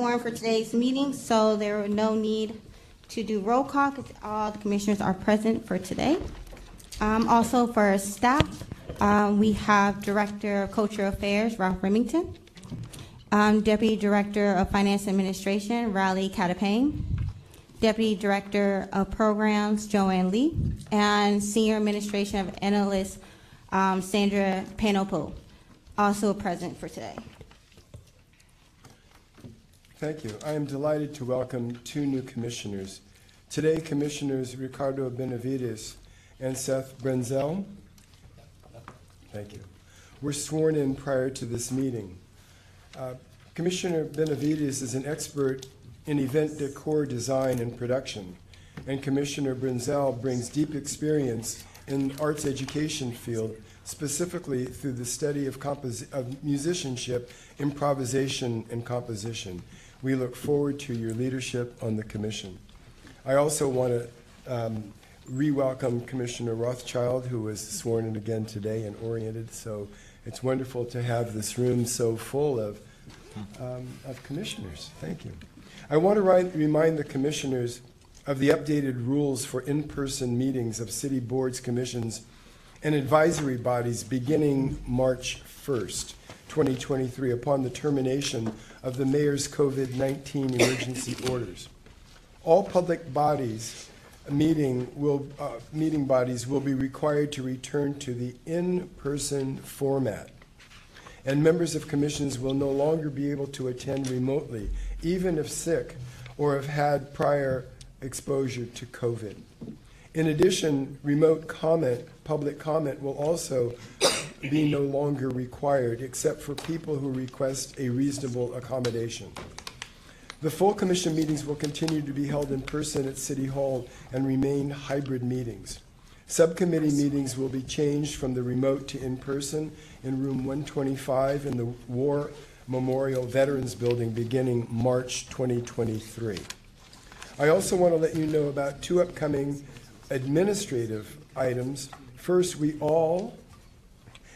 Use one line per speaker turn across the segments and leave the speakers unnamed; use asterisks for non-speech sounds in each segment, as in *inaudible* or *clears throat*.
quorum for today's meeting, so there are no need to do roll call because all the commissioners are present for today. Um, also for staff, um, we have Director of Cultural Affairs, Ralph Remington. Um, Deputy Director of Finance Administration, Riley Catapane. Deputy Director of Programs, Joanne Lee. And Senior Administration of Analyst, um, Sandra Panopo, also present for today.
Thank you. I am delighted to welcome two new commissioners. Today, Commissioners Ricardo Benavides and Seth Brenzel. Thank you. Were sworn in prior to this meeting. Uh, Commissioner Benavides is an expert in event decor design and production, and Commissioner Brenzel brings deep experience in arts education field, specifically through the study of, of musicianship, improvisation, and composition. We look forward to your leadership on the commission. I also want to um, re-welcome Commissioner Rothschild, who was sworn in again today and oriented. So it's wonderful to have this room so full of um, of commissioners. Thank you. I want to ri- remind the commissioners of the updated rules for in-person meetings of city boards, commissions, and advisory bodies beginning March 1st, 2023, upon the termination of the mayor's COVID-19 emergency *coughs* orders. All public bodies meeting will uh, meeting bodies will be required to return to the in-person format and members of commissions will no longer be able to attend remotely, even if sick or have had prior exposure to COVID. In addition, remote comment, public comment, will also be no longer required except for people who request a reasonable accommodation. The full commission meetings will continue to be held in person at City Hall and remain hybrid meetings. Subcommittee meetings will be changed from the remote to in-person in room 125 in the War Memorial Veterans Building beginning March 2023. I also want to let you know about two upcoming administrative items. First, we all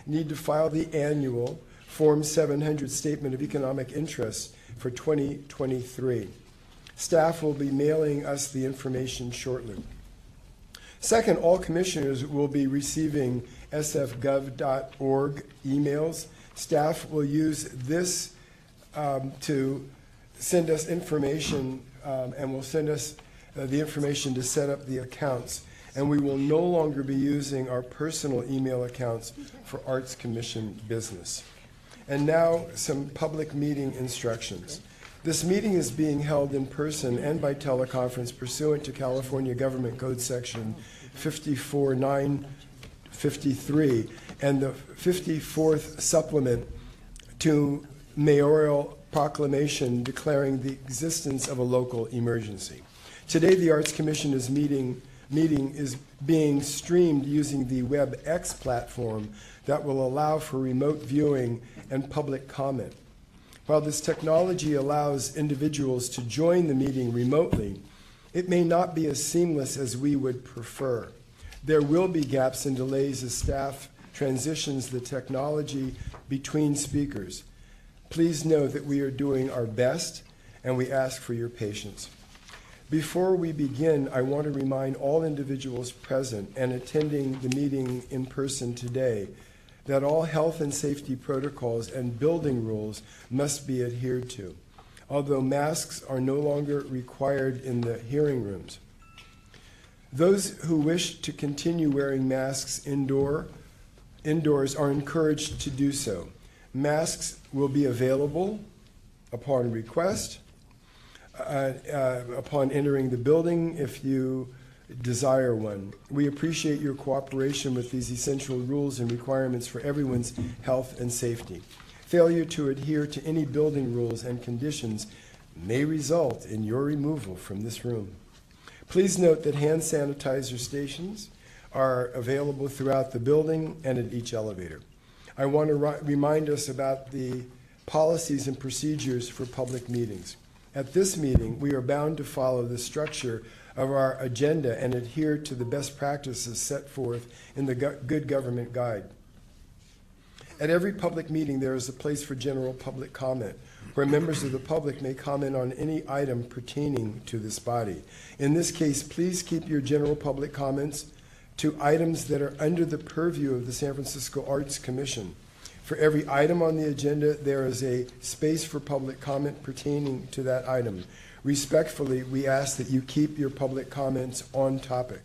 need to file the annual Form 700 Statement of Economic Interest for 2023. Staff will be mailing us the information shortly. Second, all commissioners will be receiving sfgov.org emails. Staff will use this um, to send us information um, and will send us uh, the information to set up the accounts. And we will no longer be using our personal email accounts for Arts Commission business. And now, some public meeting instructions. This meeting is being held in person and by teleconference pursuant to California Government Code Section 54953 and the 54th supplement to mayoral proclamation declaring the existence of a local emergency. Today, the Arts Commission is meeting, meeting is being streamed using the WebEx platform that will allow for remote viewing and public comment. While this technology allows individuals to join the meeting remotely, it may not be as seamless as we would prefer. There will be gaps and delays as staff transitions the technology between speakers. Please know that we are doing our best and we ask for your patience. Before we begin, I want to remind all individuals present and attending the meeting in person today that all health and safety protocols and building rules must be adhered to, although masks are no longer required in the hearing rooms. Those who wish to continue wearing masks indoor, indoors are encouraged to do so. Masks will be available upon request, Uh, uh, upon entering the building if you desire one. We appreciate your cooperation with these essential rules and requirements for everyone's health and safety. Failure to adhere to any building rules and conditions may result in your removal from this room. Please note that hand sanitizer stations are available throughout the building and at each elevator. I want to remind us about the policies and procedures for public meetings. At this meeting, we are bound to follow the structure of our agenda and adhere to the best practices set forth in the Go- Good Government Guide. At every public meeting, there is a place for general public comment. where members of the public may comment on any item pertaining to this body. In this case, please keep your general public comments to items that are under the purview of the San Francisco Arts Commission. For every item on the agenda, there is a space for public comment pertaining to that item. Respectfully, we ask that you keep your public comments on topic.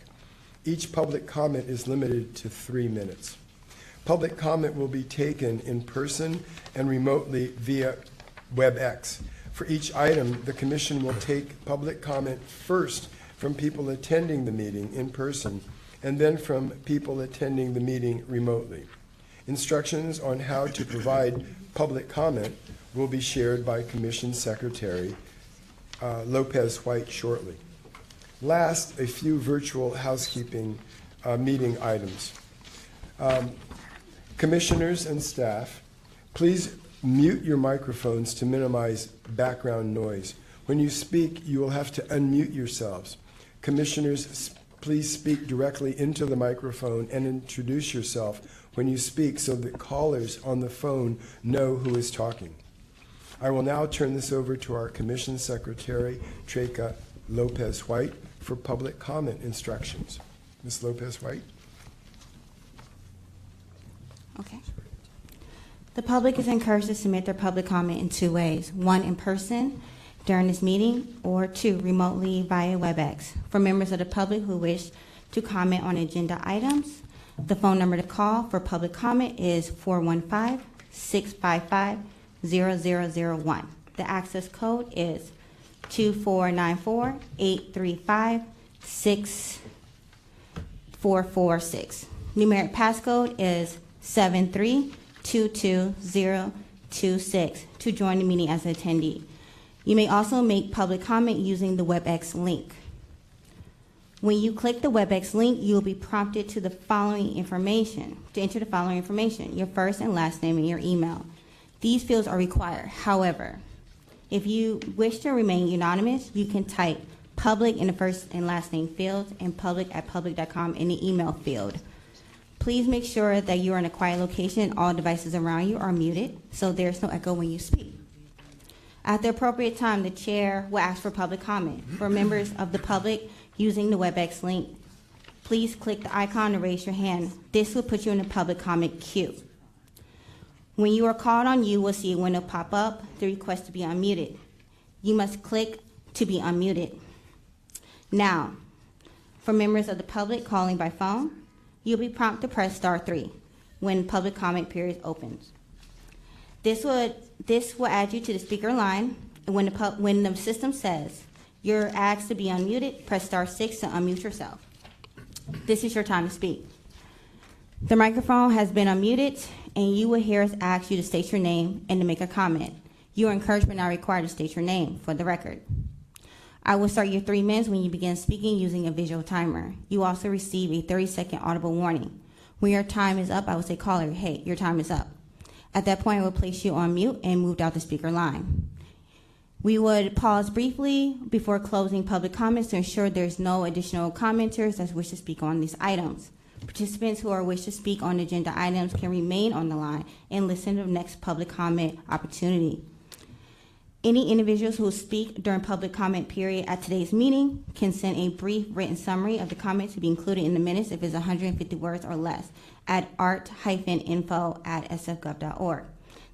Each public comment is limited to three minutes. Public comment will be taken in person and remotely via WebEx. For each item, the commission will take public comment first from people attending the meeting in person and then from people attending the meeting remotely. Instructions on how to provide public comment will be shared by Commission Secretary uh, Lopez White shortly. Last, a few virtual housekeeping uh, meeting items. Um, Commissioners and staff, please mute your microphones to minimize background noise. When you speak, you will have to unmute yourselves. Commissioners, please speak directly into the microphone and introduce yourself when you speak so that callers on the phone know who is talking. I will now turn this over to our Commission Secretary, Treka Lopez White, for public comment instructions. Ms. Lopez White?
Okay. The public is encouraged to submit their public comment in two ways. One, in person during this meeting, or two, remotely via WebEx. For members of the public who wish to comment on agenda items, the phone number to call for public comment is 415-655-0001. The access code is 2494-835-6446. Numeric passcode is 7322026 to join the meeting as an attendee. You may also make public comment using the WebEx link. When you click the WebEx link, you will be prompted to the following information, to enter the following information, your first and last name and your email. These fields are required. However, if you wish to remain anonymous, you can type public in the first and last name field and public at public.com in the email field. Please make sure that you are in a quiet location and all devices around you are muted so there's no echo when you speak. At the appropriate time, the chair will ask for public comment. For members of the public using the WebEx link, please click the icon to raise your hand. This will put you in a public comment queue. When you are called on, you will see a window pop up, the request to be unmuted. You must click to be unmuted. Now, for members of the public calling by phone, you'll be prompted to press star three when public comment period opens. This would this will add you to the speaker line, and when the when the system says you're asked to be unmuted, press star six to unmute yourself. This is your time to speak. The microphone has been unmuted, and you will hear us ask you to state your name and to make a comment. You are encouraged but not required to state your name for the record. I will start your three minutes when you begin speaking using a visual timer. You also receive a 30 second audible warning. When your time is up, I will say, caller, hey, your time is up. At that point, I will place you on mute and move out the speaker line. We would pause briefly before closing public comments to ensure there's no additional commenters that wish to speak on these items. Participants who are wish to speak on agenda items can remain on the line and listen to the next public comment opportunity. Any individuals who speak during public comment period at today's meeting can send a brief written summary of the comment to be included in the minutes if it's 150 words or less at art-info at sfgov.org.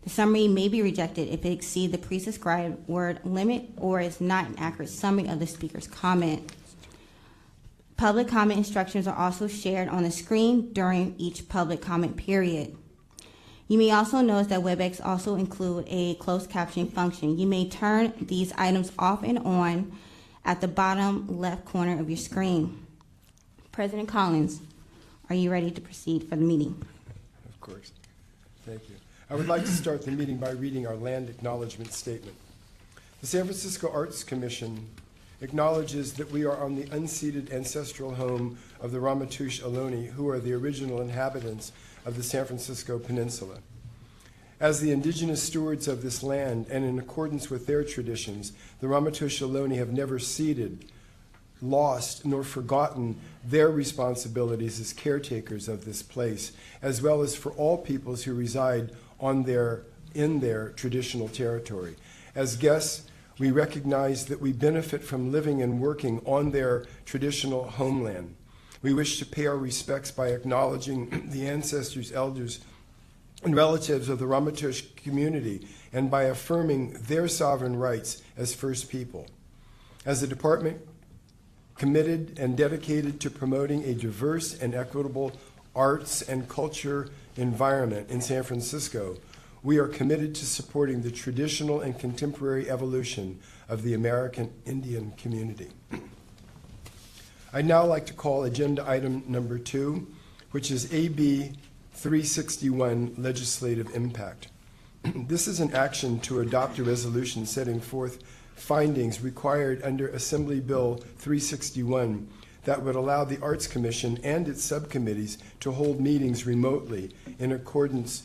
The summary may be rejected if it exceeds the prescribed word limit or is not an accurate summary of the speaker's comment. Public comment instructions are also shared on the screen during each public comment period. You may also notice that WebEx also include a closed captioning function. You may turn these items off and on at the bottom left corner of your screen. President Collins, are you ready to proceed for the meeting?
Of course. Thank you. I would like to start the meeting by reading our land acknowledgement statement. The San Francisco Arts Commission acknowledges that we are on the unceded ancestral home of the Ramaytush Ohlone, who are the original inhabitants of the San Francisco Peninsula. As the indigenous stewards of this land, and in accordance with their traditions, the Ramaytush Ohlone have never ceded, lost, nor forgotten their responsibilities as caretakers of this place, as well as for all peoples who reside on their, in their traditional territory. As guests, we recognize that we benefit from living and working on their traditional homeland. We wish to pay our respects by acknowledging *clears throat* the ancestors, elders, and relatives of the Ramaytush community and by affirming their sovereign rights as First People. As a department committed and dedicated to promoting a diverse and equitable arts and culture environment in San Francisco, we are committed to supporting the traditional and contemporary evolution of the American Indian community. I'd now like to call agenda item number two, which is AB 361 Legislative Impact. *clears throat* This is an action to adopt a resolution setting forth findings required under Assembly Bill 361 that would allow the Arts Commission and its subcommittees to hold meetings remotely in accordance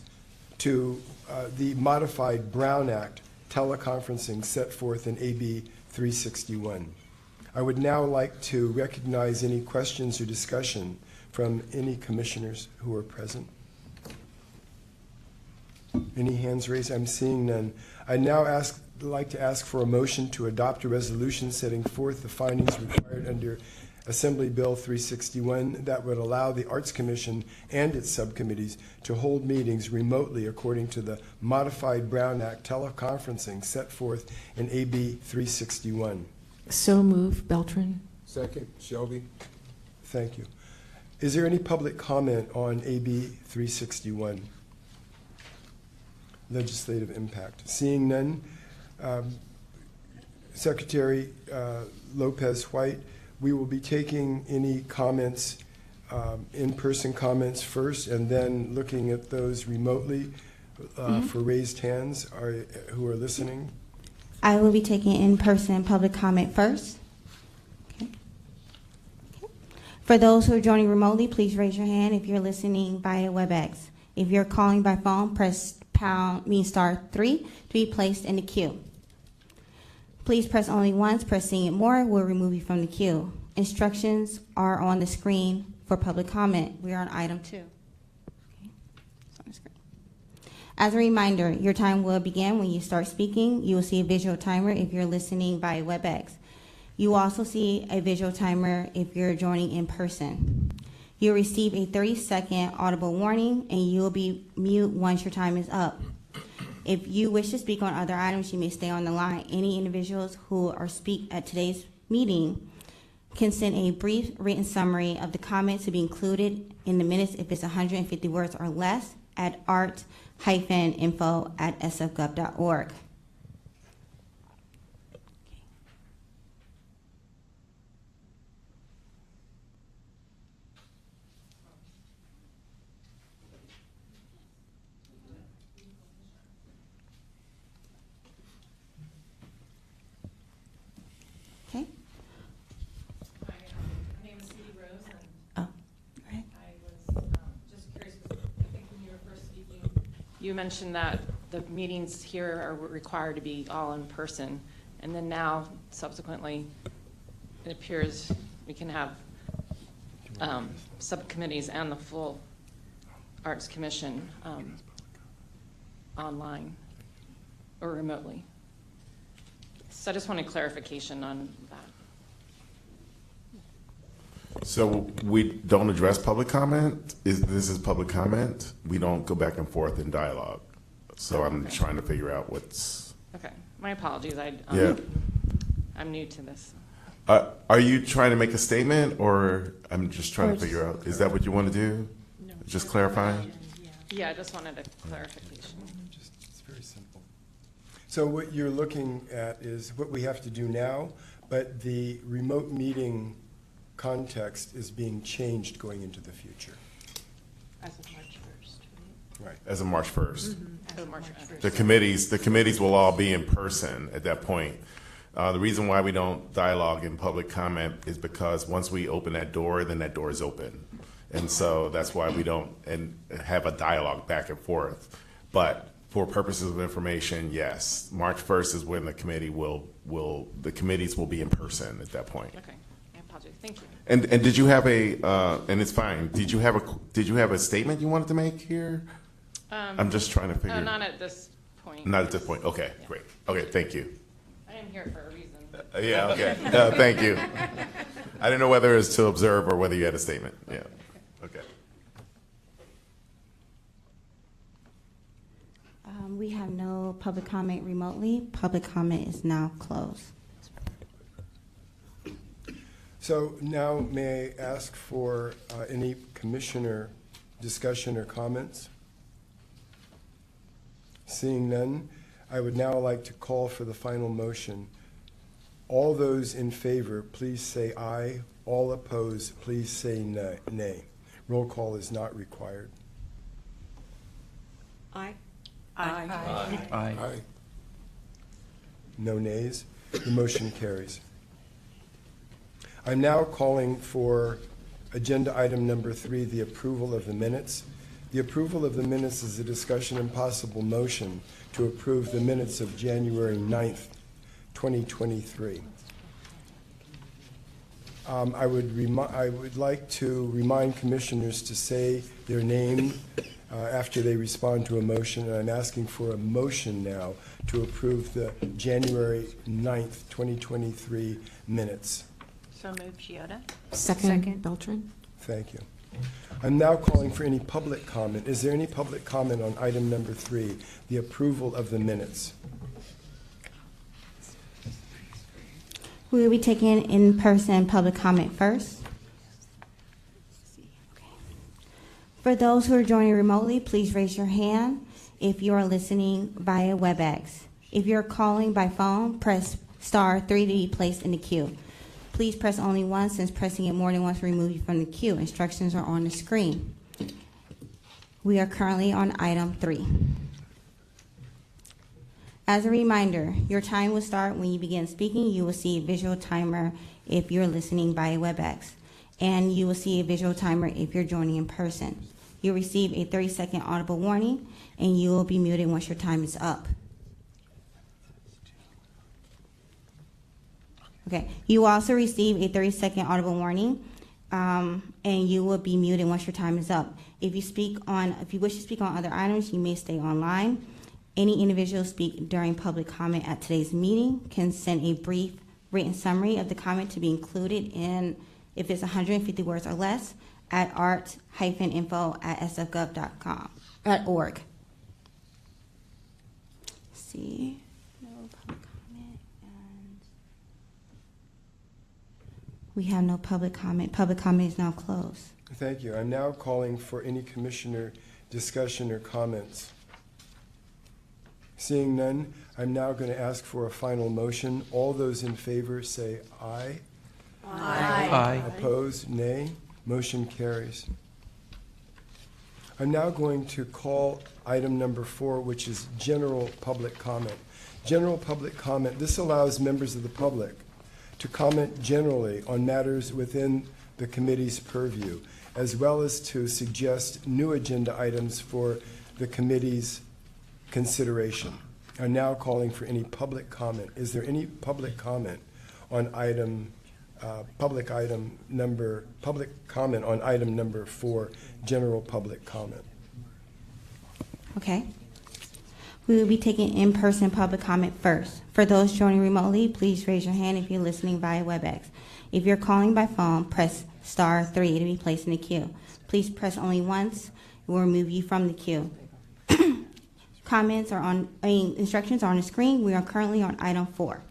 to uh, the modified Brown Act teleconferencing set forth in AB 361. I would now like to recognize any questions or discussion from any commissioners who are present. Any hands raised? I'm seeing none. I now ask, like to ask for a motion to adopt a resolution setting forth the findings required under Assembly Bill 361 that would allow the Arts Commission and its subcommittees to hold meetings remotely according to the modified Brown Act teleconferencing set forth in AB 361.
So move, Beltran.
Second, Shelby.
Thank you. Is there any public comment on AB 361? Legislative impact. Seeing none, um, Secretary uh, Lopez White, we will be taking any comments, um, in-person comments first, and then looking at those remotely uh, for raised hands are- who are listening.
I will be taking in-person public comment first. Okay. Okay. For those who are joining remotely, please raise your hand if you're listening via WebEx. If you're calling by phone, press pound, mean star three to be placed in the queue. Please press only once. Pressing it more will remove you from the queue. Instructions are on the screen for public comment. We are on item two. As a reminder, your time will begin when you start speaking. You will see a visual timer if you're listening via WebEx. You will also see a visual timer if you're joining in person. You'll receive a 30 second audible warning and you will be mute once your time is up. If you wish to speak on other items, you may stay on the line. Any individuals who are speak at today's meeting can send a brief written summary of the comments to be included in the minutes if it's 150 words or less at art-info at sfgov.org. Okay?
Hi, my name is Cindy Rose, and
Oh, go ahead.
I was um, just curious, 'cause I think when you were first speaking, you mentioned that the meetings here are required to be all in person, and then now subsequently, it appears we can have um, subcommittees and the full Arts Commission um, online or remotely. So I just wanted clarification on that.
So we don't address public comment? Is, this is public comment? We don't go back and forth in dialogue? So I'm
Okay.
trying to figure out what's,
Okay, my apologies, I, um,
Yeah.
I'm new to this.
uh, are you trying to make a statement or I'm just trying
Or
to figure out, is that what you want to do? No. Just clarifying?
Yeah, I just wanted a clarification.
Just, it's very simple. So what you're looking at is what we have to do now, but the remote meeting context is being changed going into the future.
As of March 1st,
Right.
As of March 1st?
right? As
Oh,
of
March
March 1st.
The committees, the committees will all be in person at that point. Uh, the reason why we don't dialogue in public comment is because once we open that door, then that door is open. And so that's why we don't and have a dialogue back and forth. But for purposes of information, yes, March 1st is when the committee will, will, the committees will be in person at that point.
Okay, I apologize, thank you.
And, and did you have a, uh, and it's fine, did you have a, did you have a statement you wanted to make here?
Um,
I'm just trying to figure.
Not at this point.
Not at this point. Okay, great. Okay, thank you.
I am here for a reason.
Uh, Yeah, okay. Uh, Thank you. I didn't know whether it was to observe or whether you had a statement. Yeah, okay.
Um, We have no public comment remotely. Public comment is now closed.
So now may I ask for uh, any commissioner discussion or comments? Seeing none, I would now like to call for the final motion. All those in favor, please say aye. All opposed, please say nay. Roll call is not required.
Aye. Aye.
Aye. Aye. No nays. The motion carries. I'm now calling for agenda item number three, the approval of the minutes. The approval of the minutes is a discussion and possible motion to approve the minutes of January 9th, 2023. Um, I would remi- I would like to remind commissioners to say their name uh, after they respond to a motion, and I'm asking for a motion now to approve the January 9th, 2023 minutes.
So moved, Shiota?
Second,
Second.
Beltran?
Thank you. I'm now calling for any public comment. Is there any public comment on item number three, the approval of the minutes?
We will be taking in-person public comment first. For those who are joining remotely, please raise your hand if you are listening via WebEx. If you're calling by phone, press star three to be placed in the queue. Please press only once, since pressing it more than once will remove you from the queue. Instructions are on the screen. We are currently on item three. As a reminder, your time will start when you begin speaking. You will see a visual timer if you're listening via WebEx, and you will see a visual timer if you're joining in person. You'll receive a 30 second audible warning, and you will be muted once your time is up. Okay, you will also receive a 30 second audible warning, um, and you will be muted once your time is up. If you speak on, if you wish to speak on other items, you may stay online. Any individual speak during public comment at today's meeting can send a brief written summary of the comment to be included in, if it's 150 words or less, at art-info at sfgov.com, at org. See, no public comment, and we have no public comment. Public comment is now closed.
Thank you. I'm now calling for any commissioner discussion or comments. Seeing none, I'm now going to ask for a final motion. All those in favor say aye.
Aye. Aye.
Opposed, nay. Motion carries. I'm now going to call item number four, which is general public comment. General public comment, this allows members of the public to comment generally on matters within the committee's purview, as well as to suggest new agenda items for the committee's consideration. I'm now calling for any public comment. Is there any public comment on item, uh, public item number, public comment on item number four, general public comment?
Okay. We will be taking in-person public comment first. For those joining remotely, please raise your hand if you're listening via WebEx. If you're calling by phone, press star three to be placed in the queue. Please press only once. It will remove you from the queue. *clears throat* Comments are on, I mean, instructions are on the screen. We are currently on item four.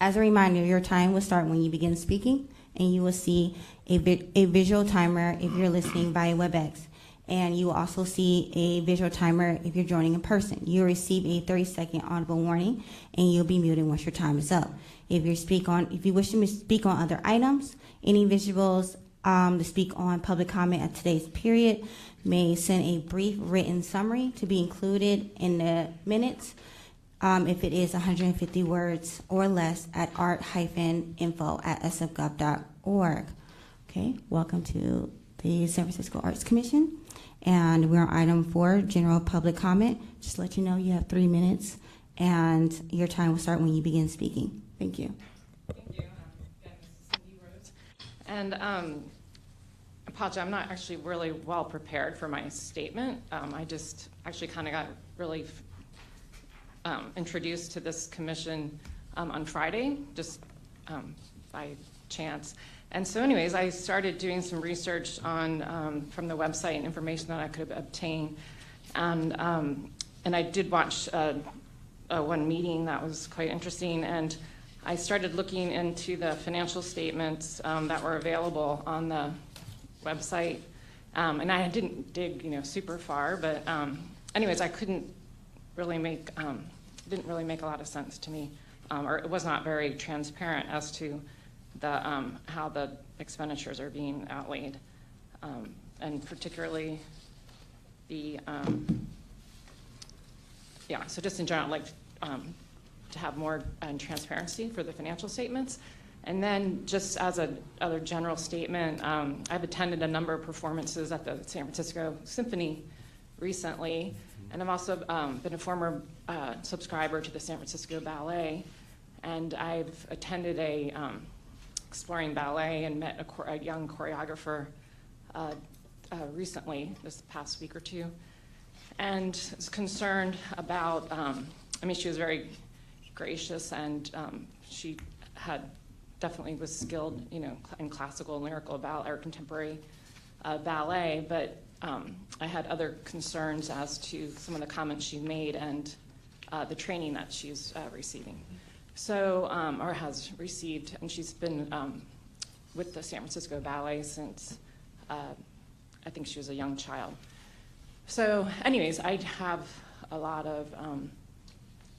As a reminder, your time will start when you begin speaking, and you will see a, vi- a visual timer if you're listening via WebEx. And you will also see a visual timer if you're joining in person. You'll receive a 30 second audible warning, and you'll be muted once your time is up. If you speak on, if you wish to speak on other items, any visuals um, to speak on public comment at today's period may send a brief written summary to be included in the minutes um, if it is 150 words or less at art-info at sfgov.org. Okay, welcome to the San Francisco Arts Commission. And we're on item four, general public comment. Just let you know you have three minutes, and your time will start when you begin speaking. Thank you.
Thank you. Um. And um, apologize, I'm not actually really well prepared for my statement. Um, I just actually kind of got really um, introduced to this commission um, on Friday, just um, by chance. And so anyways, I started doing some research on, um, from the website and information that I could obtain. And, um, and I did watch uh, uh, one meeting that was quite interesting. And I started looking into the financial statements um, that were available on the website. Um, and I didn't dig, you know, super far, but um, anyways, I couldn't really make, um, didn't really make a lot of sense to me, or it was not very transparent as to the, um, how the expenditures are being outlaid. Um, and particularly the, um, yeah, so just in general, like, um, to have more um, transparency for the financial statements. And then just as a other general statement, um, I've attended a number of performances at the San Francisco Symphony recently, and I've also been a former uh, subscriber to the San Francisco Ballet, and I've attended a exploring ballet and met a, a young choreographer uh, uh, recently, this past week or two, and was concerned about. Um, I mean, she was very gracious, and um, she had definitely was skilled, you know, in classical and lyrical ballet or contemporary uh, ballet. But um, I had other concerns as to some of the comments she made and uh, the training that she's uh, receiving. So, um, or has received, and she's been um, with the San Francisco Ballet since uh, I think she was a young child. So, anyways, I have a lot of. Um,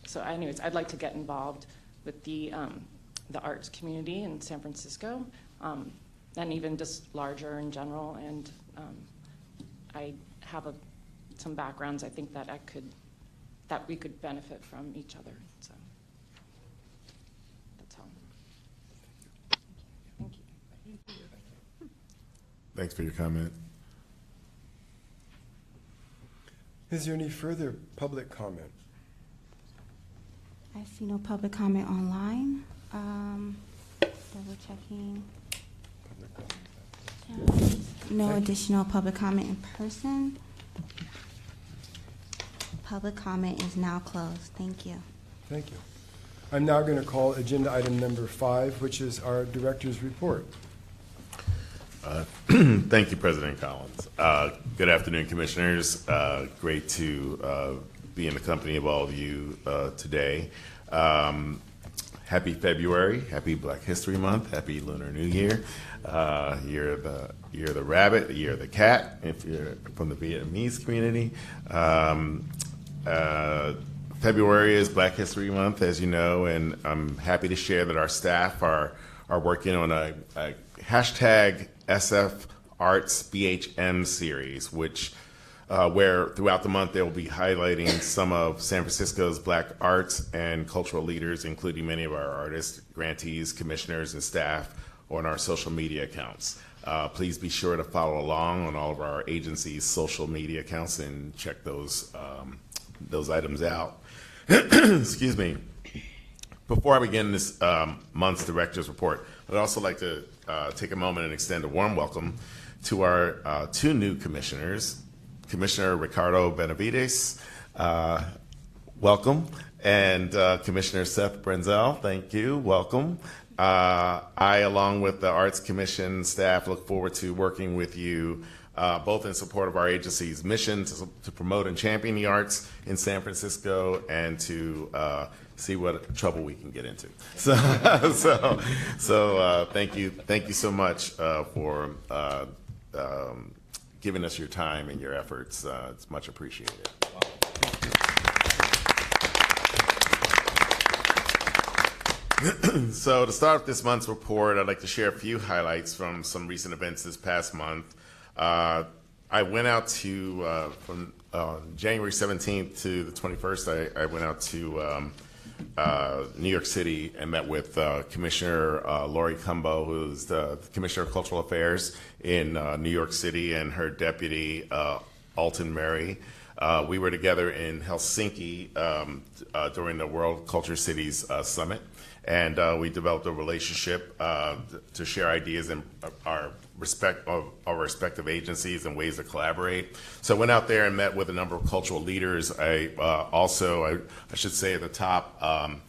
so, anyways, I'd like to get involved with the um, the arts community in San Francisco, um, and even just larger in general. And um, I have a, some backgrounds I think that I could that we could benefit from each other. So that's all. Thank you.
Thanks for your comment.
Is there any further public comment?
I see no public comment online. Um, double checking. No additional public comment in person. Public comment is now closed. Thank you.
Thank you. I'm now going to call agenda item number five, which is our director's report. *clears throat*
Thank you, President Collins. Uh, Good afternoon, Commissioners. Uh, Great to uh, be in the company of all of you uh, today. Um, Happy February, happy Black History Month, happy Lunar New Year. Uh, Year of the Year the Rabbit, Year of the Cat, if you're from the Vietnamese community. Um, uh, February is Black History Month, as you know, and I'm happy to share that our staff are are working on a, a hashtag SF Arts BHM series, which uh, where throughout the month they will be highlighting some of San Francisco's black arts and cultural leaders, including many of our artists, grantees, commissioners, and staff on our social media accounts. Uh, please be sure to follow along on all of our agency's social media accounts and check those um, those items out. *clears throat* Excuse me. Before I begin this um, month's director's report, I'd also like to uh, take a moment and extend a warm welcome to our uh, two new commissioners, Commissioner Ricardo Benavides, uh, welcome, and uh, Commissioner Seth Brenzel, thank you, welcome. Uh, I, along with the Arts Commission staff, look forward to working with you uh, both in support of our agency's mission to, to promote and champion the arts in San Francisco and to uh, see what trouble we can get into. *laughs* So, so, so uh, thank you, thank you so much uh, for uh, um, giving us your time and your efforts. Uh, it's much appreciated. *clears throat* So to start this month's report, I'd like to share a few highlights from some recent events this past month. Uh, I went out to, uh, from January 17th to the 21st, I, I went out to um, uh, New York City and met with uh, Commissioner uh, Laurie Cumbo, who's the Commissioner of Cultural Affairs in uh, New York City, and her deputy, uh, Alton Mary. Uh, we were together in Helsinki um, during the World Culture Cities Summit, and we developed a relationship to share ideas and our respect of our respective agencies and ways to collaborate. So I went out there and met with a number of cultural leaders. I uh, also, I, I should say at the top, um,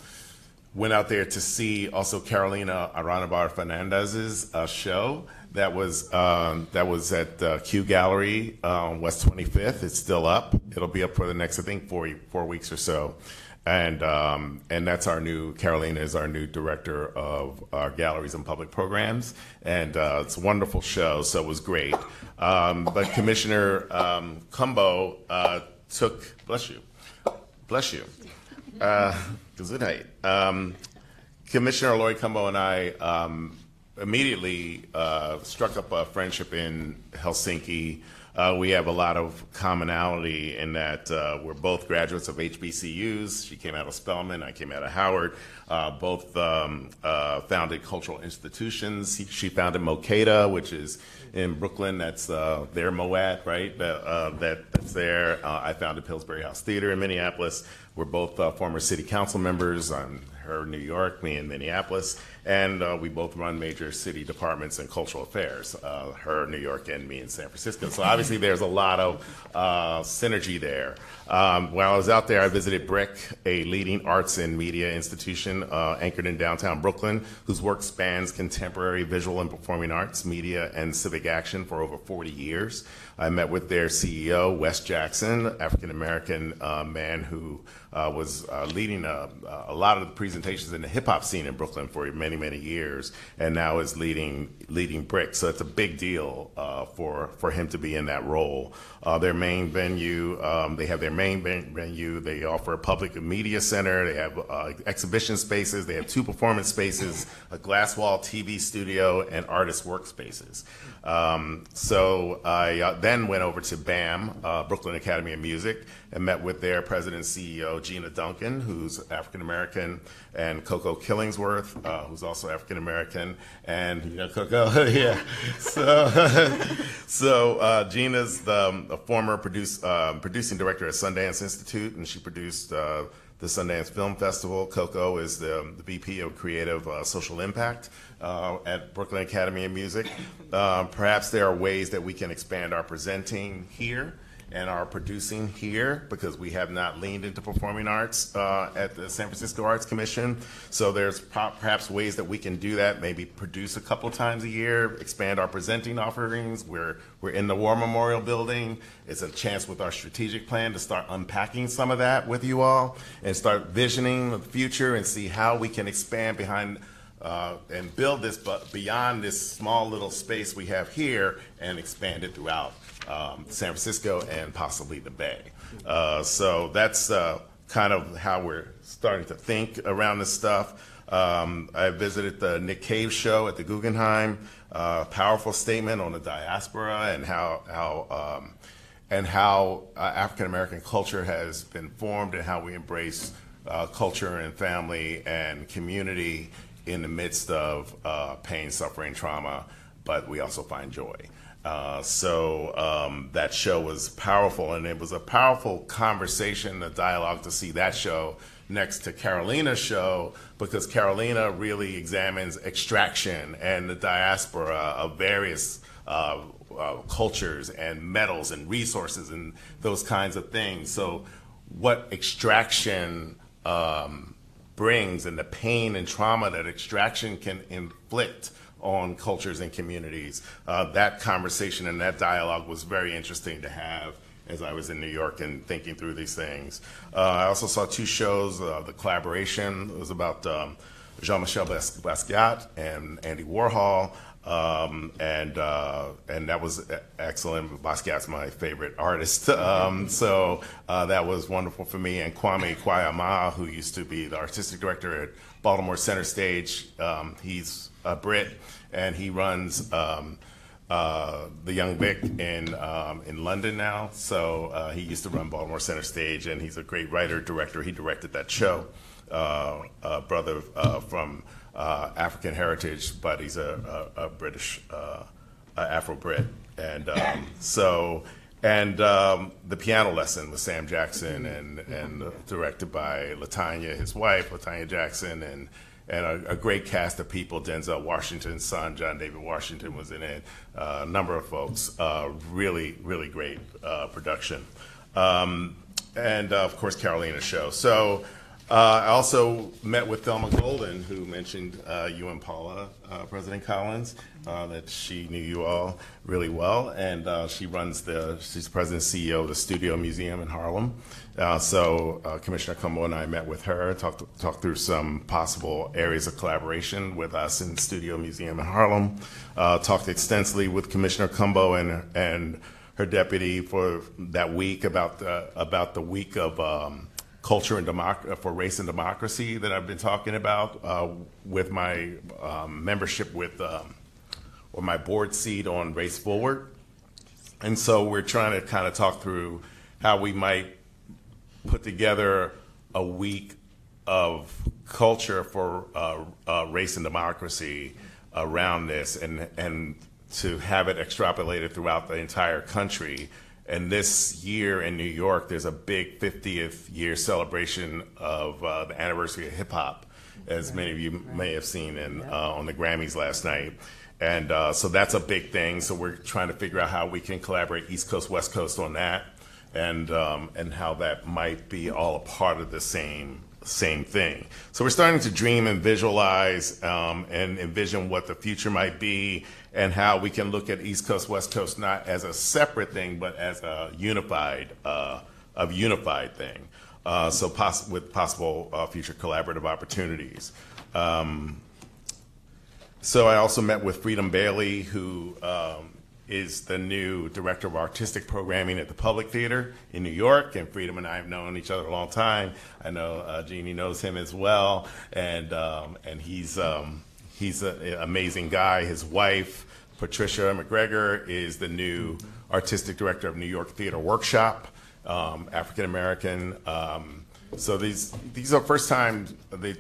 went out there to see also Carolina Aranibar Fernandez's uh, show that was um, that was at uh, Q Gallery uh, on West 25th. It's still up. It'll be up for the next I think four four weeks or so, and um, and that's our new Carolina is our new director of our galleries and public programs, and uh, it's a wonderful show. So it was great. Um, but Commissioner um, Cumbo uh, took bless you, bless you. Uh, Gesundheit. Um, Commissioner Laurie Cumbo and I um, immediately uh, struck up a friendship in Helsinki. Uh, we have a lot of commonality in that uh, we're both graduates of HBCUs. She came out of Spelman, I came out of Howard. Uh, both um, uh, founded cultural institutions. He, she founded MoCADA, which is in Brooklyn. That's uh, their Moat, right? That, uh, that, that's there. I founded Pillsbury House Theater in Minneapolis. We're both former city council members. I'm her New York, me in Minneapolis, and uh, we both run major city departments and cultural affairs. Uh, her New York and me in San Francisco. So obviously there's a lot of uh, synergy there. Um, while I was out there, I visited BRIC, a leading arts and media institution uh, anchored in downtown Brooklyn, whose work spans contemporary visual and performing arts, media, and civic action for over 40 years. I met with their CEO, Wes Jackson, African American uh, man who uh, was uh, leading a, a, lot of the presentations in the hip hop scene in Brooklyn for many, many years, and now is leading leading BRIC. So it's a big deal uh, for for him to be in that role. Uh, their main venue, um, they have their main venue. They offer a public media center. They have uh, exhibition spaces. They have two performance spaces, a glass wall TV studio, and artist workspaces. Um, so I uh, then went over to BAM, Brooklyn Academy of Music, and met with their president and CEO, Gina Duncan, who's African American, and Coco Killingsworth, uh, who's also African American, and you know Coco, *laughs* yeah. So, *laughs* so uh, Gina's the, um, a former produce, um, producing director at Sundance Institute, and she produced uh, the Sundance Film Festival. Coco is the, the VP of Creative uh, Social Impact uh, at Brooklyn Academy of Music. Uh, perhaps there are ways that we can expand our presenting here and are producing here because we have not leaned into performing arts uh, at the San Francisco Arts Commission. So there's perhaps ways that we can do that, maybe produce a couple times a year, expand our presenting offerings. We're, we're in the War Memorial Building. It's a chance with our strategic plan to start unpacking some of that with you all and start visioning the future and see how we can expand behind uh, and build this but beyond this small little space we have here and expand it throughout um, San Francisco and possibly the Bay. Uh, so that's uh, kind of how we're starting to think around this stuff. Um, I visited the Nick Cave show at the Guggenheim. Uh, powerful statement on the diaspora and how how um, and how uh, African American culture has been formed and how we embrace uh, culture and family and community in the midst of uh, pain, suffering, trauma, but we also find joy. Uh, so um, that show was powerful, and it was a powerful conversation, a dialogue to see that show next to Carolina's show because Carolina really examines extraction and the diaspora of various uh, uh, cultures and metals and resources and those kinds of things. So, what extraction um, brings and the pain and trauma that extraction can inflict on cultures and communities. Uh, that conversation and that dialogue was very interesting to have as I was in New York and thinking through these things. Uh, I also saw two shows. Uh, the collaboration was about um, Jean-Michel Basquiat and Andy Warhol. Um, and uh, and that was excellent. Basquiat's my favorite *laughs* artist, um, so uh, that was wonderful for me. And Kwame Kwei-Armah, who used to be the artistic director at Baltimore Center Stage, um, he's a Brit, and he runs um, uh, the Young Vic in um, in London now. So uh, he used to run Baltimore Center Stage, and he's a great writer director. He directed that show. Uh, a brother uh, from uh, African heritage, but he's a, a, a British uh, Afro Brit, and um, so and um, the piano lesson with Sam Jackson and and directed by Latanya, his wife, Latanya Jackson, and and a, a great cast of people. Denzel Washington's son, John David Washington, was in it. Uh, a number of folks. Uh, really, really great uh, production. Um, and uh, of course, Carolina show. So uh, I also met with Thelma Golden, who mentioned uh, you and Paula, President Collins, that she knew you all really well, and she runs the she's the president and CEO of the Studio Museum in Harlem. Uh, so uh, Commissioner Cumbo and I met with her, talked talked through some possible areas of collaboration with us in the Studio Museum in Harlem. Uh, talked extensively with Commissioner Cumbo and and her deputy for that week about the about the week of um, culture and democ- for race and democracy that I've been talking about uh, with my um, membership with um, or my board seat on Race Forward, and so we're trying to kind of talk through how we might put together a week of culture for uh, uh, race and democracy around this, and and to have it extrapolated throughout the entire country. And this year in New York, there's a big 50th year celebration of uh, the anniversary of hip hop, as many of you may have seen in, uh, on the Grammys last night. And uh, so that's a big thing. So we're trying to figure out how we can collaborate East Coast, West Coast on that, and um, and how that might be all a part of the same same thing. So we're starting to dream and visualize um, and envision what the future might be and how we can look at East Coast, West Coast not as a separate thing, but as a unified, uh, a unified thing. Uh, so poss- with possible uh, future collaborative opportunities. Um, so I also met with Freedom Bailey, who um, is the new director of artistic programming at the Public Theater in New York. And Freedom and I have known each other a long time. I know uh, Jeannie knows him as well, and um, and he's um, he's an amazing guy. His wife, Patricia McGregor, is the new artistic director of New York Theater Workshop, um, African American. Um, so these these are first time they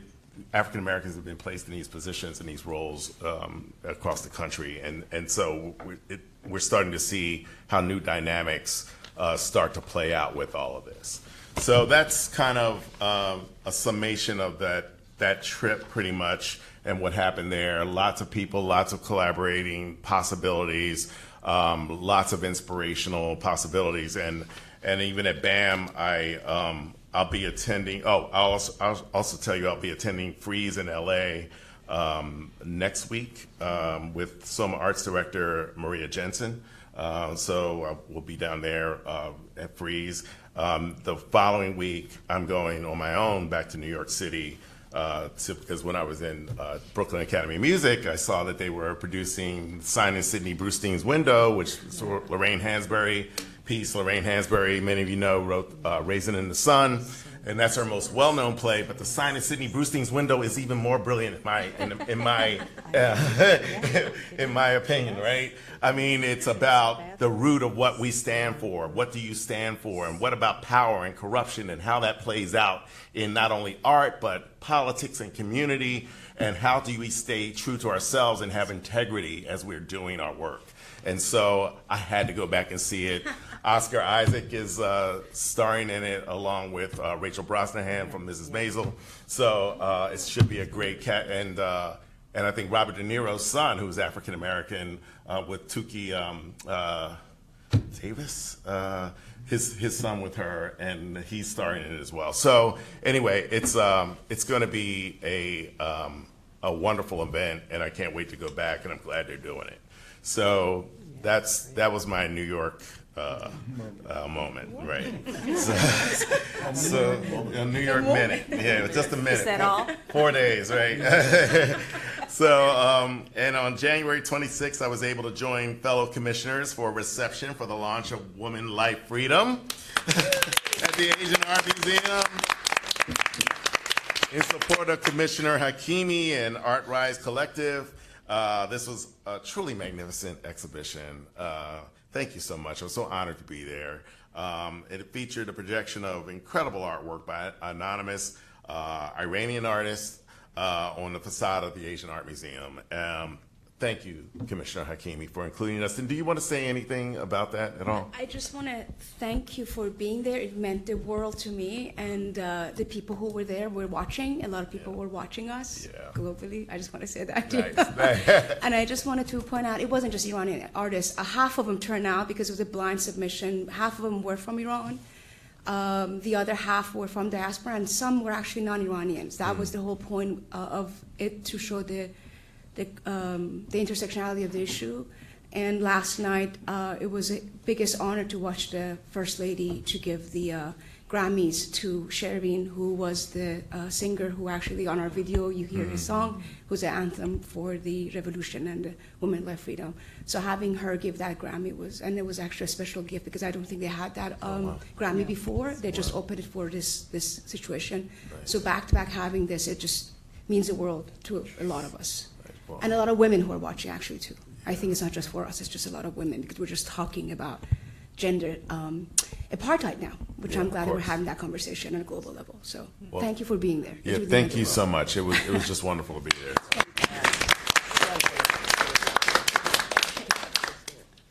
African Americans have been placed in these positions and these roles um, across the country, and and so we're, it, we're starting to see how new dynamics uh, start to play out with all of this. So that's kind of um, a summation of that that trip, pretty much, and what happened there. Lots of people, lots of collaborating possibilities, um, lots of inspirational possibilities, and and even at BAM, I um, I'll be attending. Oh, I'll also, I'll also tell you I'll be attending Frieze in LA um, next week um, with SOMArts Director Maria Jensen. Uh, so we'll be down there uh, at Frieze. Um, the following week, I'm going on my own back to New York City uh, because when I was in uh, Brooklyn Academy of Music, I saw that they were producing Signing Sidney Brustein's Window, which Lorraine Hansberry piece. Lorraine Hansberry, many of you know, wrote uh, Raisin in the Sun, and that's her most well-known play. But the sign in Sidney Brustein's window is even more brilliant in my in, in my *laughs* uh, *laughs* in my opinion. Right? I mean, it's about the root of what we stand for. What do you stand for, and what about power and corruption, and how that plays out in not only art but politics and community, and how do we stay true to ourselves and have integrity as we're doing our work. And so I had to go back and see it. Oscar Isaac is uh, starring in it along with uh, Rachel Brosnahan from Mrs. Maisel. So uh, it should be a great cat. And, uh, and I think Robert De Niro's son, who's African American, uh, with Toukie um, uh, Davis, his, his son with her, and he's starring in it as well. So anyway, it's, um, it's going to be a, um, a wonderful event, and I can't wait to go back, and I'm glad they're doing it. So that's that was my New York uh, uh, moment, right? *laughs* So, so a New York minute, yeah, just a minute.
Is that all?
Four days, right? *laughs* so, um, and on January 26th, I was able to join fellow commissioners for a reception for the launch of Woman Life Freedom *laughs* at the Asian Art Museum in support of Commissioner Hakimi and Art Rise Collective. Uh, this was a truly magnificent exhibition. Uh, thank you so much. I'm so honored to be there. Um, it featured a projection of incredible artwork by anonymous uh, Iranian artists uh, on the facade of the Asian Art Museum. Um, Thank you, Commissioner Hakimi, for including us. And do you want to say anything about that at all?
I just want to thank you for being there. It meant the world to me, and uh, the people who were there were watching. A lot of people were watching us
Yeah.
globally. I just want to say that. *laughs*
Nice.
and I just wanted to point out, it wasn't just Iranian artists. Uh, half of them turned out because it was a blind submission. Half of them were from Iran. Um, the other half were from diaspora, and some were actually non-Iranians. That was the whole point uh, of it to show the the, um, the intersectionality of the issue. And last night, uh, it was a biggest honor to watch the First Lady to give the uh, Grammys to Shervin, who was the uh, singer who actually on our video you hear his song, who's the anthem for the revolution and the women left freedom. So having her give that Grammy was, and it was actually a special gift because I don't think they had that um, Grammy before. They just opened it for this this situation. So back to back having this, it just means the world to a lot of us.
Well-
And a lot of women who are watching, actually, too. I think it's not just for us, it's just a lot of women, because we're just talking about gender um, apartheid now, which
Yeah,
I'm glad we're having that conversation on a global level. So
Well,
thank you for being there.
Yeah,
really
thank you so much. It was, it was just wonderful to be there.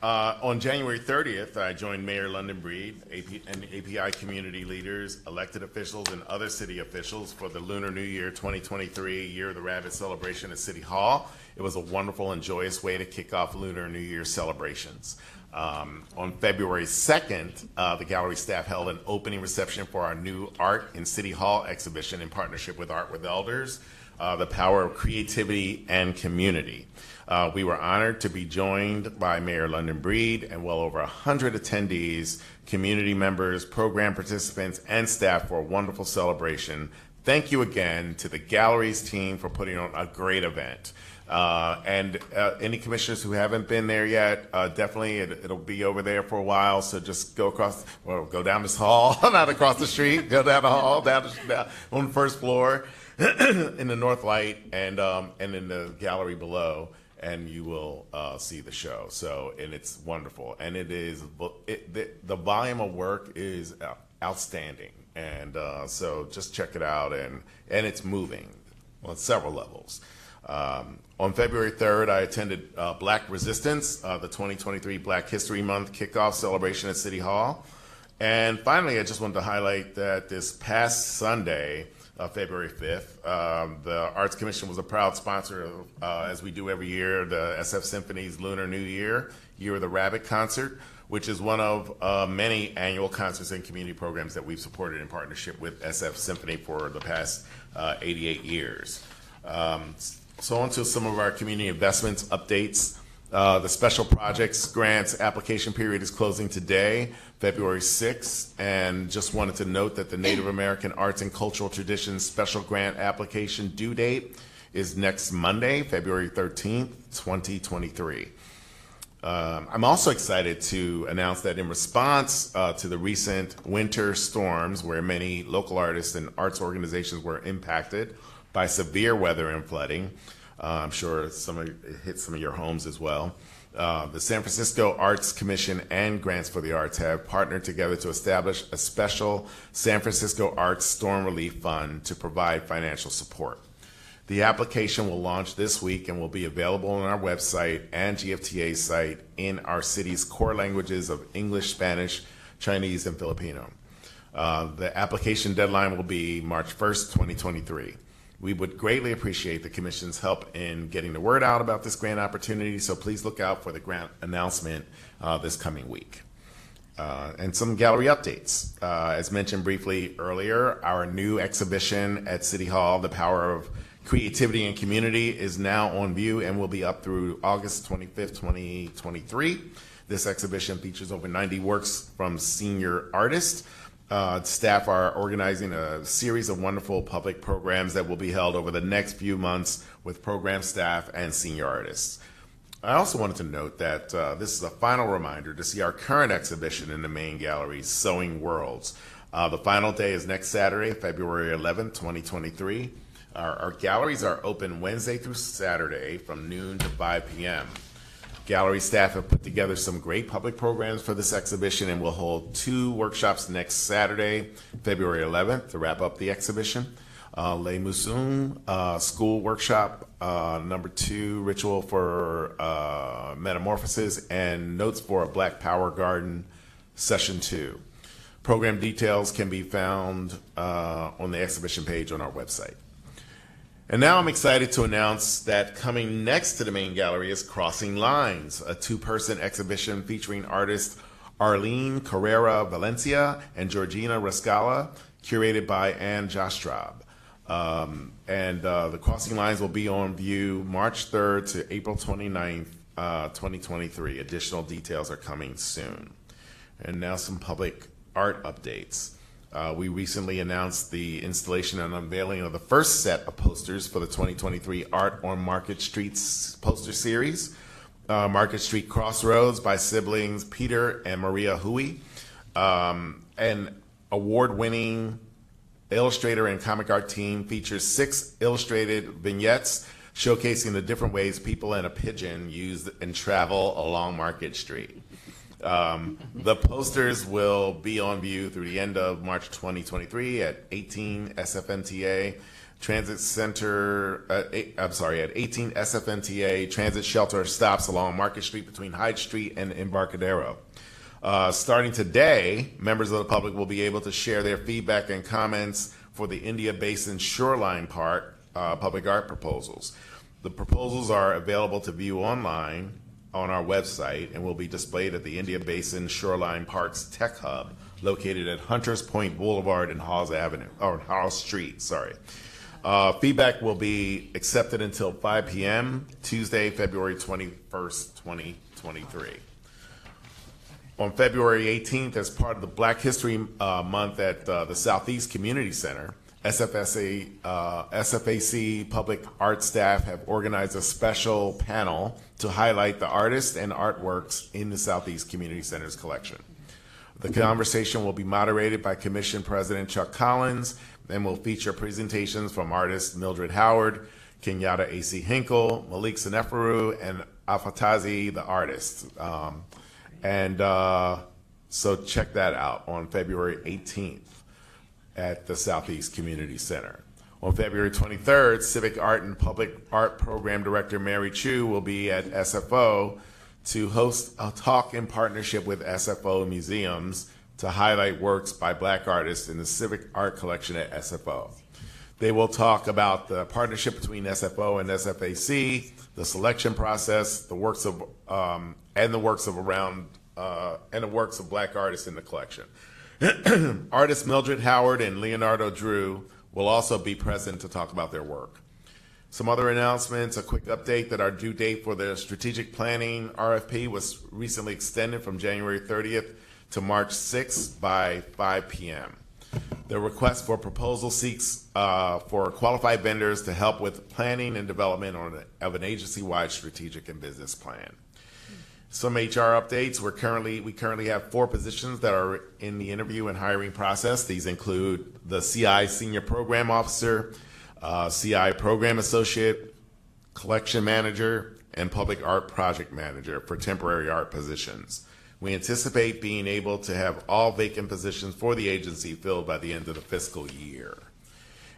Uh, on January 30th, I joined Mayor London Breed AP, and API community leaders, elected officials, and other city officials for the Lunar New Year 2023 Year of the Rabbit celebration at City Hall. It was a wonderful and joyous way to kick off Lunar New Year celebrations. Um, on February 2nd, uh, the gallery staff held an opening reception for our new Art in City Hall exhibition in partnership with Art with Elders, uh, The Power of Creativity and Community. Uh, we were honored to be joined by Mayor London Breed and well over 100 attendees, community members, program participants, and staff for a wonderful celebration. Thank you again to the galleries team for putting on a great event. Uh, and uh, any commissioners who haven't been there yet, uh, definitely it, it'll be over there for a while. So just go across, well, go down this hall, *laughs* not across the street, go down the hall, down, the, down on the first floor *clears throat* in the north light and um, and in the gallery below, and you will uh, see the show. So and it's wonderful, and it is it, the, the volume of work is uh, outstanding, and uh, so just check it out, and and it's moving on several levels. Um, on February 3rd, I attended uh, Black Resistance, uh, the 2023 Black History Month kickoff celebration at City Hall. And finally, I just wanted to highlight that this past Sunday, uh, February 5th, um, the Arts Commission was a proud sponsor of, uh, as we do every year, the SF Symphony's Lunar New Year, Year of the Rabbit concert, which is one of uh, many annual concerts and community programs that we've supported in partnership with SF Symphony for the past uh, 88 years. Um, so on to some of our community investments updates. Uh, the special projects grants application period is closing today, February 6th, and just wanted to note that the Native American Arts and Cultural Traditions special grant application due date is next Monday, February 13th, 2023. Um, I'm also excited to announce that in response uh, to the recent winter storms, where many local artists and arts organizations were impacted by severe weather and flooding, uh, I'm sure some of, it hit some of your homes as well. Uh, the San Francisco Arts Commission and Grants for the Arts have partnered together to establish a special San Francisco Arts Storm Relief Fund to provide financial support. The application will launch this week and will be available on our website and GFTA site in our city's core languages of English, Spanish, Chinese, and Filipino. Uh, the application deadline will be March 1st, 2023. We would greatly appreciate the Commission's help in getting the word out about this grant opportunity, so please look out for the grant announcement uh, this coming week. Uh, and some gallery updates. Uh, as mentioned briefly earlier, our new exhibition at City Hall, The Power of Creativity and Community, is now on view and will be up through August 25th, 2023. This exhibition features over 90 works from senior artists. Uh, staff are organizing a series of wonderful public programs that will be held over the next few months with program staff and senior artists. I also wanted to note that uh, this is a final reminder to see our current exhibition in the main gallery, Sewing Worlds. Uh, the final day is next Saturday, February 11th, 2023. Our, our galleries are open Wednesday through Saturday from noon to 5 p.m. Gallery staff have put together some great public programs for this exhibition and we'll hold two workshops next Saturday, February 11th, to wrap up the exhibition. uh, Le Musun uh, School Workshop, uh, number two, Ritual for uh, Metamorphosis, and Notes for a Black Power Garden, session two. Program details can be found uh, on the exhibition page on our website. And now I'm excited to announce that coming next to the main gallery is Crossing Lines, a two person exhibition featuring artists Arleene Correa Valencia and Georgina Reskala, curated by Ann Jastrab. Um, and uh, the Crossing Lines will be on view March 3rd to April 29th, uh, 2023. Additional details are coming soon. And now some public art updates. Uh, we recently announced the installation and unveiling of the first set of posters for the 2023 Art on Market Streets poster series. Uh, Market Street Crossroads by siblings Peter and Maria Hoey. Um, an award winning illustrator and comic art team features six illustrated vignettes showcasing the different ways people and a pigeon use and travel along Market Street. Um, the posters will be on view through the end of March 2023 at 18 SFMTA Transit Center. Uh, eight, I'm sorry, at 18 SFMTA Transit Shelter stops along Market Street between Hyde Street and Embarcadero. Uh, starting today, members of the public will be able to share their feedback and comments for the India Basin Shoreline Park uh, public art proposals. The proposals are available to view online on our website and will be displayed at the India Basin Shoreline Parks Tech Hub located at Hunters Point Boulevard and Hawes Avenue, or Hawes Street, sorry. Uh, feedback will be accepted until 5 p.m. Tuesday, February 21st, 2023. On February 18th, as part of the Black History uh, Month at uh, the Southeast Community Center, SFSA, uh, SFAC public art staff have organized a special panel to highlight the artists and artworks in the Southeast Community Center's collection. The conversation will be moderated by Commission President Chuck Collins and will feature presentations from artists Mildred Howard, Kenyatta A.C. Hinkle, Malik Seneferu, and Afatasi the artist. Um, and uh, so check that out on February 18th at the Southeast Community Center. On February 23rd, Civic Art and Public Art Program Director Mary Chou will be at SFO to host a talk in partnership with SFO Museums to highlight works by black artists in the Civic Art Collection at SFO. They will talk about the partnership between SFO and SFAC, the selection process, the works of um, and the works of around uh, and the works of black artists in the collection. *clears throat* Artists Mildred Howard and Leonardo Drew will also be present to talk about their work. Some other announcements, a quick update that our due date for the strategic planning RFP was recently extended from January 30th to March 6th by 5 p.m. The request for proposal seeks uh, for qualified vendors to help with planning and development on of an agency-wide strategic and business plan. Some HR updates. We're currently we currently have four positions that are in the interview and hiring process. These include the CI Senior Program Officer, uh, CI Program Associate, Collection Manager, and Public Art Project Manager for temporary art positions. We anticipate being able to have all vacant positions for the agency filled by the end of the fiscal year.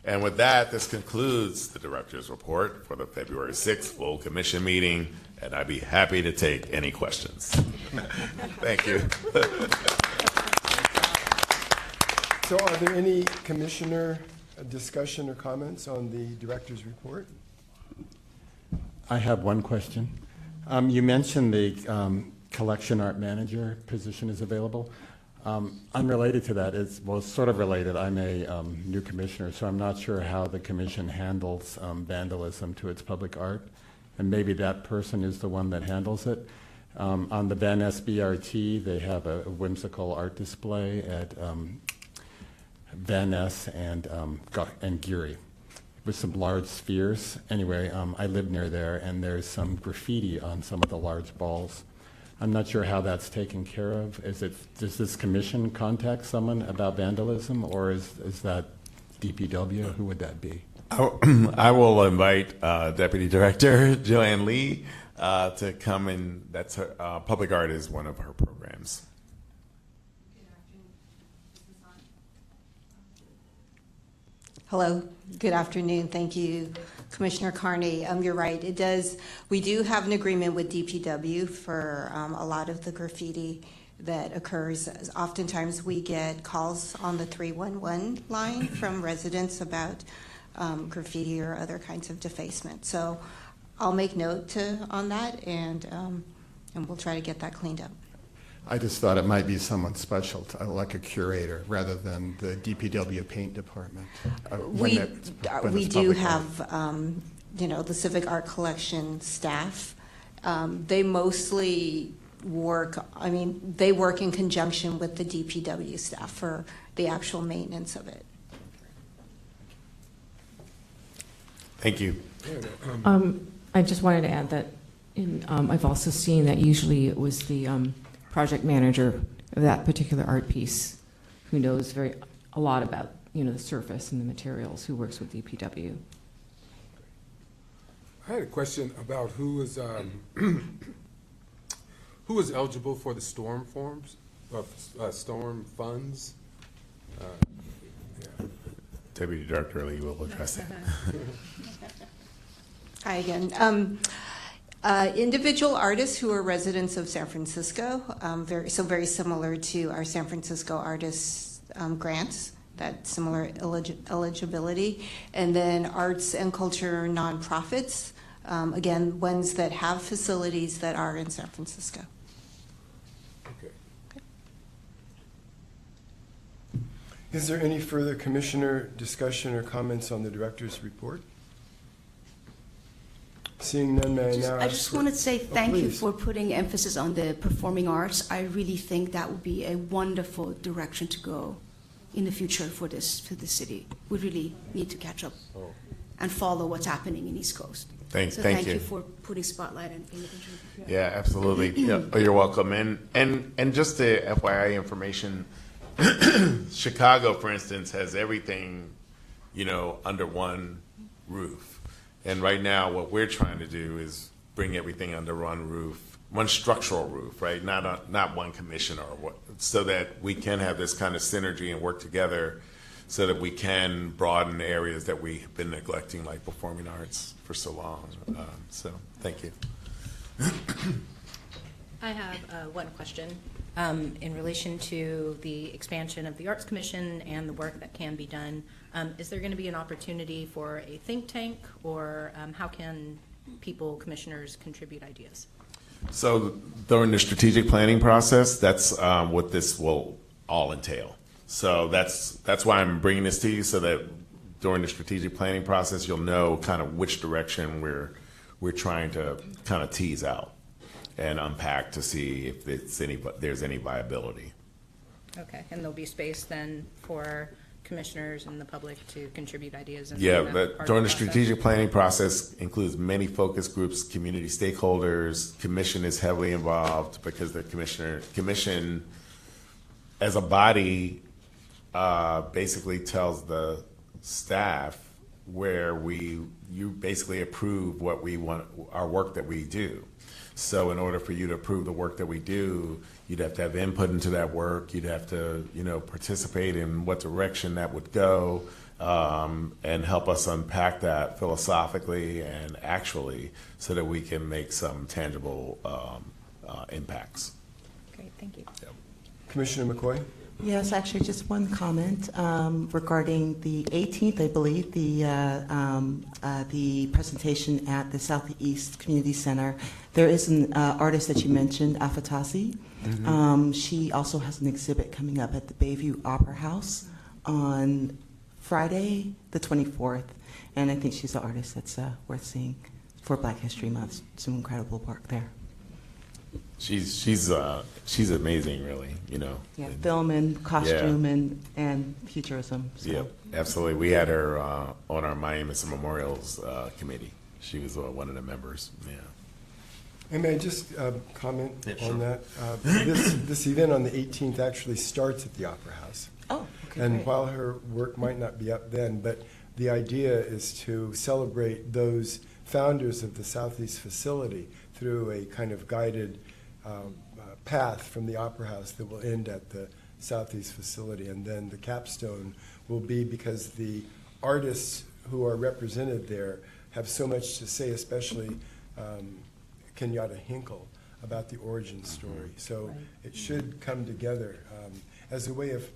And with that, this concludes the director's report for the February 6th full commission meeting, and I'd be happy to take any questions. *laughs* Thank you.
So are there any commissioner uh, discussion or comments on the director's report?
I have one question. Um, you mentioned the um, collection art manager position is available. Um, unrelated to that, it's well, sort of related. I'm a um, new commissioner, so I'm not sure how the commission handles um, vandalism to its public art, and maybe that person is the one that handles it. Um, on the Van Ness BRT, they have a, whimsical art display at um, Van Ness and um, and Geary with some large spheres. Anyway, I live near there, and there's some graffiti on some of the large balls. I'm not sure how that's taken care of. Is it does this commission contact someone about vandalism, or is is that DPW? Who would that be? *clears throat*
I will invite uh, Deputy Director *laughs* Joanne Lee uh, to come and that's her, uh, public art is one of her programs.
Hello,
Good afternoon. Thank you, Commissioner Carney. Um, You're right. It does, we do have an agreement with DPW for um, a lot of the graffiti that occurs. Oftentimes, we get calls on the 311 line from residents about um, graffiti or other kinds of defacement. So I'll make note to, on that, and, um, and we'll try to get that cleaned up.
I just thought it might be someone special, to- like a curator, rather than the DPW paint department. uh, when
We,
it's-
uh,
when
we
it's
do have, um, you know, the Civic Art Collection staff. Um, They mostly work, I mean, they work in conjunction with the DPW staff for the actual maintenance of it.
Thank you.
Um, I just wanted to add that in, um, I've also seen that usually it was the um, project manager of that particular art piece who knows very, a lot about, you know, the surface and the materials, who works with DPW.
I had a question about who is, um, *clears throat* who is eligible for the storm forms, of, uh, storm funds? Uh, yeah.
Deputy Director Lee will address that. *laughs*
Hi again. Um, uh, Individual artists who are residents of San Francisco, um, very, so very similar to our San Francisco artists um, grants, that similar eligi- eligibility. And then arts and culture nonprofits, um, again, ones that have facilities that are in San Francisco.
Okay.
Is there any further commissioner discussion or comments on the director's report? Seeing none, may I
Just-
now
I just
for-
wanted to say
Oh,
thank you
please.
for putting emphasis on the performing arts. I really think that would be a wonderful direction to go in the future for this, for the city. We really need to catch up
Oh.
and follow what's happening in East Coast.
Thank-
So
thank
thank
you.
you for putting spotlight on paying.
Yeah, absolutely. Yeah, oh, you're welcome. And and and just the FYI information, *clears throat* Chicago, for instance, has everything, you know, under one roof. And right now, what we're trying to do is bring everything under one roof, one structural roof, right? Not a, not one commissioner, so that we can have this kind of synergy and work together, so that we can broaden areas that we've been neglecting, like performing arts, for so long. Um, so, thank you.
I have uh, one question um, in relation to the expansion of the Arts Commission and the work that can be done. Um, Is there going to be an opportunity for a think tank, or um, how can people, commissioners, contribute ideas?
So during the strategic planning process, that's um, what this will all entail. So that's that's why I'm bringing this to you, so that during the strategic planning process, you'll know kind of which direction we're we're trying to kind of tease out and unpack to see if it's any there's any viability.
Okay, and there'll be space then for commissioners and the public to contribute ideas? in-
Yeah,
that
but during the strategic planning process includes many focus groups, community stakeholders. Commission is heavily involved because the commissioner, commission as a body, uh, basically tells the staff where we, you basically approve what we want, our work that we do. So in order for you to approve the work that we do, you'd have to have input into that work. You'd have to, you know, participate in what direction that would go, um, and help us unpack that philosophically and actually, so that we can make some tangible um, uh, impacts.
Great, thank you.
Commissioner McCoy?
Yes, actually, just one comment um, regarding the 18th, I believe, the uh, um, uh, the presentation at the Southeast Community Center. There is an uh, artist that you mentioned, Afatasi. Um, she also has an exhibit coming up at the Bayview Opera House on Friday, the 24th, and I think she's an artist that's uh, worth seeing for Black History Month. Some incredible work there.
She's she's uh, she's amazing, really. You know.
Yeah,
And-
film and costume and, and futurism. So.
Yep, absolutely. We had her uh, on our Miami Memorials uh, committee. She was uh, one of the members. Yeah.
And may I just uh, comment
Yeah,
on that? Uh, This, this event on the 18th actually starts at the Opera House.
Oh, okay,
And
great.
while her work might not be up then, but the idea is to celebrate those founders of the Southeast facility through a kind of guided um, uh, path from the Opera House that will end at the Southeast facility. And then the capstone will be because the artists who are represented there have so much to say, especially um, Kenyatta Hinkle, about the origin story. So it should come together um, as a way of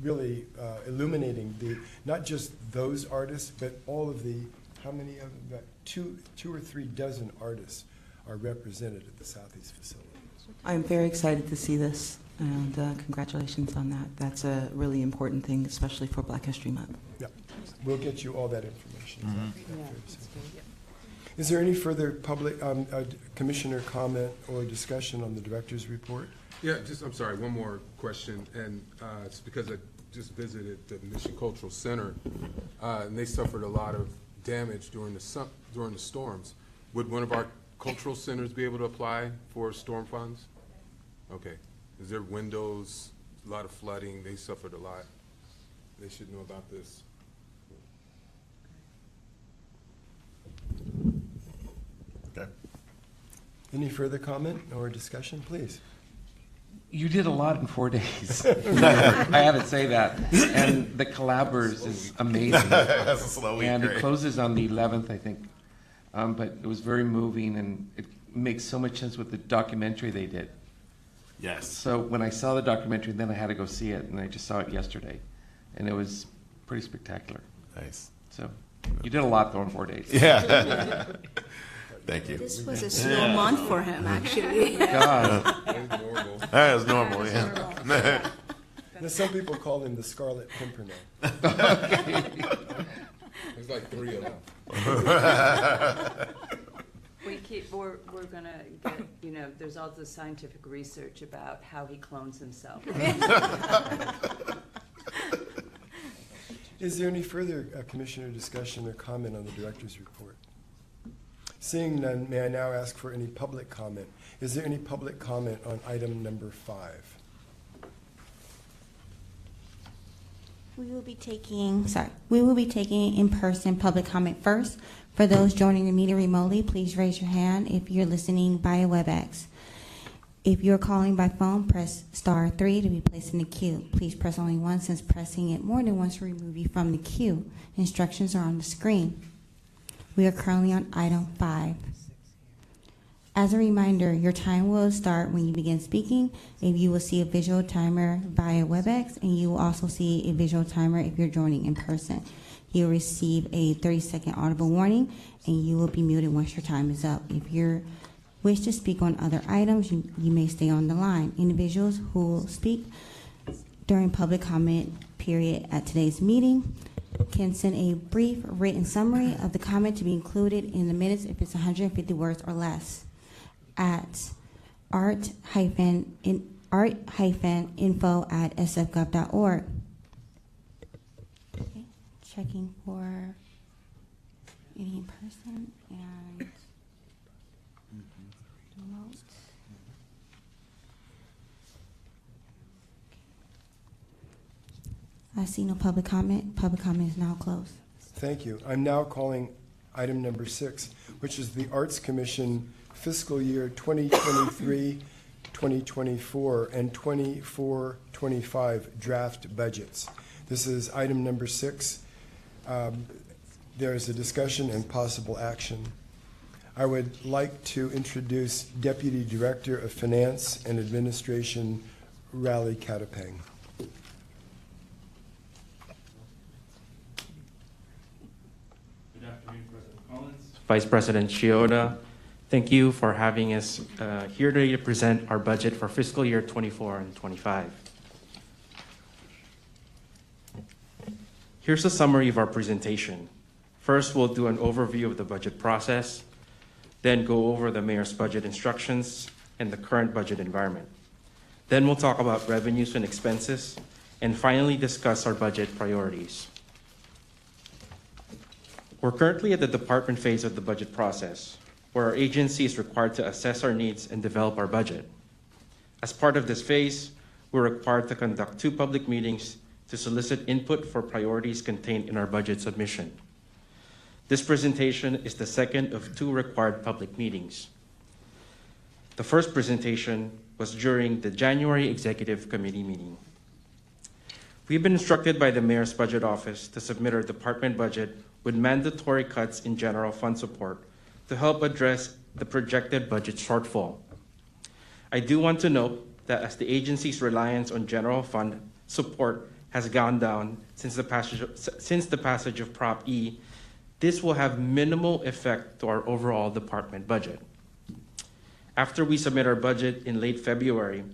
really uh, illuminating the, not just those artists, but all of the, how many of them, about two, two or three dozen artists are represented at the Southeast facility.
I'm very excited to see this, and uh, congratulations on that. That's a really important thing, especially for Black History Month.
Yeah, we'll get you all that information. Is there any further public, um, uh, commissioner comment or discussion on the director's report?
Yeah, just, I'm sorry, one more question, and uh, it's because I just visited the Mission Cultural Center, uh, and they suffered a lot of damage during the, su- during the storms. Would one of our cultural centers be able to apply for storm funds? Okay. Is there windows, a lot of flooding, they suffered a lot. They should know about this.
Okay.
Any further comment or discussion, please?
You did a lot in four days. *laughs* I have to say that. And the Collabers is amazing. *laughs*
That's a slow week,
And it
right?
closes on the 11th, I think. Um, but it was very moving, and it makes so much sense with the documentary they did.
Yes.
So when I saw the documentary, then I had to go see it, and I just saw it yesterday, and it was pretty spectacular.
Nice.
So you did a lot though in four days.
Yeah. *laughs* Thank you.
This was a slow month for him, *laughs* actually. *laughs*
God.
That's normal.
That is normal, yeah.
Now, some people call him the Scarlet Pimpernel.
There's like three of them.
We keep, we're, we're gonna get, you know, there's all the scientific research about how he clones himself.
Is there any further uh, commissioner discussion or comment on the director's report? Seeing none, may I now ask for any public comment? Is there any public comment on item number five?
We will be taking, sorry, we will be taking in-person public comment first. For those joining the meeting remotely, please raise your hand if you're listening via WebEx. If you're calling by phone, press star three to be placed in the queue. Please press only once since pressing it more than once will remove you from the queue. Instructions are on the screen. We are currently on item five. As a reminder, your time will start when you begin speaking, and you will see a visual timer via WebEx, and you will also see a visual timer if you're joining in person. You'll receive a 30-second audible warning, and you will be muted once your time is up. If you wish to speak on other items, you, you may stay on the line. Individuals who will speak during public comment period at today's meeting can send a brief written summary of the comment to be included in the minutes if it's 150 words or less at art hyphen info at sfgov.org. Checking for any person and remote. I see no public comment. Public comment is now closed.
Thank you. I'm now calling item number six, which is the Arts Commission fiscal year 2023, 2024, and 24, 25 draft budgets. This is item number six. Um, There is a discussion and possible action. I would like to introduce Deputy Director of Finance and Administration, Raleigh Catapang.
Good afternoon, President Collins. Vice President Shiota, thank you for having us uh, here today to present our budget for fiscal year 24 and 25. Here's a summary of our presentation. First, we'll do an overview of the budget process, then go over the mayor's budget instructions and the current budget environment. Then we'll talk about revenues and expenses, and finally discuss our budget priorities. We're currently at the department phase of the budget process, where our agency is required to assess our needs and develop our budget. As part of this phase, we're required to conduct two public meetings to solicit input for priorities contained in our budget submission. This presentation is the second of two required public meetings. The first presentation was during the January Executive Committee meeting. We've been instructed by the Mayor's Budget Office to submit our department budget with mandatory cuts in general fund support to help address the projected budget shortfall. I do want to note that as the agency's reliance on general fund support has gone down since the passage of, since the passage of Prop E, this will have minimal effect to our overall department budget. After we submit our budget in late February,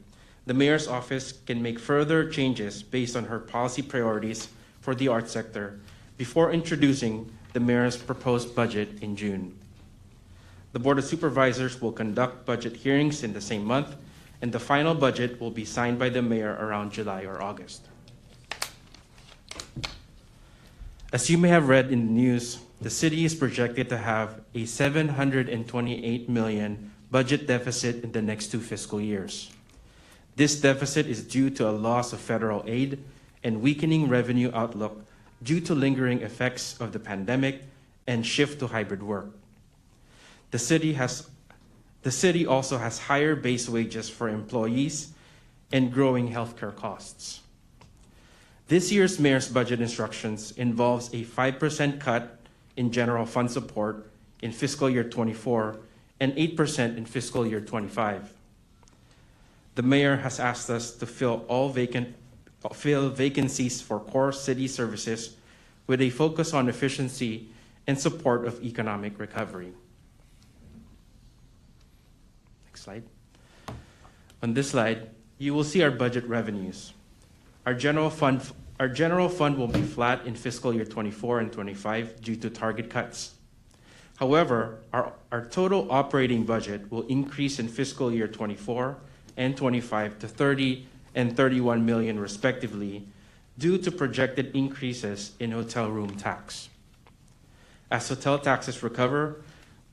the mayor's office can make further changes based on her policy priorities for the arts sector before introducing the mayor's proposed budget in June. The Board of Supervisors will conduct budget hearings in the same month, and the final budget will be signed by the mayor around July or August. As you may have read in the news, the city is projected to have a 728 million budget deficit in the next two fiscal years. This deficit is due to a loss of federal aid and weakening revenue outlook due to lingering effects of the pandemic and shift to hybrid work. The city has the city also has higher base wages for employees and growing healthcare costs. This year's mayor's budget instructions involves a 5% cut in general fund support in fiscal year 24 and 8% in fiscal year 25. The mayor has asked us to fill all vacant fill vacancies for core city services with a focus on efficiency and support of economic recovery. Next slide. On this slide, you will see our budget revenues. Our general fund our general fund will be flat in fiscal year 24 and 25 due to target cuts. However, our, our total operating budget will increase in fiscal year 24 and 25 to 30 and 31 million respectively due to projected increases in hotel room tax. As hotel taxes recover,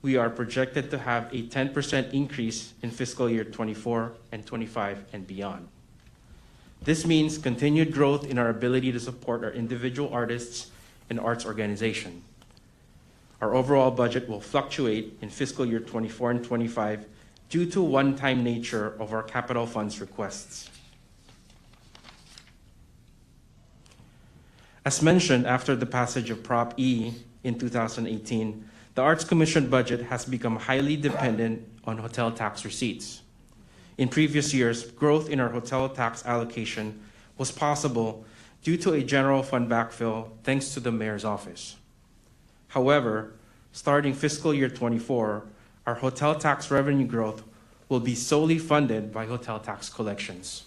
we are projected to have a 10% increase in fiscal year 24 and 25 and beyond. This means continued growth in our ability to support our individual artists and arts organization. Our overall budget will fluctuate in fiscal year 24 and 25 due to one-time nature of our capital funds requests. As mentioned, after the passage of Prop E in 2018, the Arts Commission budget has become highly dependent on hotel tax receipts. In previous years, growth in our hotel tax allocation was possible due to a general fund backfill thanks to the mayor's office. However, starting fiscal year 24, our hotel tax revenue growth will be solely funded by hotel tax collections.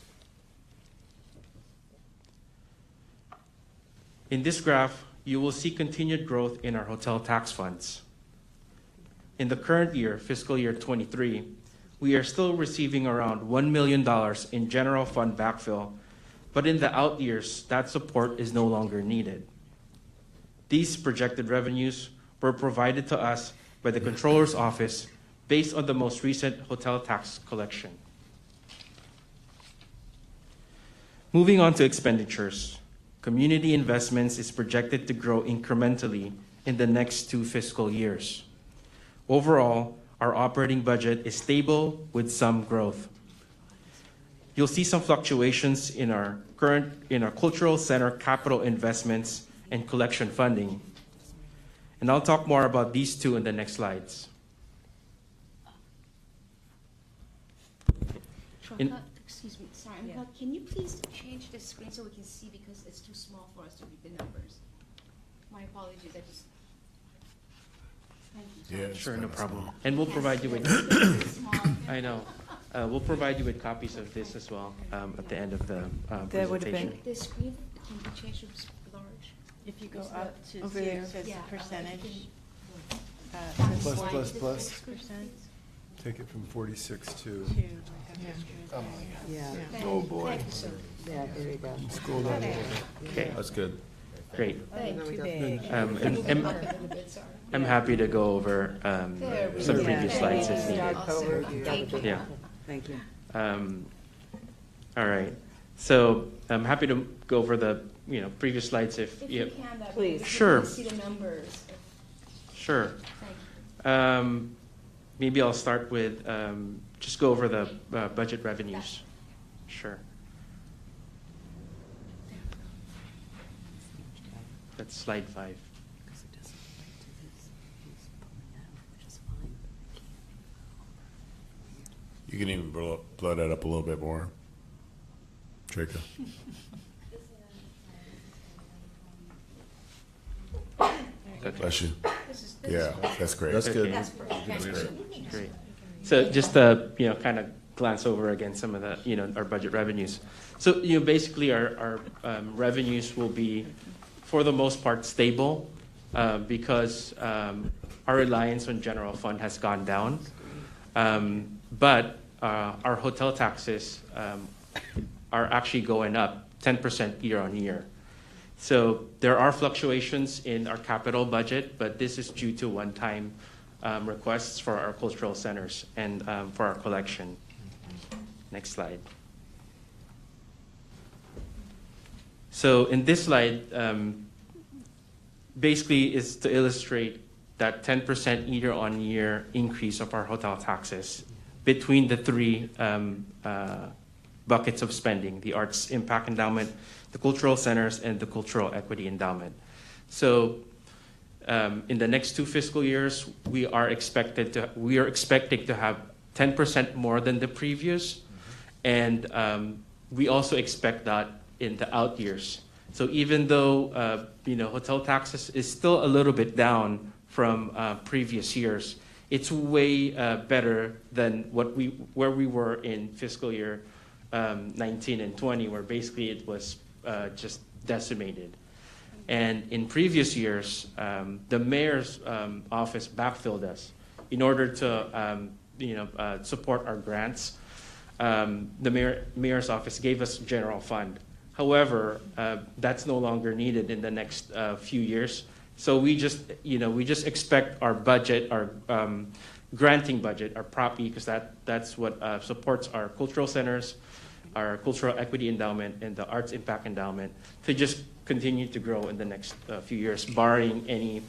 In this graph, you will see continued growth in our hotel tax funds. In the current year, fiscal year 23, we are still receiving around $1 million in general fund backfill, but in the out years, that support is no longer needed. These projected revenues were provided to us by the Controller's Office based on the most recent hotel tax collection. Moving on to expenditures, community investments is projected to grow incrementally in the next two fiscal years. Overall, our operating budget is stable with some growth. You'll see some fluctuations in our current in our cultural center capital investments and collection funding. And I'll talk more about these two in the next slides. In-
uh, excuse me, sorry, I'm can you please change the screen so we can see because it's too small for us to read the numbers? My apologies, I just. Thank you.
Yeah, it's
Sure, no problem.
small.
And we'll provide you with, *coughs* I know, uh, we'll provide you with copies of this as well um, at the end of the uh,
That would have
presentation.
The screen can be changed to large.
If you go
Is
up
that-
to
Over
see
there.
it says
Yeah, uh,
percentage.
if
uh,
can-
it says
Plus,
Slide
plus,
to
plus.
six percent.
Take it from 46 to,
two, like up to
Yeah.
oh boy,
Thank you, sir.
Yeah, there you go.
scroll down a little bit.
Okay,
That's good.
great.
Thank you.
Um, and, and I'm happy to go over um,
There
some
go.
previous slides if needed.
Awesome. Thank you.
Yeah.
Thank you.
Um, all right. So I'm happy to go over the you know previous slides if
If
you
you can, that
Please.
would be
Sure.
to see the numbers.
sure.
Thank you.
Um, maybe I'll start with um, just go over the uh, budget revenues. Sure. That's slide five.
You can even blow, blow that up a little bit more. Draco. Bless you. Yeah, that's great.
That's good. That's great.
Great. So just to, you know, kind of glance over again some of the, you know, our budget revenues. So, you know, basically our, our um, revenues will be, for the most part, stable uh, because um, our reliance on general fund has gone down. Um, But uh, our hotel taxes um, are actually going up 10% year on year. So there are fluctuations in our capital budget, but this is due to one-time um, requests for our cultural centers and um, for our collection. Next slide. So in this slide, um, basically is to illustrate that 10% year-on-year increase of our hotel taxes between the three um, uh, buckets of spending, the Arts Impact Endowment, the cultural centers, and the Cultural Equity Endowment. So um, in the next two fiscal years, we are expected to we are expecting to have 10% more than the previous, and um, we also expect that in the out years. So even though uh, you know hotel taxes is still a little bit down from uh, previous years, it's way uh, better than what we where we were in fiscal year um, 19 and 20, where basically it was uh, just decimated. And in previous years, um, the mayor's um, office backfilled us in order to, um, you know, uh, support our grants. Um, the mayor, mayor's office gave us general fund. However, uh, that's no longer needed in the next uh, few years. So we just, you know, we just expect our budget, our um, granting budget, our Prop E, because that, that's what uh, supports our cultural centers, our cultural equity endowment, and the arts impact endowment to just continue to grow in the next uh, few years, barring any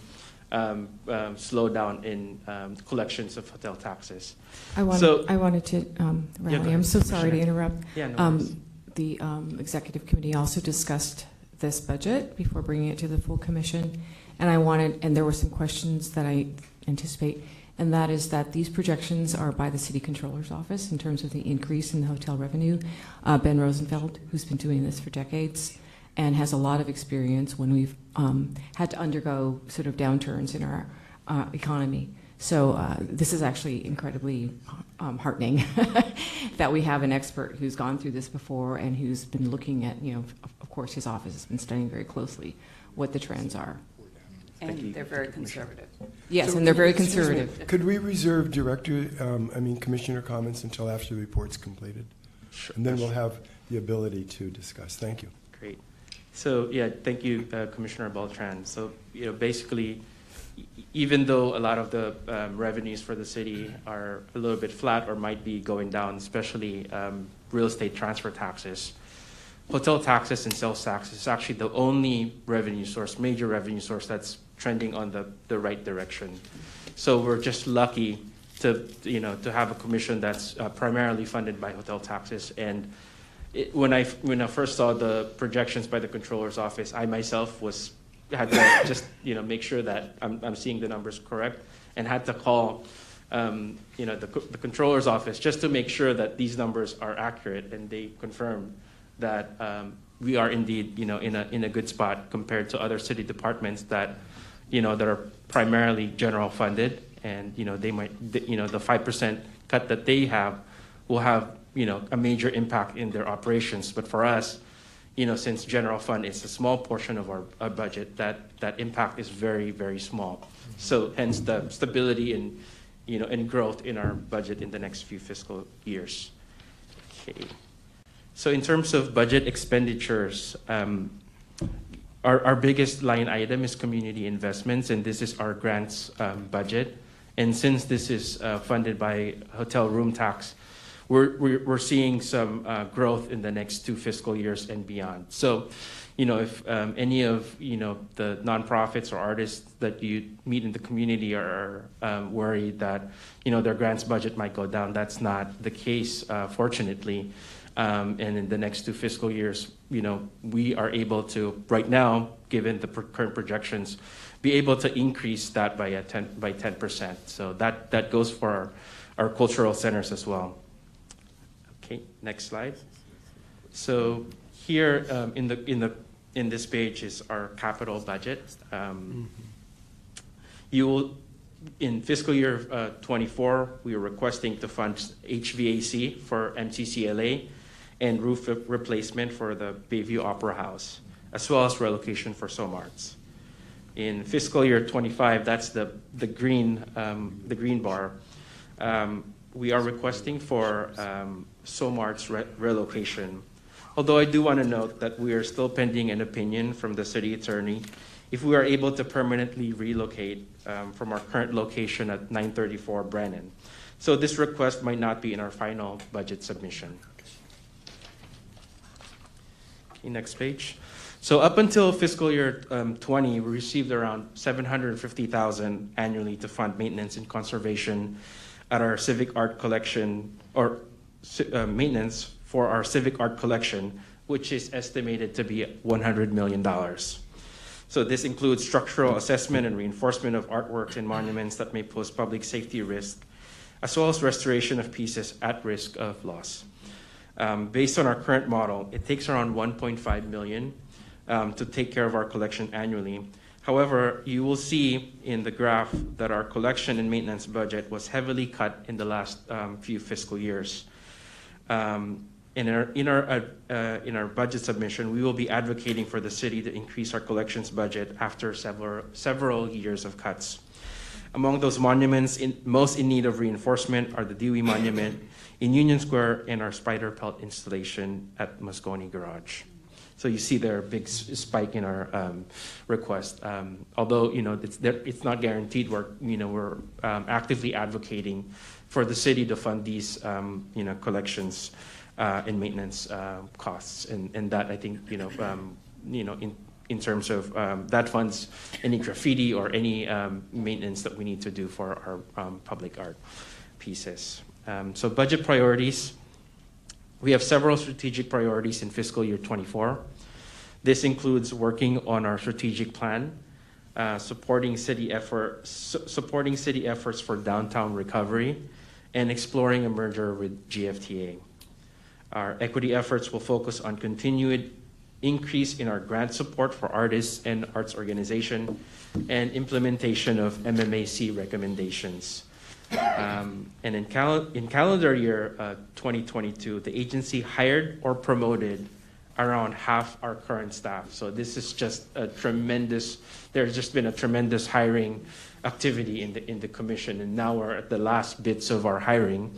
um, um, slowdown in um, collections of hotel taxes.
I wanted,
So-
I wanted to um,
Yeah,
rally. I'm so sorry to interrupt.
Yeah, no
Um. The um, executive committee also discussed this budget before bringing it to the full commission. And I wanted, and there were some questions that I anticipate, and that is that these projections are by the city controller's office in terms of the increase in the hotel revenue. Uh, Ben Rosenfeld, who's been doing this for decades and has a lot of experience when we've um, had to undergo sort of downturns in our uh, economy. So uh, this is actually incredibly um, heartening *laughs* that we have an expert who's gone through this before and who's been looking at, you know, of, course, his office has been studying very closely what the trends are.
And they're very conservative.
Yes,
So-
and they're very
excuse me,
conservative.
Could we reserve director, um, I mean, commissioner comments until after the report's completed?
Sure.
And then we'll have the ability to discuss. Thank you.
Great. So, yeah, thank you, uh, Commissioner Beltran. So, you know, basically, e- even though a lot of the um, revenues for the city are a little bit flat or might be going down, especially um, real estate transfer taxes, hotel taxes and sales taxes is actually the only revenue source, major revenue source that's trending on the, the right direction. So we're just lucky to, you know, to have a commission that's uh, primarily funded by hotel taxes. And it, when I when I first saw the projections by the controller's office, I myself was had to *coughs* just you know make sure that I'm, I'm seeing the numbers correct, and had to call um, you know the, the controller's office just to make sure that these numbers are accurate, and they confirmed that um, we are indeed you know in a in a good spot compared to other city departments that you know that are primarily general funded, and you know they might you know the five percent cut that they have will have you know a major impact in their operations. But for us, you know, since general fund is a small portion of our, our budget, that that impact is very very small. So hence the stability and you know and growth in our budget in the next few fiscal years. Okay. So in terms of budget expenditures. Um, our, our biggest line item is community investments, and this is our grants um, budget. And since this is uh, funded by hotel room tax, we're, we're, seeing some uh, growth in the next two fiscal years and beyond. So, you know, if um, any of, you know, the nonprofits or artists that you meet in the community are um, worried that, you know, their grants budget might go down, that's not the case, uh, fortunately. Um, and in the next two fiscal years, you know, we are able to, right now, given the current projections, be able to increase that by a 10 by 10 percent. So that that goes for our, our cultural centers as well. Okay, next slide. So here um, in the in the in this page is our capital budget. Um, you will in fiscal year uh, 24, we are requesting to fund HVAC for MCCLA and roof replacement for the Bayview Opera House, as well as relocation for SOMARTS. In fiscal year 25, that's the, the green um, the green bar. Um, we are requesting for um, SOMARTS re- relocation. Although I do want to note that we are still pending an opinion from the city attorney if we are able to permanently relocate um, from our current location at 934 Brannan. So this request might not be in our final budget submission. Okay, next page. So up until fiscal year um, 20, we received around 750,000 annually to fund maintenance and conservation at our civic art collection or uh, maintenance for our civic art collection, which is estimated to be 100 million dollars. So this includes structural assessment and reinforcement of artworks and monuments that may pose public safety risk, as well as restoration of pieces at risk of loss. Um, based on our current model, it takes around 1.5 million um, to take care of our collection annually. However, you will see in the graph that our collection and maintenance budget was heavily cut in the last um, few fiscal years. Um, in our, in, our, uh, uh, in our budget submission, we will be advocating for the city to increase our collections budget after several, several years of cuts. Among those monuments in, most in need of reinforcement are the Dewey Monument in Union Square and our spider pelt installation at Moscone Garage. So you see there a big spike in our um, request. Um, although you know it's, it's not guaranteed, we're you know we're um, actively advocating for the city to fund these um, you know collections uh, and maintenance uh, costs, and, and that I think you know um, you know in in terms of um, that funds any graffiti or any maintenance that we need to do for our public art pieces. Um, so budget priorities. We have several strategic priorities in fiscal year 24. This includes working on our strategic plan, uh, supporting city effort, su- supporting city efforts for downtown recovery, and exploring a merger with GFTA. Our equity efforts will focus on continued increase in our grant support for artists and arts organization and implementation of MMAC recommendations. Um, and in, cal- in calendar year uh, 2022, the agency hired or promoted around half our current staff. So this is just a tremendous. There's just been a tremendous hiring activity in the in the commission, and now we're at the last bits of our hiring,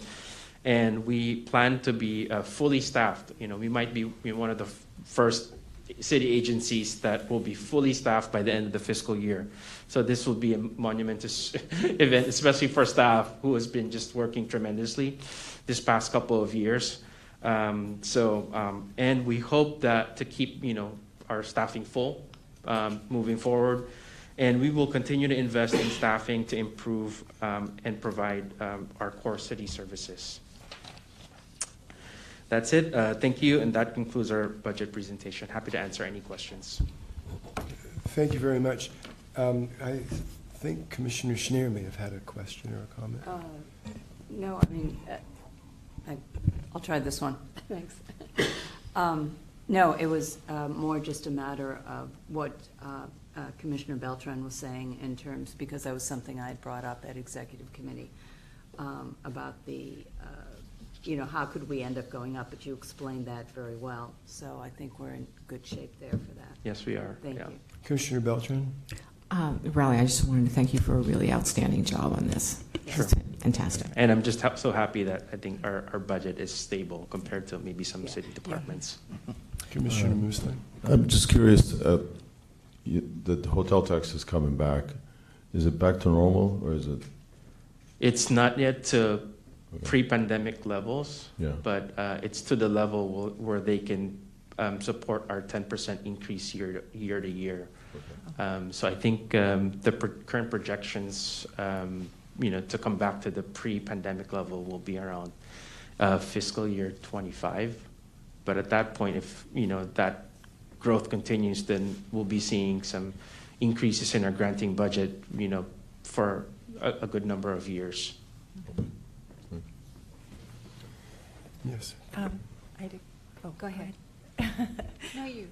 and we plan to be uh, fully staffed. You know, we might be one of the first city agencies that will be fully staffed by the end of the fiscal year. So this will be a monumentous *laughs* event, especially for staff who has been just working tremendously this past couple of years. Um, so, um, and we hope that to keep, you know, our staffing full um, moving forward. And we will continue to invest in staffing to improve um, and provide um, our core city services. That's it. Uh, thank you, and that concludes our budget presentation. Happy to answer any questions.
Thank you very much. Um, I think Commissioner Schnair may have had a question or a comment.
Uh, No, I mean, uh, I, I'll try this one. *laughs* Thanks. Um, No, it was uh, more just a matter of what uh, uh, Commissioner Beltran was saying in terms, because that was something I had brought up at executive committee um, about the, uh, you know, how could we end up going up? But you explained that very well, so I think we're in good shape there for that.
Yes, we are.
Thank
yeah.
you.
Commissioner Beltran?
Um, Riley, I just wanted to thank you for a really outstanding job on this.
Sure.
It's fantastic.
And I'm just ha- so happy that I think our, our budget is stable compared to maybe some city departments.
Commissioner
Uh,
Musleh?
I'm just curious, uh, you- the hotel tax is coming back. Is it back to normal, or is it?
It's not yet to pre-pandemic levels,
Yeah.
but uh, it's to the level wh- where they can um, support our 10% increase year to, year to year. Um, so I think um, the pro- current projections, um, you know, to come back to the pre-pandemic level will be around uh, fiscal year 25. But at that point, if you know that growth continues, then we'll be seeing some increases in our granting budget, you know, for a, a good number of years.
Yes.
Um, I do, oh,
Go ahead. *laughs*
No, you.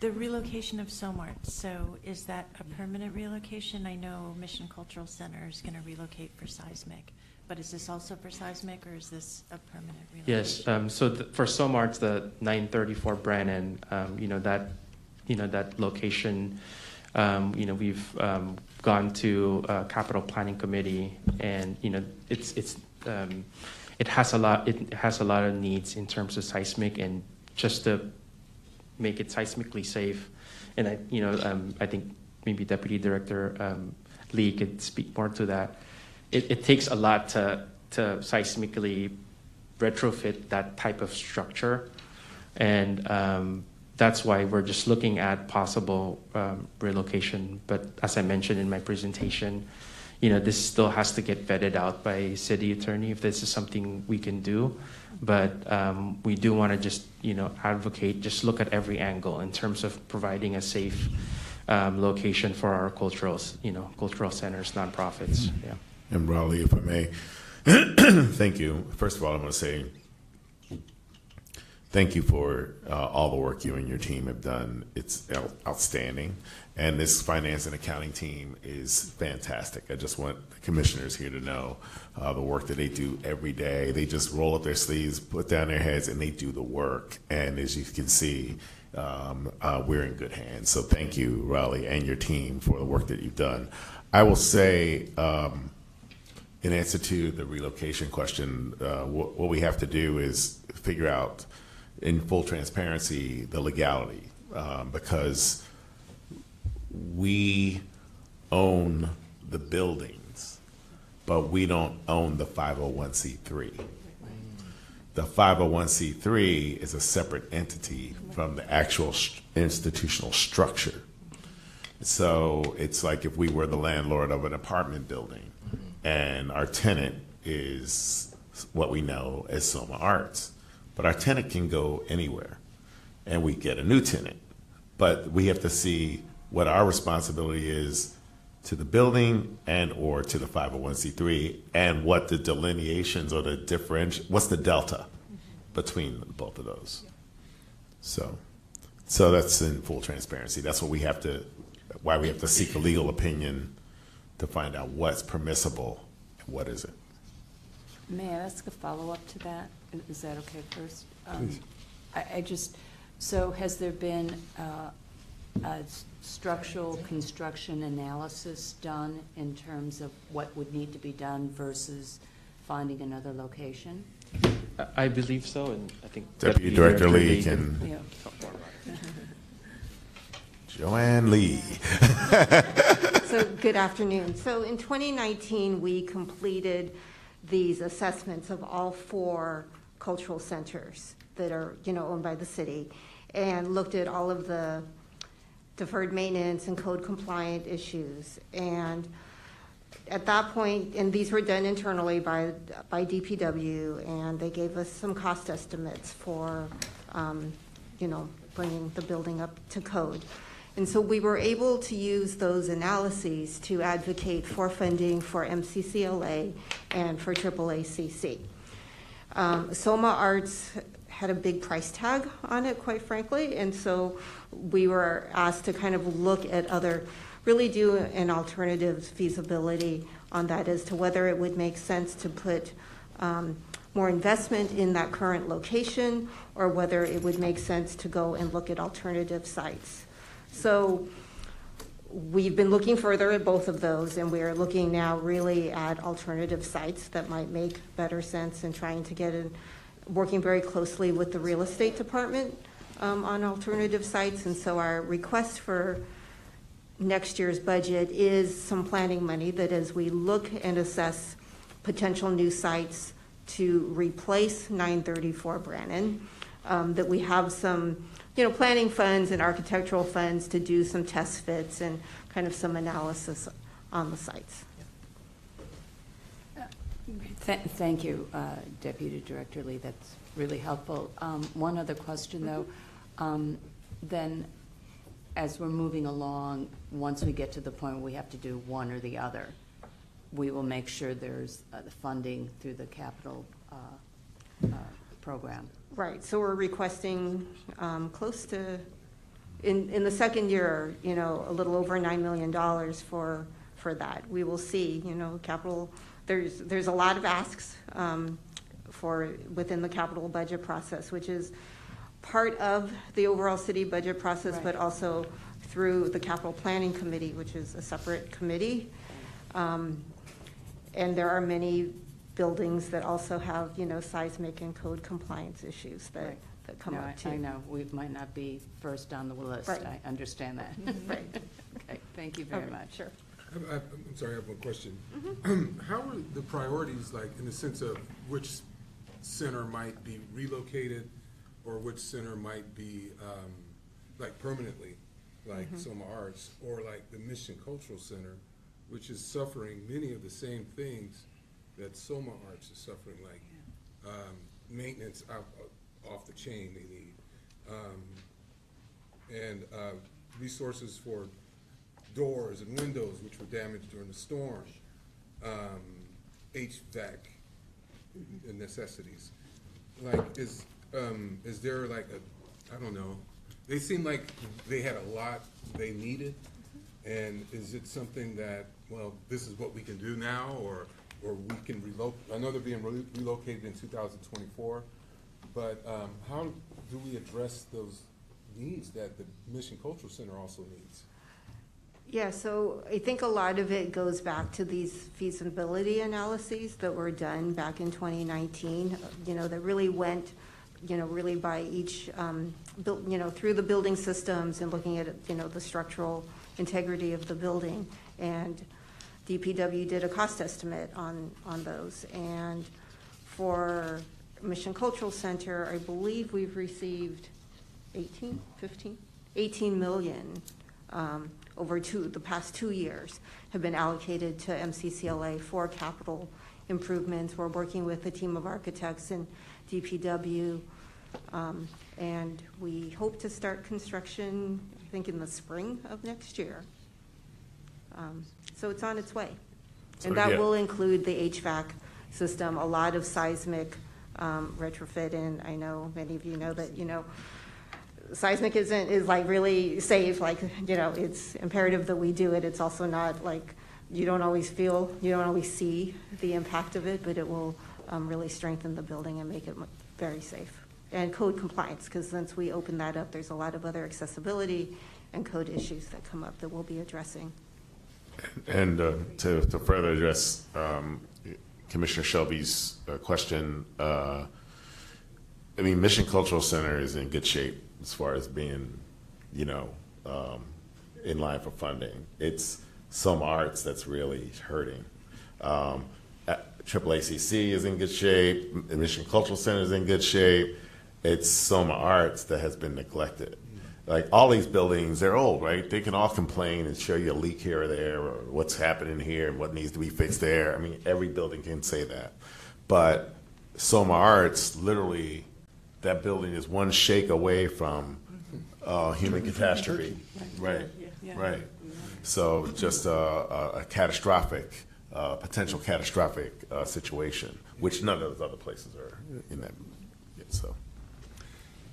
The relocation of Somart, so is that a permanent relocation? I know Mission Cultural Center is going to relocate for seismic, but is this also for seismic, or is this a permanent relocation?
Yes, um, so th- for Somart, the 934 Brannan, um, you know, that, you know, that location, um, you know, we've um, gone to uh, capital planning committee and, you know, it's, it's, um, it has a lot, it has a lot of needs in terms of seismic and just to make it seismically safe. And I, you know, um, I think maybe Deputy Director um, Lee could speak more to that. It, it takes a lot to, to seismically retrofit that type of structure. And um, that's why we're just looking at possible um, relocation. But as I mentioned in my presentation, you know, this still has to get vetted out by city attorney if this is something we can do. But um, we do want to just, you know, advocate, just look at every angle in terms of providing a safe um, location for our cultural, you know, cultural centers, nonprofits. Yeah.
And Raleigh, if I may, *clears throat* thank you. First of all, I want to say thank you for uh, all the work you and your team have done. It's out- outstanding. And this finance and accounting team is fantastic. I just want the commissioners here to know uh, the work that they do every day. They just roll up their sleeves, put down their heads, and they do the work. And as you can see, um, uh, we're in good hands. So thank you, Raleigh, and your team for the work that you've done. I will say, um, in answer to the relocation question, uh, what, what we have to do is figure out, in full transparency, the legality, um, because we own the buildings, but we don't own the 501c3. The 501c3 is a separate entity from the actual st- institutional structure. So it's like if we were the landlord of an apartment building and our tenant is what we know as SOMArts. But our tenant can go anywhere and we get a new tenant. But we have to see what our responsibility is to the building and or to the 501c3 and what the delineations or the differential what's the delta between both of those. So so that's in full transparency. That's what we have to why we have to seek a legal opinion to find out what's permissible and what isn't.
May I ask a follow-up to that? Is that okay first? Um,
Please.
I, I just, so has there been uh, a s- structural construction analysis done in terms of what would need to be done versus finding another location?
I- I believe so, and I think
Deputy Director Lee can,
Yeah.
talk more about it. *laughs*
Joanne Lee.
So, good afternoon. So, in 2019, we completed these assessments of all four cultural centers that are, you know, owned by the city, and looked at all of the deferred maintenance and code compliant issues. And at that point, and these were done internally by, by DPW, and they gave us some cost estimates for, um, you know, bringing the building up to code. And so we were able to use those analyses to advocate for funding for MCCLA and for AAACC. Um, SOMArts had a big price tag on it, quite frankly, and so we were asked to kind of look at other, really do an alternative feasibility on that as to whether it would make sense to put um, more investment in that current location or whether it would make sense to go and look at alternative sites. So we've been looking further at both of those, and we're looking now really at alternative sites that might make better sense and trying to get in, working very closely with the real estate department um, on alternative sites. And so our request for next year's budget is some planning money that as we look and assess potential new sites to replace 934 Brannan, um, that we have some, you know, planning funds and architectural funds to do some test fits and kind of some analysis on the sites.
Th- Thank you, uh, Deputy Director Lee, that's really helpful. Um, One other question, though. Um, Then, as we're moving along, once we get to the point where we have to do one or the other, we will make sure there's uh, the funding through the capital uh, uh, program.
Right, so we're requesting um, close to, in, in the second year, you know, a little over $9 million for, for that. We will see, you know, capital, there's, there's a lot of asks um, for, within the capital budget process, which is part of the overall city budget process, but also through the capital planning committee, which is a separate committee. Um, And there are many buildings that also have, you know, seismic and code compliance issues that, that come
No,
up
I-
too.
I know, we might not be first on the list.
Right.
I understand that. *laughs*
Right. *laughs*
Okay, thank you very
Okay,
much.
Sure.
I- I- I'm sorry, I have one question.
Mm-hmm. *clears throat*
How are the priorities, like, in the sense of which center might be relocated, or which center might be, um, like, permanently, like. SOMArts, or like the Mission Cultural Center, which is suffering many of the same things that Soma Arts is suffering, like, um, maintenance out, off the chain they need, um, and, uh, resources for doors and windows which were damaged during the storm, um, HVAC necessities. Like, is, um, is there like a, I don't know, they seem like they had a lot they needed, and is it something that, well, this is what we can do now, or, or we can relocate, I know they're being relo- relocated in two thousand twenty-four, but, um, how do we address those needs that the Mission Cultural Center also needs?
Yeah, so I think a lot of it goes back to these feasibility analyses that were done back in 2019, you know, that really went, you know, really by each, um, buil- you know, through the building systems and looking at, you know, the structural integrity of the building. And DPW did a cost estimate on, on those. And for Mission Cultural Center, I believe we've received 18, 15, 18 million um, over two, the past two years have been allocated to MCCLA for capital improvements. We're working with a team of architects and DPW, um, and we hope to start construction, I think, in the spring of next year. Um, So it's on its way.
So,
And that
yeah.
will include the HVAC system, a lot of seismic um, retrofit, and I know many of you know that, you know, seismic isn't, is like really safe, like, you know, it's imperative that we do it. It's also not like, you don't always feel, you don't always see the impact of it, but it will um, really strengthen the building and make it very safe. And code compliance, because since we opened that up, there's a lot of other accessibility and code issues that come up that we'll be addressing.
And uh, to, to further address um, Commissioner Shelby's uh, question, uh, I mean, Mission Cultural Center is in good shape as far as being, you know, um, in line for funding. It's SOMArts that's really hurting. Um, at- Triple ACC is in good shape. Mission Cultural Center is in good shape. It's SOMArts that has been neglected. Like all these buildings, they're old, right? They can all complain and show you a leak here or there, or what's happening here, and what needs to be fixed there. I mean, every building can say that. But SOMArts, literally, that building is one shake away from uh, human catastrophe. Right, right. So just a, a, a catastrophic, uh, potential catastrophic uh, situation, which none of those other places are in that. So.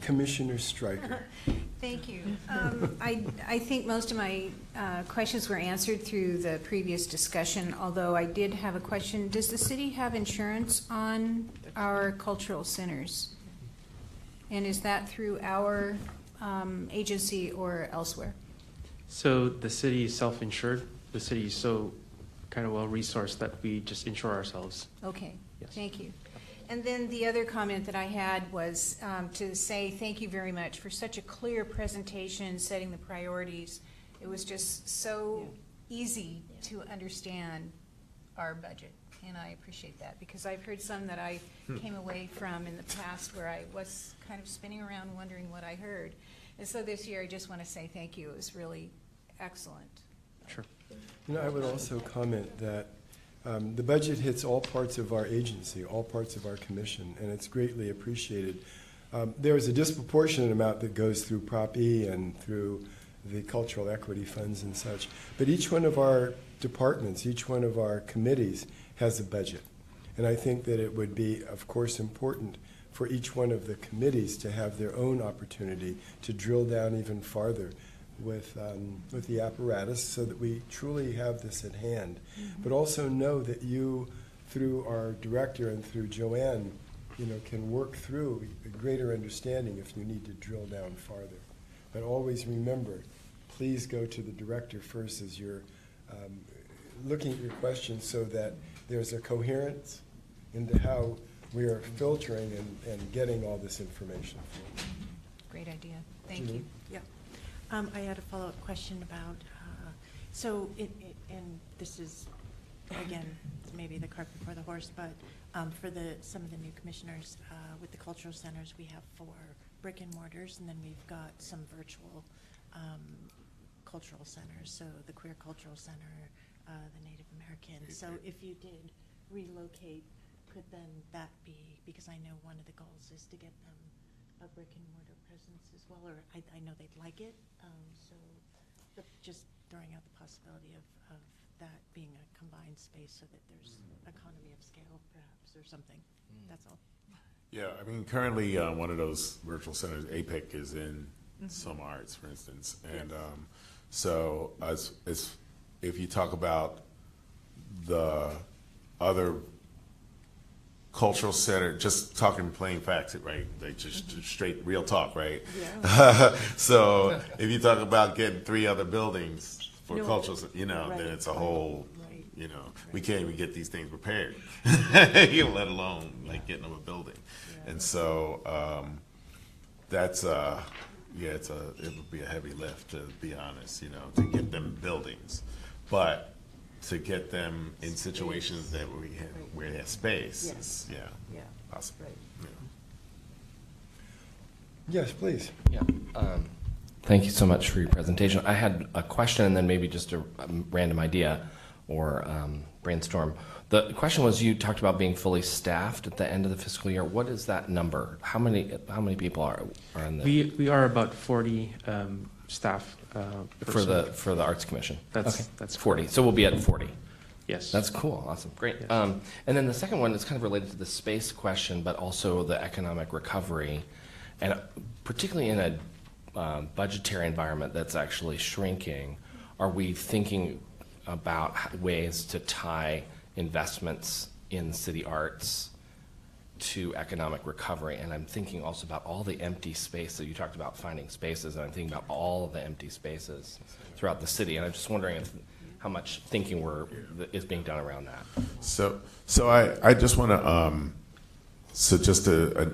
Commissioner Stryker. *laughs*
Thank you. Um, I, I think most of my uh, questions were answered through the previous discussion, although I did have a question. Does the city have insurance on our cultural centers? And is that through our um, agency or elsewhere?
So the city is self-insured. The city is so kind of well-resourced that we just insure ourselves.
Okay,
Yes.
thank you. And then the other comment that I had was um, to say thank you very much for such a clear presentation, setting the priorities. It was just so easy to understand our budget, and I appreciate that, because I've heard some that I
Hmm.
came away from in the past where I was kind of spinning around wondering what I heard. And so this year, I just want to say thank you. It was really excellent.
Sure.
You know, I would also comment that um, the budget hits all parts of our agency, all parts of our commission, and it's greatly appreciated. Um, There is a disproportionate amount that goes through Prop E and through the cultural equity funds and such, but each one of our departments, each one of our committees has a budget. And I think that it would be, of course, important for each one of the committees to have their own opportunity to drill down even farther with, um, with the apparatus so that we truly have this at hand. But also know that you, through our director and through Joanne, you know, can work through a greater understanding if you need to drill down farther. But always remember, please go to the director first as you're um, looking at your questions so that there's a coherence into how we are filtering and, and getting all this information.
Great idea. Thank you. Yeah. Um, I had a follow-up question about, uh, so, it, it- and this is, again, maybe the cart before the horse, but um, for the, some of the new commissioners, uh, with the cultural centers, we have four brick and mortars, and then we've got some virtual um, cultural centers, so the Queer Cultural Center, uh, the Native American. So if you did relocate, could then that be, because I know one of the goals is to get them a brick and mortar presence as well, or I, I know they'd like it, um, so, but just throwing out the possibility of, of that being a combined space so that there's economy of scale perhaps, or something, that's all.
Yeah, I mean, currently, uh, one of those virtual centers, APICC, is in
Mhm.
SOMArts, for instance. And um, so, as, as, if you talk about the other cultural center, just talking plain facts, right? Like just just straight real talk, right?
Yeah. *laughs*
so, if you talk about getting three other buildings for
No,
cultural, you know, then it's a whole,
right,
you know, we can't even get these things prepared, *laughs* let alone like getting them a building. And so um, that's uh, yeah, it's a it would be a heavy lift to be honest, you know, to get them buildings, but to get them in situations that we have, where they have space,
Yes.
is, yeah,
Yeah.
possible. Yeah.
Yes, please.
Yeah. Um, thank you so much for your presentation. I had a question and then maybe just a um, random idea or um, brainstorm. The question was you talked about being fully staffed at the end of the fiscal year. What is that number? How many how many people are are in the
We, we are about 40 um, staff. Uh,
for the for the Arts Commission?
That's,
okay.
that's
40.
correct.
So we'll be at 40.
Yes.
That's cool. Awesome. Great. Um, and then the second one is kind of related to the space question, but also the economic recovery. And particularly in a um, budgetary environment that's actually shrinking, are we thinking about h- ways to tie investments in city arts to economic recovery? And I'm thinking also about all the empty space. So you talked about finding spaces, and I'm thinking about all of the empty spaces throughout the city. And I'm just wondering if, how much thinking we're, is being done around that.
So, so I, I just want to, um, so just a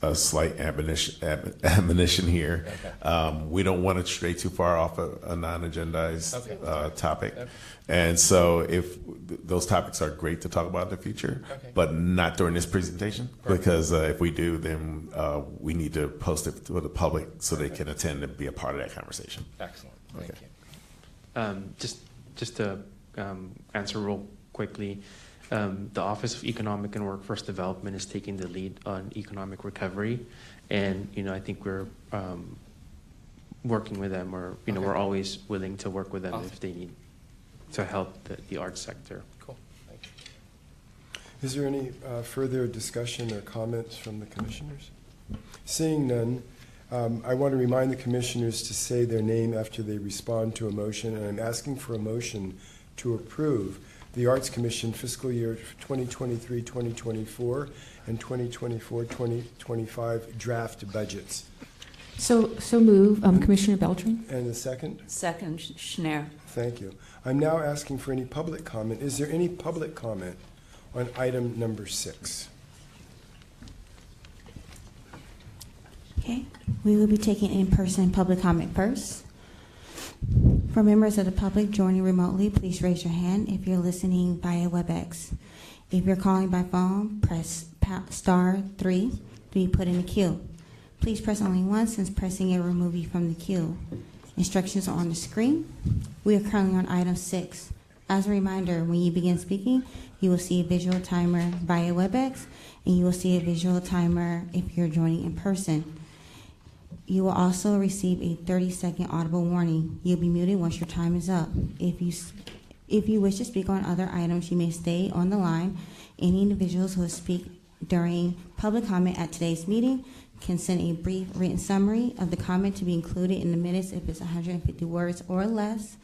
a slight admonition, *laughs* admonition here. Um, we don't want to stray too far off a, a non-agendized
Okay.
uh, topic.
Okay.
And so if those topics are great to talk about in the future,
Okay.
but not during this presentation,
Perfect.
because uh, if we do, then uh, we need to post it for the public so they can attend and be a part of that conversation.
Excellent. Thank
Okay.
you.
Um, just, just to um, answer real quickly, um, the Office of Economic and Workforce Development is taking the lead on economic recovery, and you know I think we're um, working with them, or you know
Okay.
we're always willing to work with them
Awesome.
if they need to help the, the arts sector.
Cool. Thank you.
Is there any uh, further discussion or comments from the commissioners? Seeing none, um, I want to remind the commissioners to say their name after they respond to a motion, and I'm asking for a motion to approve the Arts Commission fiscal year 2023-2024 and 2024-2025 draft budgets.
So, so move, um, Commissioner Beltran?
And the second?
Second, Sch- Schnair.
Thank you. I'm now asking for any public comment. Is there any public comment on item number six?
Okay, we will be taking in-person public comment first. For members of the public joining remotely, please raise your hand if you're listening via WebEx. If you're calling by phone, press star three to be put in the queue. Please press only once since pressing it will remove you from the queue. Instructions are on the screen. We are currently on item six. As a reminder, when you begin speaking, you will see a visual timer via WebEx, and you will see a visual timer if you're joining in person. You will also receive a 30-second audible warning. You'll be muted once your time is up. If you, if you wish to speak on other items, you may stay on the line. Any individuals who speak during public comment at today's meeting can send a brief written summary of the comment to be included in the minutes if it's 150 words or less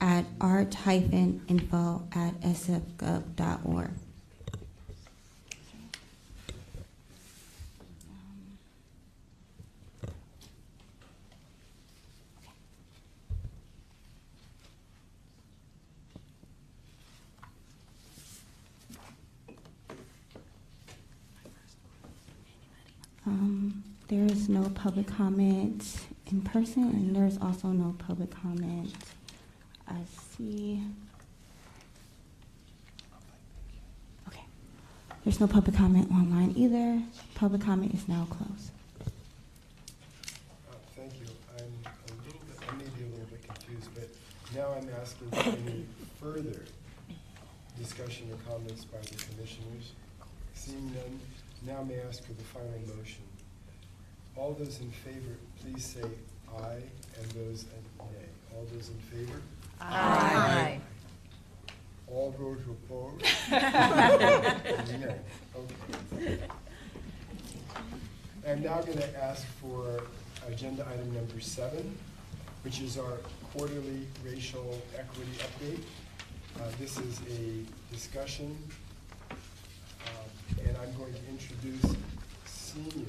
at art-info at sfgov.org. Um, there is no public comment in person, and there's also no public comment. I see. Okay. There's no public comment online either. Public comment is now closed.
Uh, Thank you. I'm a little bit, I may be a little bit confused, but now I'm asking for any further discussion or comments by the commissioners. Seeing none, now may I ask for the final motion. All those in favor, please say aye, and those nay. All those in favor?
Aye.
All those opposed? *laughs* Nay. Okay. I'm now going to ask for agenda item number seven, which is our quarterly racial equity update. Uh, This is a discussion, um, and I'm going to introduce senior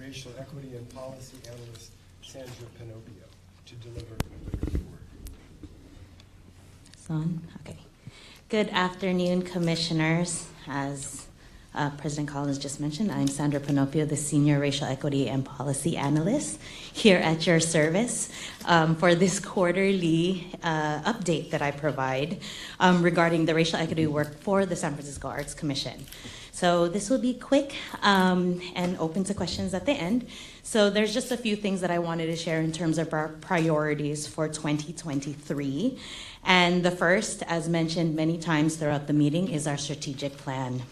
racial equity and policy analyst Sandra Panopio to deliver the report.
On, okay. Good afternoon, commissioners. As uh, President Collins just mentioned, I'm Sandra Panopio, the Senior Racial Equity and Policy Analyst here at your service um, for this quarterly uh, update that I provide um, regarding the racial equity work for the San Francisco Arts Commission. So this will be quick um, and open to questions at the end. So there's just a few things that I wanted to share in terms of our priorities for 2023. And the first, as mentioned many times throughout the meeting, is our strategic plan.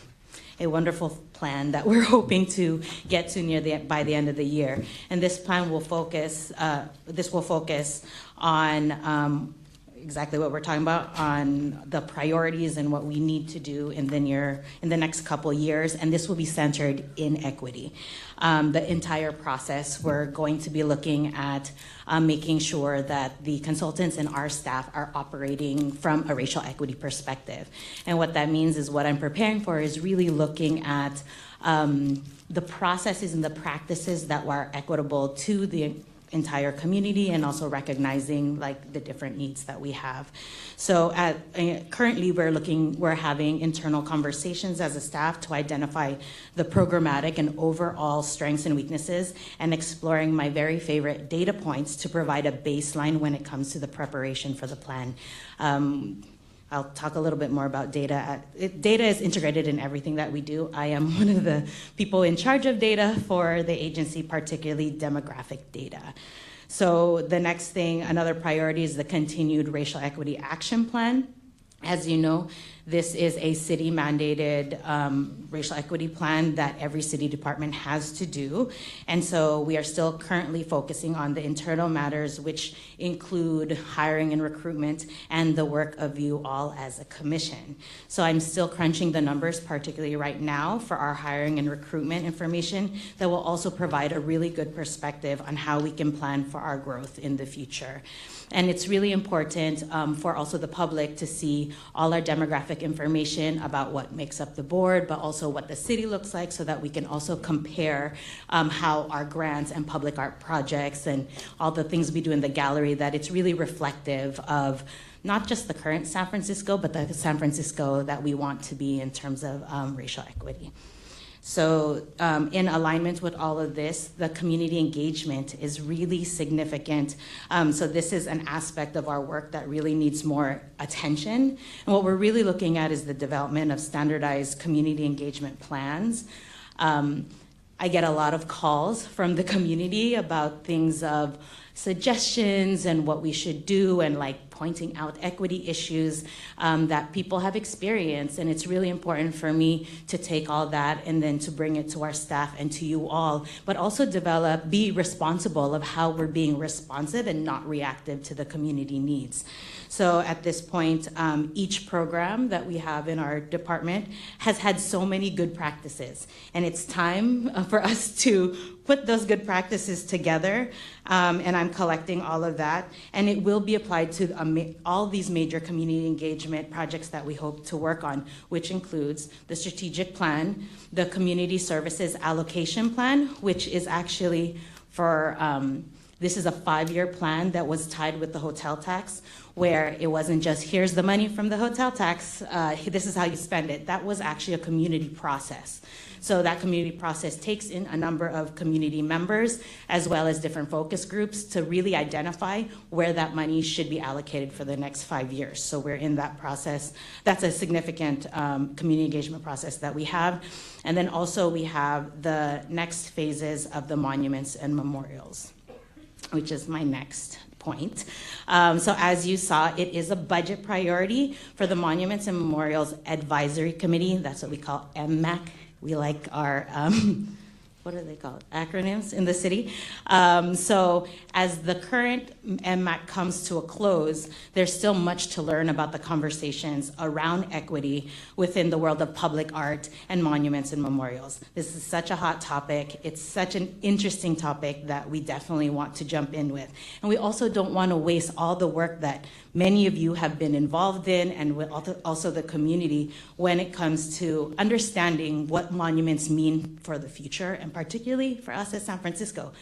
A wonderful plan that we're *laughs* hoping to get to near the by the end of the year. And this plan will focus. Uh, this will focus on um, exactly what we're talking about on the priorities and what we need to do in the near in the next couple years and this will be centered in equity. Um, the entire process we're going to be looking at um, making sure that the consultants and our staff are operating from a racial equity perspective. And what that means is what i'm preparing for is really looking at um, the processes and the practices that are equitable to the entire community and also recognizing like the different needs that we have. So at, uh, currently we're looking we're having internal conversations as a staff to identify the programmatic and overall strengths and weaknesses and exploring my very favorite data points to provide a baseline when it comes to the preparation for the plan. Um, I'll talk a little bit more about data. Uh, it, data is integrated in everything that we do. I am *laughs* one of the people in charge of data for the agency, particularly demographic data. So, the next thing, another priority is the continued racial equity action plan. As you know, this is a city mandated um, racial equity plan that every city department has to do. And so we are still currently focusing on the internal matters, which include hiring and recruitment and the work of you all as a commission. So I'm still crunching the numbers, particularly right now, for our hiring and recruitment information that will also provide a really good perspective on how we can plan for our growth in the future. And it's really important um, for also the public to see all our demographic information about what makes up the board, but also what the city looks like so that we can also compare um, how our grants and public art projects and all the things we do in the gallery, that it's really reflective of not just the current San Francisco, but the San Francisco that we want to be in terms of um, racial equity. So, um, in alignment with all of this, the community engagement is really significant. Um, so, this is an aspect of our work that really needs more attention. And what we're really looking at is the development of standardized community engagement plans. Um, I get a lot of calls from the community about things of suggestions and what we should do and like pointing out equity issues um, that people have experienced. And it's really important for me to take all that and then to bring it to our staff and to you all, but also develop, be responsible of how we're being responsive and not reactive to the community needs. So at this point, um, each program that we have in our department has had so many good practices. And it's time *laughs* for us to put those good practices together. Um, and I'm collecting all of that. And it will be applied to all these major community engagement projects that we hope to work on, which includes the strategic plan, the community services allocation plan, which is actually for um, this is a five year plan that was tied with the hotel tax, where it wasn't just here's the money from the hotel tax, uh, this is how you spend it. That was actually a community process. So that community process takes in a number of community members as well as different focus groups to really identify where that money should be allocated for the next five years. So we're in that process. That's a significant um, community engagement process that we have. And then also we have the next phases of the monuments and memorials which is my next point. Um, so, as you saw, it is a budget priority for the Monuments and Memorials Advisory Committee. That's what we call MMAC. We like our um, what are they called? Acronyms in the city. Um, so, as the current MMAC comes to a close, there's still much to learn about the conversations around equity within the world of public art and monuments and memorials. This is such a hot topic. It's such an interesting topic that we definitely want to jump in with. And we also don't want to waste all the work that many of you have been involved in, and also the community when it comes to understanding what monuments mean for the future, and particularly for us at San Francisco.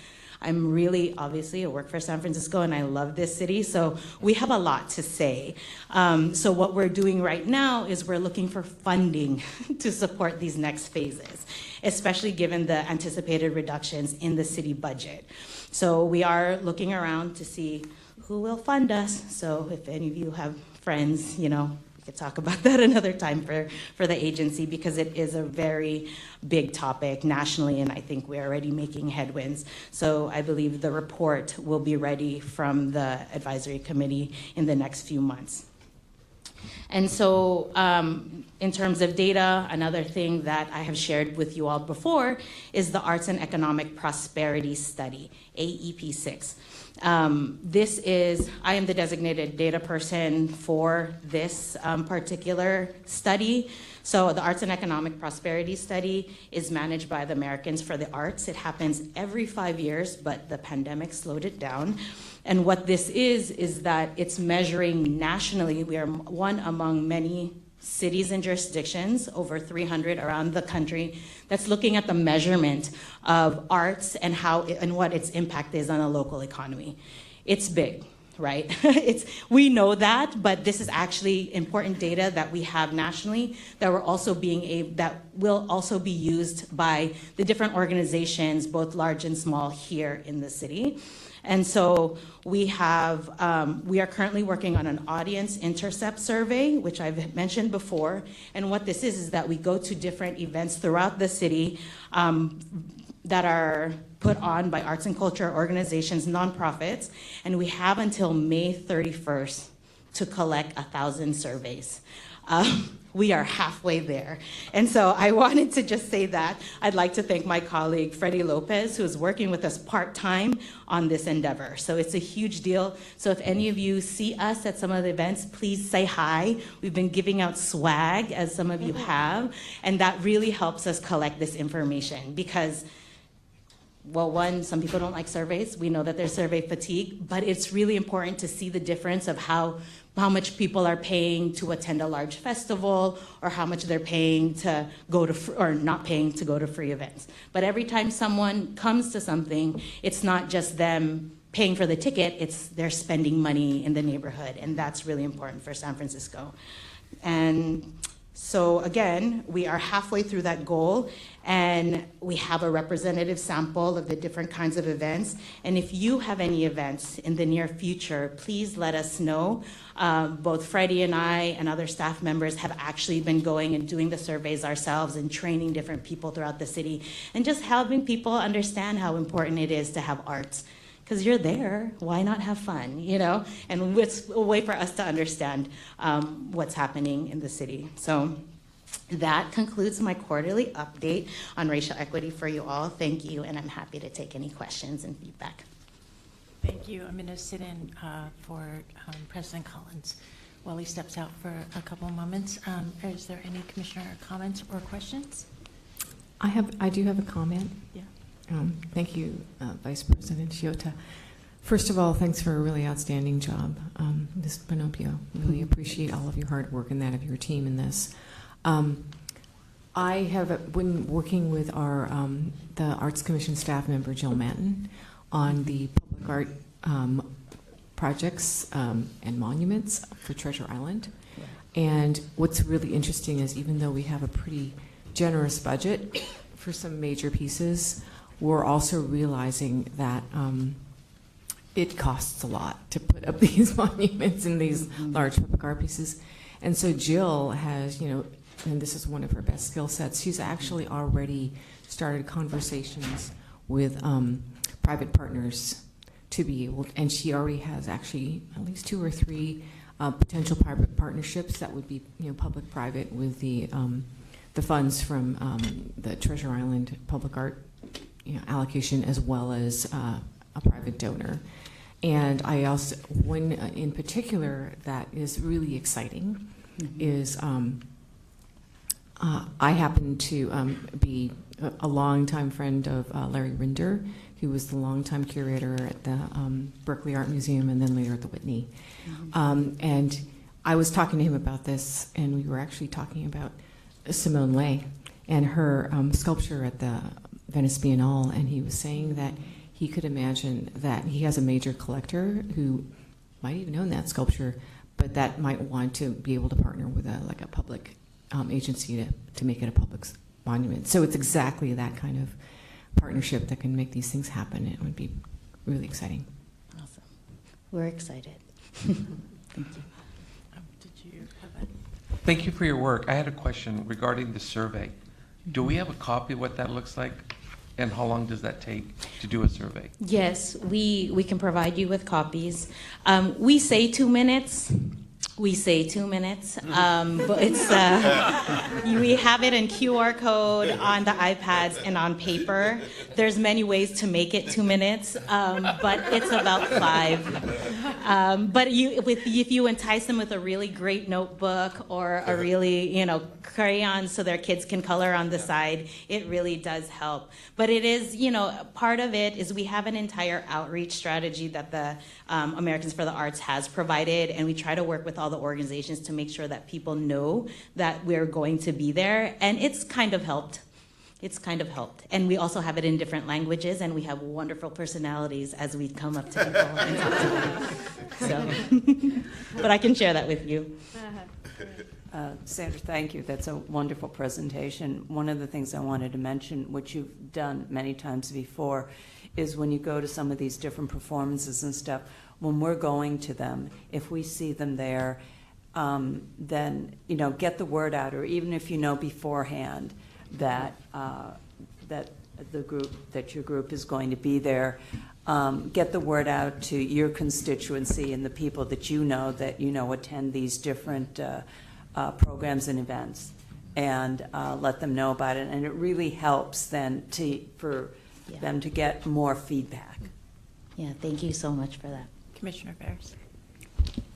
I'm really, obviously, I work for San Francisco and I love this city, so we have a lot to say. Um, so, what we're doing right now is we're looking for funding *laughs* to support these next phases, especially given the anticipated reductions in the city budget. So, we are looking around to see who will fund us. So if any of you have friends, you know, we could talk *laughs* about that another time for, for the agency because it is a very big topic nationally, and I think we're already making headwinds. So I believe the report will be ready from the advisory committee in the next few months. And so, um, in terms of data, another thing that I have shared with you all before is the Arts and Economic Prosperity Study, AEP 6. Um, this is, I am the designated data person for this um, particular study. So, the Arts and Economic Prosperity Study is managed by the Americans for the Arts. It happens every five years, but the pandemic slowed it down. And what this is, is that it's measuring nationally. We are one among many cities and jurisdictions, over 300 around the country, that's looking at the measurement of arts and how it, and what its impact is on a local economy. It's big, right? *laughs* it's we know that, but this is actually important data that we have nationally that we're also being that will also be used by the different organizations, both large and small, here in the city. And so we have, um, we are currently working on an audience intercept survey, which I've mentioned before. And what this is, is that we go to different events throughout the city um, that are put on by arts and culture organizations, nonprofits, and we have until May 31st to collect a thousand surveys. Um, we are halfway there. And so I *laughs* wanted to just say that. I'd like to thank my colleague, Freddie Lopez, who is working with us part time on this endeavor. So it's a huge deal. So if any of you see us at some of the events, please say hi. We've been giving out swag, as some of you mm-hmm. have, and that really helps us collect this information because well, one, some people don't like surveys. We know that there's survey fatigue, but it's really important to see the difference of how how much people are paying to attend a large festival or how much they're paying to go to or not paying to go to free events. But every time someone comes to something, it's not just them paying for the ticket, it's they're spending money in the neighborhood and that's really important for San Francisco. And so again, we are halfway through that goal and we have a representative sample of the different kinds of events. And if you have any events in the near future, please let us know. Uh, both Freddie and I and other staff members have actually been going and doing the surveys ourselves and training different people throughout the city and just helping people understand how important it is to have arts because you're there. Why not have fun, you know? And it's a way for us to understand um, what's happening in the city. So that concludes my quarterly update on racial equity for you all. Thank you, and I'm happy to take any questions and feedback.
Thank you. I'm going to sit in uh, for um, President Collins while he steps out for a couple of moments. Um, Is there any commissioner comments or questions?
I have, I do have a comment.
Yeah.
Um, Thank you, uh, Vice President Shiota. First of all, thanks for a really outstanding job, um, Ms. Panopio. Really appreciate all of your hard work and that of your team in this. Um, I have been working with our um, the Arts Commission staff member Jill Manton on the public art um, projects um, and monuments for Treasure Island. And what's really interesting is even though we have a pretty generous budget for some major pieces, we're also realizing that um, it costs a lot to put up *laughs* these monuments and these large public art pieces. And so Jill has, you know, and this is one of her best skill sets, she's actually already started conversations with um, private partners to be able, and she already has actually at least two or three uh, potential private partnerships that would be, you know, public-private with the um, the funds from um, the Treasure Island Public Art you know, allocation as well as uh, a private donor. And I also, one uh, in particular that is really exciting is um, uh, I happen to um, be a, a longtime friend of uh, Larry Rinder, who was the longtime curator at the um, Berkeley Art Museum and then later at the Whitney. Um, and I was talking to him about this, and we were actually talking about Simone Leigh and her um, sculpture at the Venice Biennale, and he was saying that he could imagine that he has a major collector who might even own that sculpture, but that might want to be able to partner with a like a public um, agency to, to make it a public monument. So it's exactly that kind of partnership that can make these things happen. It would be really exciting.
Awesome. We're excited. *laughs* Thank you.
Um, Did you have a?
Thank you for your work. I had a question regarding the survey. Do we have a copy of what that looks like? And how long does that take to do a survey?
Yes, we, we can provide you with copies. Um, we say two minutes. We say two minutes, um, but it's uh, *laughs* we have it in QR code on the iPads and on paper. There's many ways to make it two minutes, um, but it's about five. Um, but you, with, if you entice them with a really great notebook or a really, you know, crayon so their kids can color on the side, it really does help. But it is, you know, part of it is we have an entire outreach strategy that the um, Americans for the Arts has provided, and we try to work with all the organizations to make sure that people know that we're going to be there, and it's kind of helped it's kind of helped. And we also have it in different languages, and we have wonderful personalities as we come up to people and talk to them. So, *laughs* but I can share that with you.
Uh, Sandra, thank you. That's a wonderful presentation. One of the things I wanted to mention, which you've done many times before, is when you go to some of these different performances and stuff, when we're going to them, if we see them there, um, then, you know, get the word out, or even if you know beforehand that, uh, that the group, that your group is going to be there, um, get the word out to your constituency and the people that you know that, you know, attend these different uh, uh, programs and events, and uh, let them know about it. And it really helps then to, for
Yeah.
them to get more feedback.
Yeah, thank you so much for that.
Commissioner Ferras.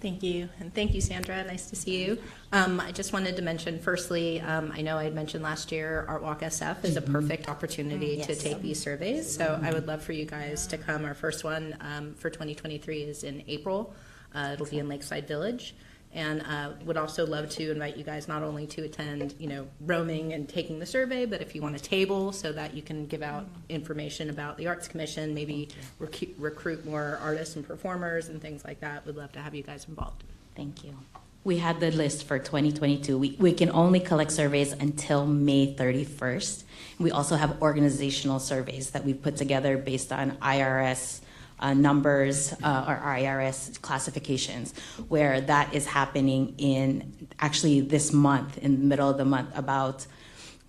Thank you, and thank you, Sandra. Nice to see you. Um, I just wanted to mention, firstly, um, I know I had mentioned last year, Art Walk SF is a perfect opportunity
Mm,
to
yes.
take these surveys. So I would love for you guys to come. Our first one um, for 2023 is in April. Uh, it'll be in Lakeside Village. And uh, would also love to invite you guys not only to attend, you know, roaming and taking the survey, but if you want a table so that you can give out information about the Arts Commission, maybe recruit, recruit more artists and performers and things like that. We'd love to have you guys involved.
Thank you. We had the list for 2022. We, we can only collect surveys until May 31st. We also have organizational surveys that we've put together based on IRS uh, numbers uh, or IRS classifications, where that is happening in actually this month, in the middle of the month, about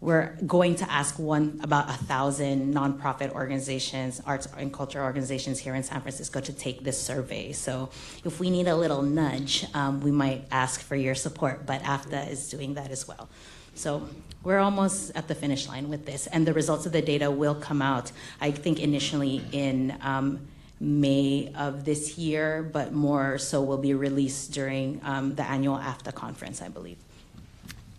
we're going to ask one about a thousand nonprofit organizations, arts and culture organizations here in San Francisco to take this survey. So if we need a little nudge, um, we might ask for your support, but AFTA is doing that as well. So we're almost at the finish line with this, and the results of the data will come out, I think, initially in um, May of this year, but more so will be released during um, the annual AFTA conference, I believe.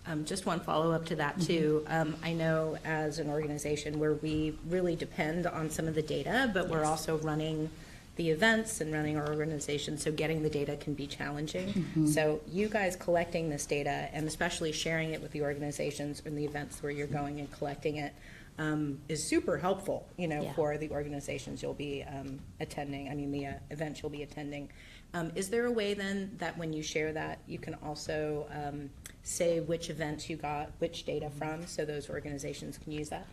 Um, just one follow-up to that too. Um, I know as an organization where we really depend on some of the data, but we're also running the events and running our organization, so getting the data can be challenging.
Mhm.
So you guys collecting this data and especially sharing it with the organizations and the events where you're going and collecting it um, is super helpful, you know,
Yeah.
for the organizations you'll be um, attending, I mean, the uh, events you'll be attending. Um, Is there a way then that when you share that, you can also um, say which events you got which data from, so those organizations can use that?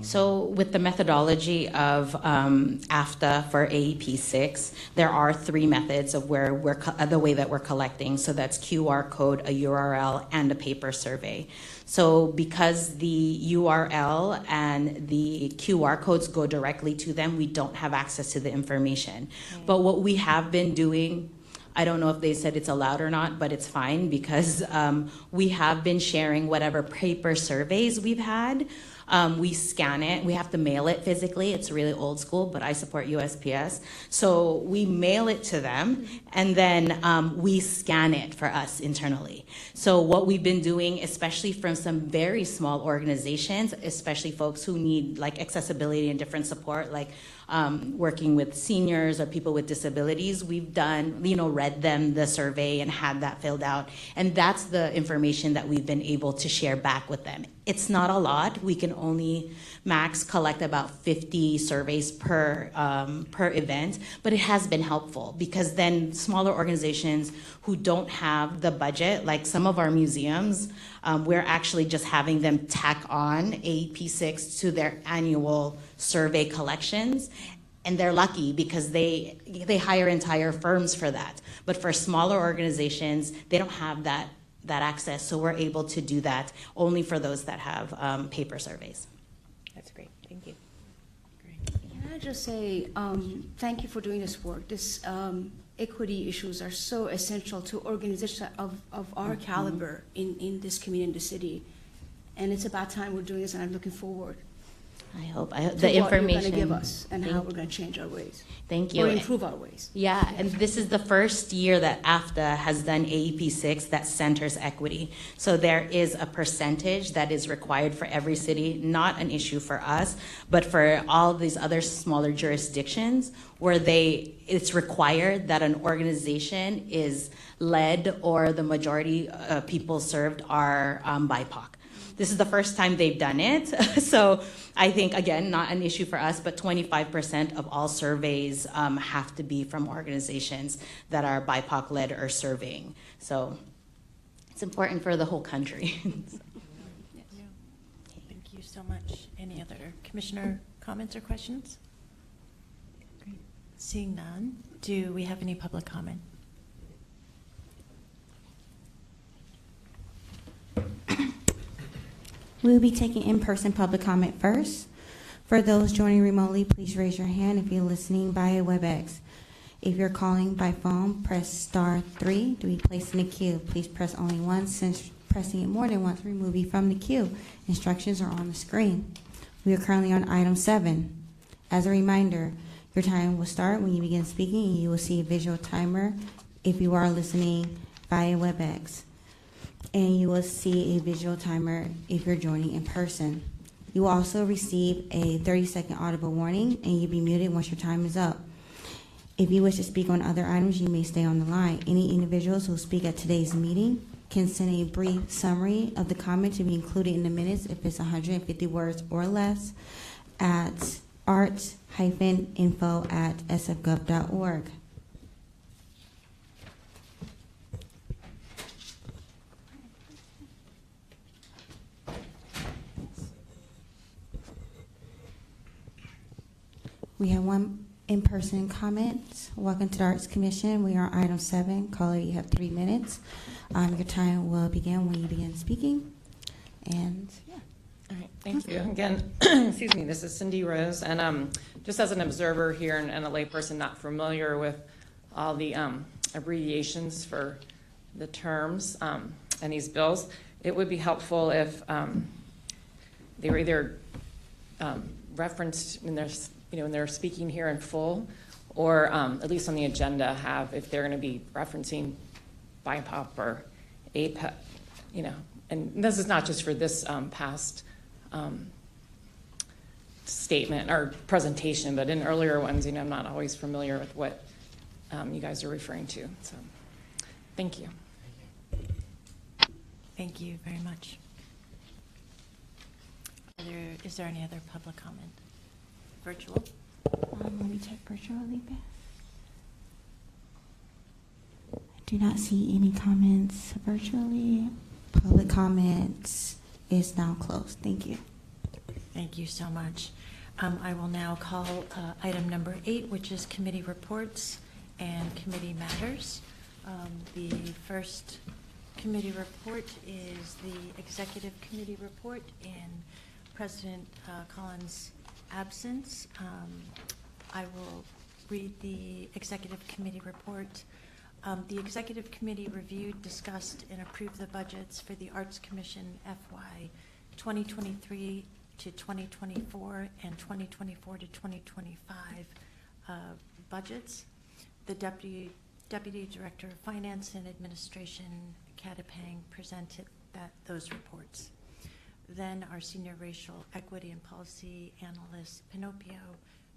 So, with the methodology of um, AFTA for AEP six, there are three methods of where we're co- uh, the way that we're collecting. So that's QR code, a URL, and a paper survey. So, because the URL and the QR codes go directly to them, we don't have access to the information. But what we have been doing I don't know if they said it's allowed or not, but it's fine because um, we have been sharing whatever paper surveys we've had. Um, we scan it. We have to mail it physically. It's really old school, but I support USPS. So we mail it to them, and then um, we scan it for us internally. So what we've been doing, especially from some very small organizations, especially folks who need like accessibility and different support, like um, working with seniors or people with disabilities, we've done, you know, read them the survey and had that filled out. And that's the information that we've been able to share back with them. It's not a lot. We can only max collect about 50 surveys per, um, per event, but it has been helpful because then smaller organizations who don't have the budget, like some of our museums, um, we're actually just having them tack on a P6 to their annual survey collections and they're lucky because they they hire entire firms for that but for smaller organizations they don't have that that access so we're able to do that only for those that have um, paper surveys
That's great. Thank you.
Can I just say, um, thank you for doing this work. This, um, equity issues are so essential to organizations of, of our caliber in, in this community, in the city. And it's about time we're doing this, and I'm looking forward
i hope I,
to
the
what you're
information
going to give us and how
Thank-
we're going to change our ways.
Thank you.
Or improve our ways.
Yeah, and this is the first year that AFTA has done AEP 6 that centers equity. So there is a percentage that is required for every city, not an issue for us, but for all these other smaller jurisdictions where they it's required that an organization is led or the majority of people served are um, BIPOC. This is the first time they've done it. *laughs* so I think, again, not an issue for us, but 25% of all surveys um, have to be from organizations that are BIPOC led or serving. So it's important for the whole country. *laughs*
Thank you so much. Any other commissioner comments or questions? Great. Seeing none, do we have any public comment? *clears throat*
We will be taking in-person public comment first. For those joining remotely, please raise your hand if you're listening via WebEx. If you're calling by phone, press star three to be placed in the queue. Please press only once, since pressing it more than once will remove you from the queue. Instructions are on the screen. We are currently on item seven. As a reminder, your time will start when you begin speaking, and you will see a visual timer if you are listening via WebEx and you will see a visual timer if you're joining in person. You will also receive a 30 second audible warning and you'll be muted once your time is up. If you wish to speak on other items, you may stay on the line. Any individuals who speak at today's meeting can send a brief summary of the comment to be included in the minutes if it's 150 words or less at art-info at sfgov.org. We have one in-person comment. Welcome to the Arts Commission. We are item seven. Caller, you have three minutes. Um, your time will begin when you begin speaking. And yeah.
All right, thank you. Again, *clears throat* excuse me, this is Cindy Rose, and um, just as an observer here and and a layperson not familiar with all the um, abbreviations for the terms um, and these bills, it would be helpful if um, they were either um, referenced in they're, s- you know, when they're speaking here in full, or um, at least on the agenda, have, if they're going to be referencing BIPOP or APEP, you know, and this is not just for this um, past um, statement or presentation, but in earlier ones, you know, I'm not always familiar with what um, you guys are referring to. So, thank you.
Thank you very much. There, is there any other public comment? Virtual?
Um, let me check virtually, Beth. I do not see any comments virtually. Public comments is now closed. Thank you.
Thank you so much. Um, I will now call uh, item number eight, which is committee reports and committee matters. Um, The first committee report is the executive committee report in President uh, Collins' absence. Um, I will read the executive committee report. Um, The executive committee reviewed, discussed, and approved the budgets for the Arts Commission FY 2023 to 2024 and 2024 to 2025 uh, budgets. The Deputy, Deputy Director of Finance and Administration, Katapang, presented that, those reports. Then our Senior Racial Equity and Policy Analyst, Panopio,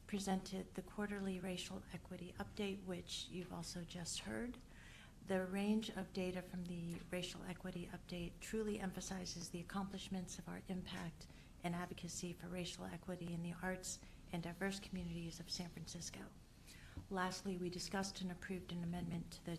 presented the quarterly racial equity update, which you've also just heard. The range of data from the racial equity update truly emphasizes the accomplishments of our impact and advocacy for racial equity in the arts and diverse communities of San Francisco. Lastly, we discussed and approved an amendment to the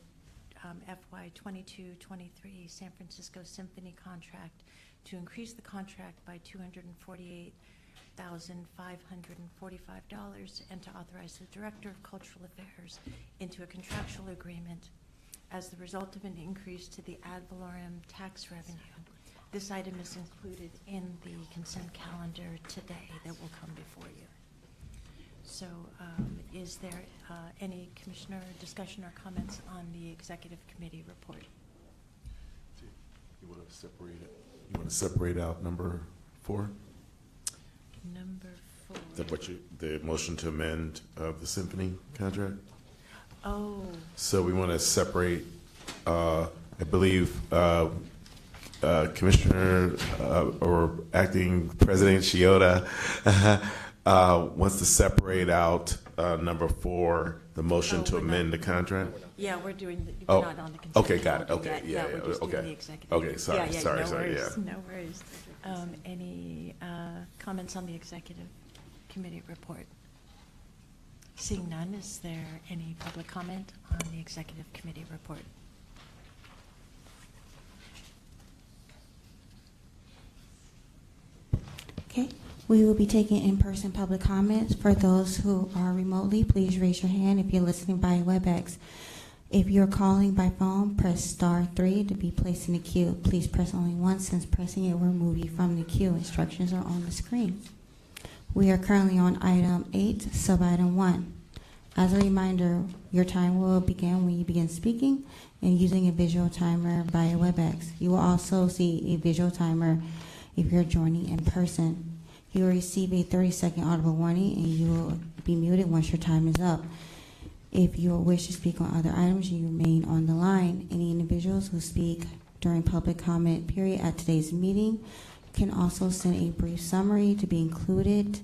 um, FY 22-23 San Francisco Symphony contract to increase the contract by $248,545 and to authorize the Director of Cultural Affairs into a contractual agreement as the result of an increase to the ad valorem tax revenue. This item is included in the consent calendar today that will come before you. So um, is there uh, any commissioner discussion or comments on the executive committee report?
You want to separate it? You want to separate out number four?
Number four.
Is that what you, the motion to amend of the symphony contract?
Oh,
So we want to separate, uh, I believe, uh, uh, Commissioner uh, or Acting President Shiota *laughs* uh, wants to separate out uh, number four, the motion
Oh,
to
we're not-
amend the contract.
Yeah, we're doing, the-
Oh,
we're not on the consent.
okay, got it.
calendar
Okay,
yet.
yeah,
we're
yeah,
just doing
okay.
the executive.
Okay, sorry,
Yeah, yeah,
sorry,
no
sorry,
worries,
yeah.
No worries. Um, Any uh, comments on the executive committee report? Seeing none, is there any public comment on the executive committee report?
Okay, we will be taking in-person public comments. For those who are remotely, please raise your hand if you're listening by WebEx. If you're calling by phone, press star three to be placed in the queue. Please press only once since pressing it will remove you from the queue. Instructions are on the screen. We are currently on item eight, sub-item one. As a reminder, your time will begin when you begin speaking and using a visual timer via WebEx. You will also see a visual timer if you're joining in person. You will receive a 30-second audible warning and you will be muted once your time is up. If you wish to speak on other items, you remain on the line. Any individuals who speak during public comment period at today's meeting can also send a brief summary to be included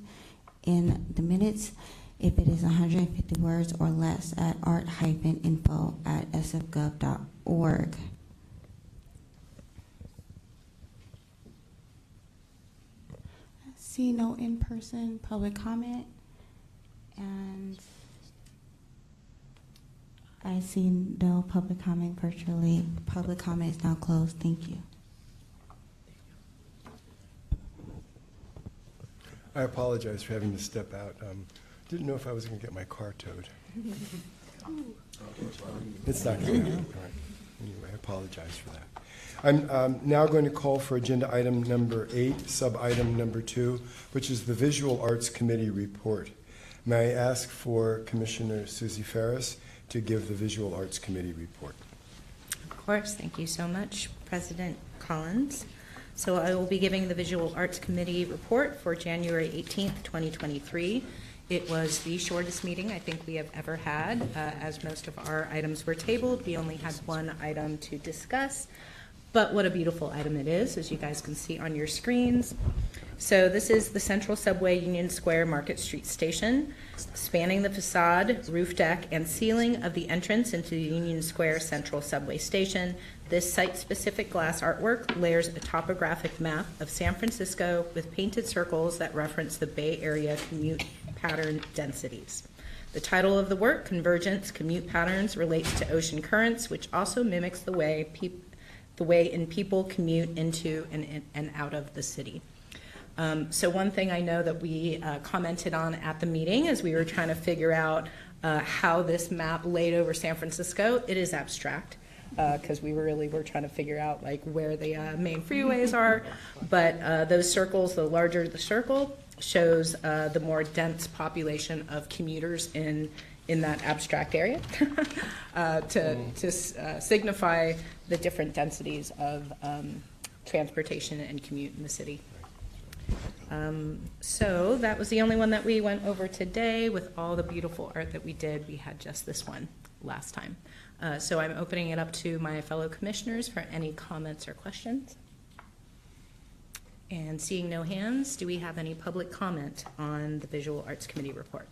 in the minutes if it is 150 words or less at art-info at sfgov.org. See no in-person public comment, and I see no public comment virtually. Public comment is now closed. Thank you.
I apologize for having to step out. Um, Didn't know if I was going to get my car towed. *laughs* It's not going to happen. All right. Anyway, I apologize for that. I'm um, now going to call for agenda item number eight, sub-item number two, which is the Visual Arts Committee report. May I ask for Commissioner Suzie Ferras to give the Visual Arts Committee report?
Of course, thank you so much, President Collins. So I will be giving the Visual Arts Committee report for January 18th, 2023. It was the shortest meeting I think we have ever had, uh, as most of our items were tabled. We only had one item to discuss, but what a beautiful item it is, as you guys can see on your screens. So this is the Central Subway Union Square Market Street Station, spanning the facade, roof deck, and ceiling of the entrance into the Union Square Central Subway Station. This site-specific glass artwork layers a topographic map of San Francisco with painted circles that reference the Bay Area commute pattern densities. The title of the work, Convergence Commute Patterns, relates to ocean currents, which also mimics the way the way in people commute into and, and out of the city. Um, so one thing I know that we uh, commented on at the meeting as we were trying to figure out uh, how this map laid over San Francisco, it is abstract because we really were trying to figure out like where the uh, main freeways are. But uh, those circles, the larger the circle, shows uh, the more dense population of commuters in in that abstract area *laughs* uh, to to uh, signify the different densities of um, transportation and commute in the city. Um, so that was the only one that we went over today with all the beautiful art that we did. We had just this one last time. Uh, so I'm opening it up to my fellow commissioners for any comments or questions. And seeing no hands, do we have any public comment on the Visual Arts Committee report?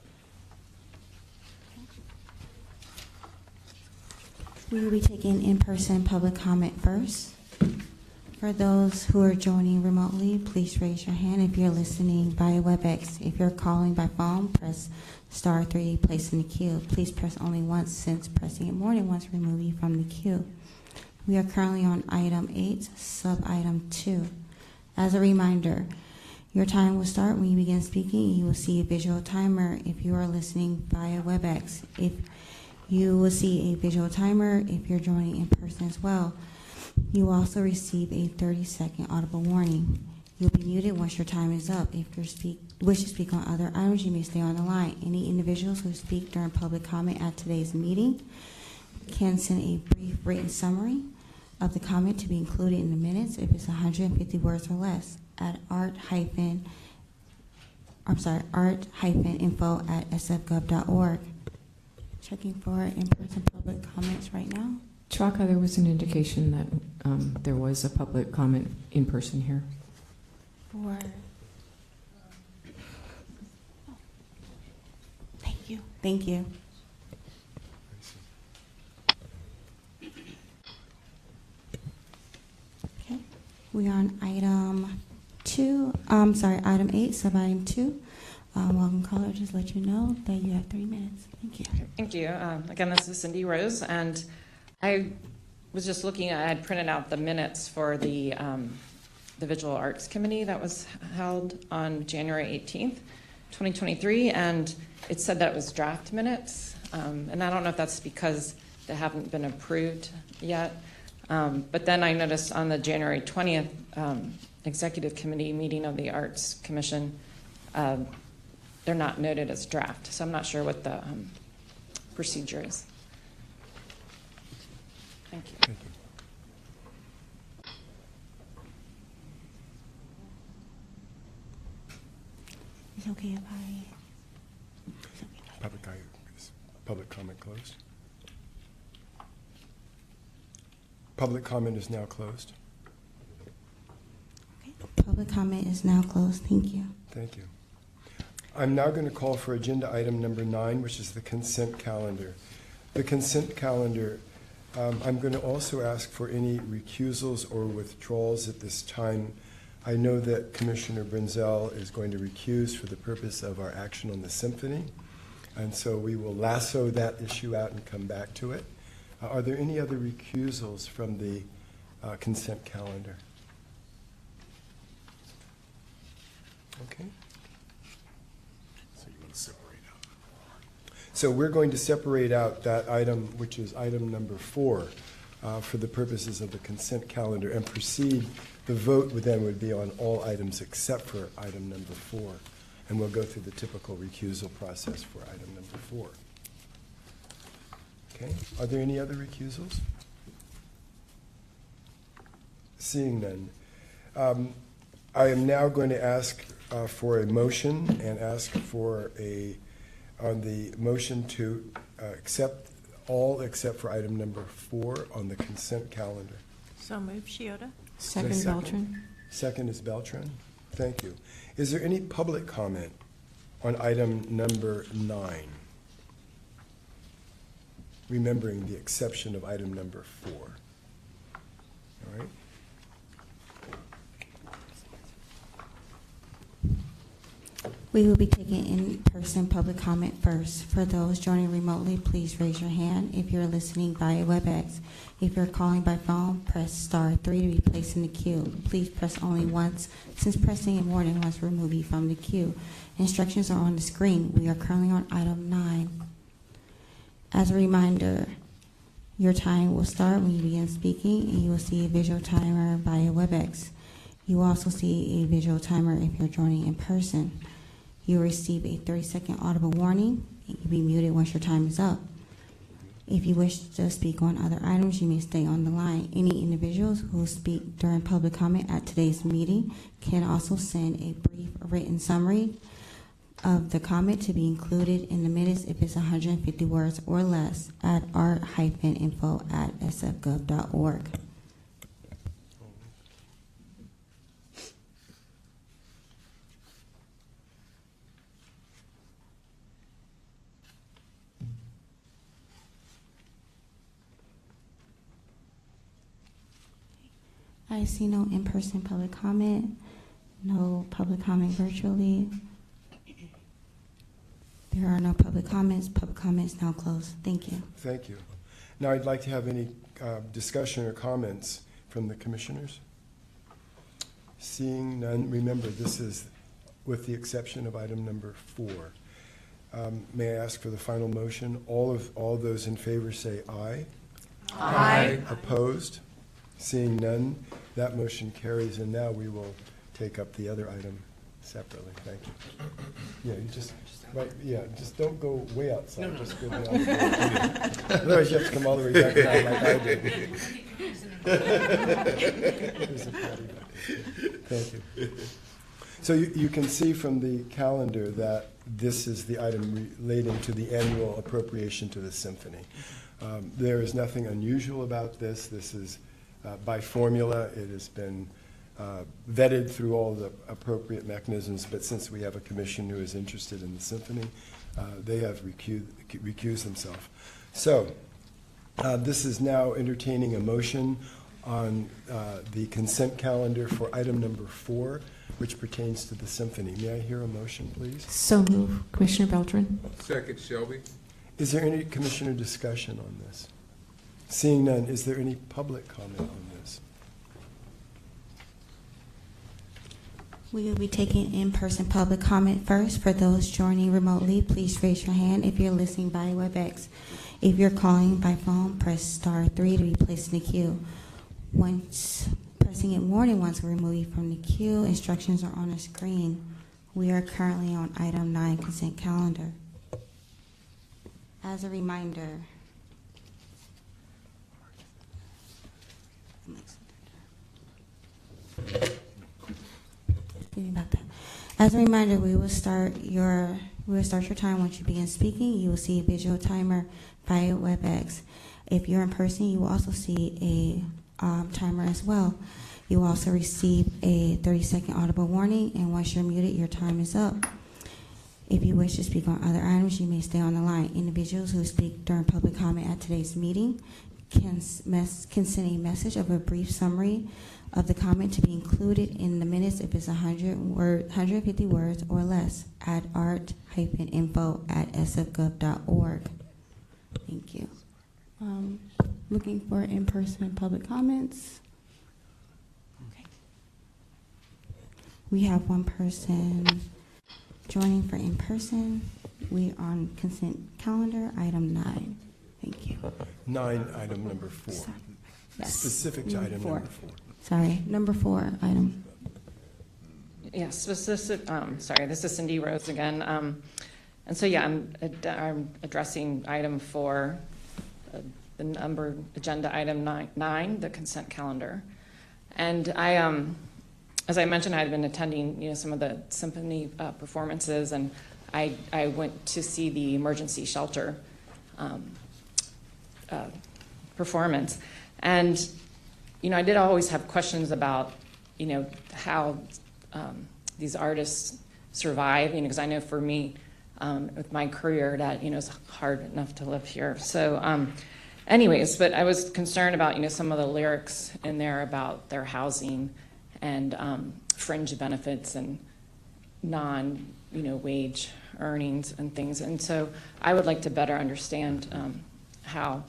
We will be taking in-person public comment first. For those who are joining remotely, please raise your hand if you're listening via WebEx. If you're calling by phone, press star three, place in the queue. Please press only once since pressing it more than once remove you from the queue. We are currently on item eight, sub-item two. As a reminder, your time will start when you begin speaking. You will see a visual timer if you are listening via WebEx. If you will see a visual timer if you're joining in person as well. You will also receive a 30-second audible warning. You'll be muted once your time is up. If you speak, wish to speak on other items, you may stay on the line. Any individuals who speak during public comment at today's meeting can send a brief written summary of the comment to be included in the minutes if it's 150 words or less at art hyphen I'm sorry, art hyphen info at sfgov.org. Checking for in-person public comments right now.
Chaka, there was an indication that um, there was a public comment in person here.
For Thank you. Thank you. Okay, we are on item two, um, sorry, item eight, sub-item two. Uh, welcome caller, just let you know that you have three minutes. Thank you.
Thank you. Um, Again, this is Cindy Rose, and I was just looking, I had printed out the minutes for the, um, the Visual Arts Committee that was held on January 18th, 2023, and it said that it was draft minutes, Um, and I don't know if that's because they haven't been approved yet. Um, But then I noticed on the January 20th um, Executive Committee meeting of the Arts Commission, um, they're not noted as draft, so I'm not sure what the um, procedure is. Thank you.
Thank you.
It's okay if I,
Public, is public comment closed? Public comment is now closed.
public comment is now closed. Thank you.
Thank you. I'm now going to call for agenda item number nine, which is the consent calendar. The consent calendar, um, I'm going to also ask for any recusals or withdrawals at this time. I know that Commissioner Brinzel is going to recuse for the purpose of our action on the symphony, and so we will lasso that issue out and come back to it. Uh, Are there any other recusals from the uh, consent calendar? Okay.
So you want to separate out.
So we're going to separate out that item, which is item number four. uh, for the purposes of the consent calendar and proceed. The vote would then would be on all items except for item number four. And we'll go through the typical recusal process for item number four. Okay, are there any other recusals? Seeing none. Um, I am now going to ask uh, for a motion and ask for a, on the motion to uh, accept all except for item number four on the consent calendar.
So move, Shiota.
Is there a
Second, Beltran.
Second is Beltran. Thank you. Is there any public comment on item number nine? Remembering the exception of item number four. All right.
We will be taking in-person public comment first. For those joining remotely, please raise your hand if you're listening via WebEx. If you're calling by phone, press star three to be placed in the queue. Please press only once, since pressing it more than once will remove you from the queue. Instructions are on the screen. We are currently on item nine. As a reminder, your time will start when you begin speaking, and you will see a visual timer via WebEx. You will also see a visual timer if you're joining in person. You receive a 30-second audible warning, and you'll be muted once your time is up. If you wish to speak on other items, you may stay on the line. Any individuals who speak during public comment at today's meeting can also send a brief written summary of the comment to be included in the minutes if it's 150 words or less at art-info at sfgov.org. I see no in-person public comment, no public comment virtually. There are no public comments. Public comments now closed. Thank you.
Thank you. Now, I'd like to have any uh, discussion or comments from the commissioners. Seeing none, remember, this is with the exception of item number four. Um, May I ask for the final motion? All of, all those in favor say aye.
Aye.
Opposed? Seeing none, that motion carries, and now we will take up the other item separately. Thank you. Yeah, you just, right, yeah, just don't go way outside, just go beyond. Otherwise, you have to come all the way back down like I did. There's a patty back there. Thank you. So you, you can see from the calendar that this is the item relating to the annual appropriation to the symphony. Um, There is nothing unusual about this. This is uh, by formula. It has been uh, vetted through all the appropriate mechanisms, but since we have a commission who is interested in the symphony, uh, they have recused, recused themselves. So uh, this is now entertaining a motion on uh, the consent calendar for item number four, which pertains to the symphony. May I hear a motion, please?
So move, Commissioner Beltran.
Second, Shelby.
Is there any commissioner discussion on this? Seeing none, is there any public comment on this?
We will be taking in-person public comment first. For those joining remotely, please raise your hand if you're listening by WebEx. If you're calling by phone, press star three to be placed in the queue. Once pressing it more than once will remove you from the queue. Instructions are on the screen. We are currently on item nine, consent calendar. As a reminder, Excuse me about that. As a reminder, we will start your we will start your time once you begin speaking. You will see a visual timer via WebEx. If you're in person, you will also see a um, timer as well. You will also receive a 30-second audible warning, and once you're muted, your time is up. If you wish to speak on other items, you may stay on the line. Individuals who speak during public comment at today's meeting can, mes- can send a message of a brief summary of the comment to be included in the minutes if it's 100 word, 150 words or less at art-info at sfgov.org. Thank you. Um, looking for in-person public comments. Okay. We have one person joining for in-person. We are on consent calendar, item nine. Thank you.
Nine, item number four.
Sorry. Yes.
Specific to item number four.
Sorry, number four item.
Yes, specific, um, sorry, this is Cindy Rose again. Um, and so, yeah, I'm, ad- I'm addressing item four, uh, the number, agenda item nine, nine, the consent calendar. And I, um, as I mentioned, I had been attending, you know, some of the symphony uh, performances, and I, I went to see the emergency shelter um, uh, performance. And, you know, I did always have questions about, you know, how um, these artists survive, you know, because I know for me, um, with my career, that, you know, it's hard enough to live here. So, um, anyways, but I was concerned about, you know, some of the lyrics in there about their housing and um, fringe benefits and non, you know, wage earnings and things. And so I would like to better understand um, how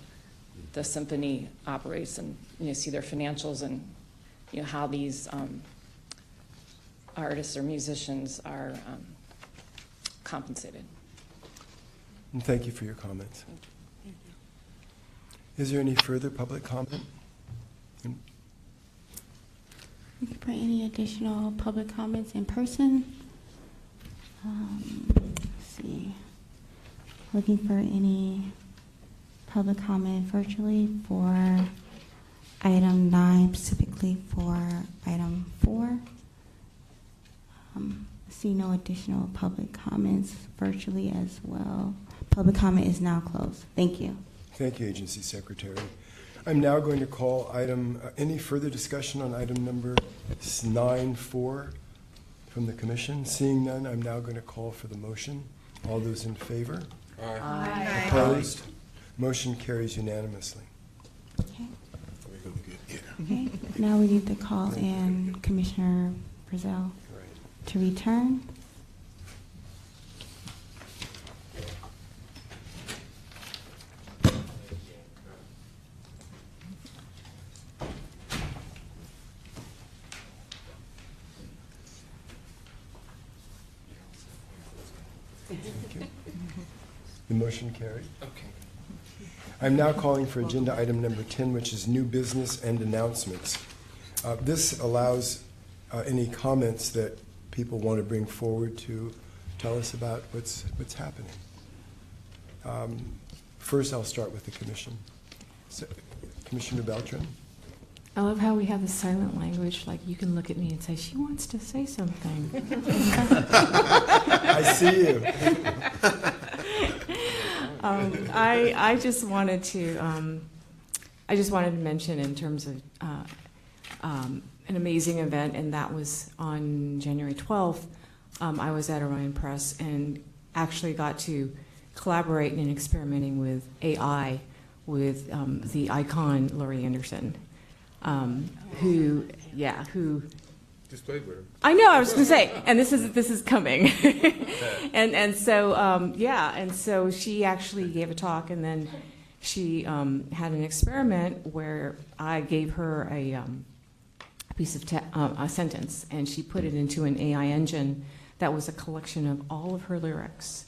the symphony operates and, you know, see their financials and, you know, how these um, artists or musicians are um, compensated.
And thank you for your comments. Is there any further public comment?
Looking for any additional public comments in person? Um, let's see. Looking for any public comment virtually for item nine, specifically for item four. Um, see no additional public comments virtually as well. Public comment is now closed. Thank you.
Thank you, Agency Secretary. I'm now going to call item, uh, any further discussion on item number s- nine four from the commission? Seeing none, I'm now going to call for the motion. All those in favor?
Aye.
Aye.
Opposed? Motion carries unanimously.
Okay. Okay. Now we need to call in Commissioner Brazil to return.
The motion carried. Okay. I'm now calling for agenda item number 10, which is new business and announcements. Uh, This allows uh, any comments that people want to bring forward to tell us about what's, what's happening. Um, First, I'll start with the commission. So, Commissioner Beltran?
I love how we have the silent language, like you can look at me and say, she wants to say something. *laughs*
I see you. *laughs*
Um, I, I just wanted to, um, I just wanted to mention in terms of uh, um, an amazing event, and that was on January 12th. Um, I was at Arion Press and actually got to collaborate in experimenting with AI with um, the icon Laurie Anderson, um, who, yeah, who
Just played with her.
I know. I was going to say, and this is this is coming, *laughs* and and so um, yeah, and so she actually gave a talk, and then she um, had an experiment where I gave her a, um, piece of te- uh, a sentence, and she put it into an AI engine that was a collection of all of her lyrics,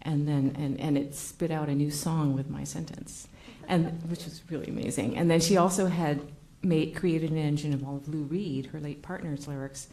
and then and and it spit out a new song with my sentence, and which was really amazing. And then she also had made created an engine of all of Lou Reed, her late partner's lyrics,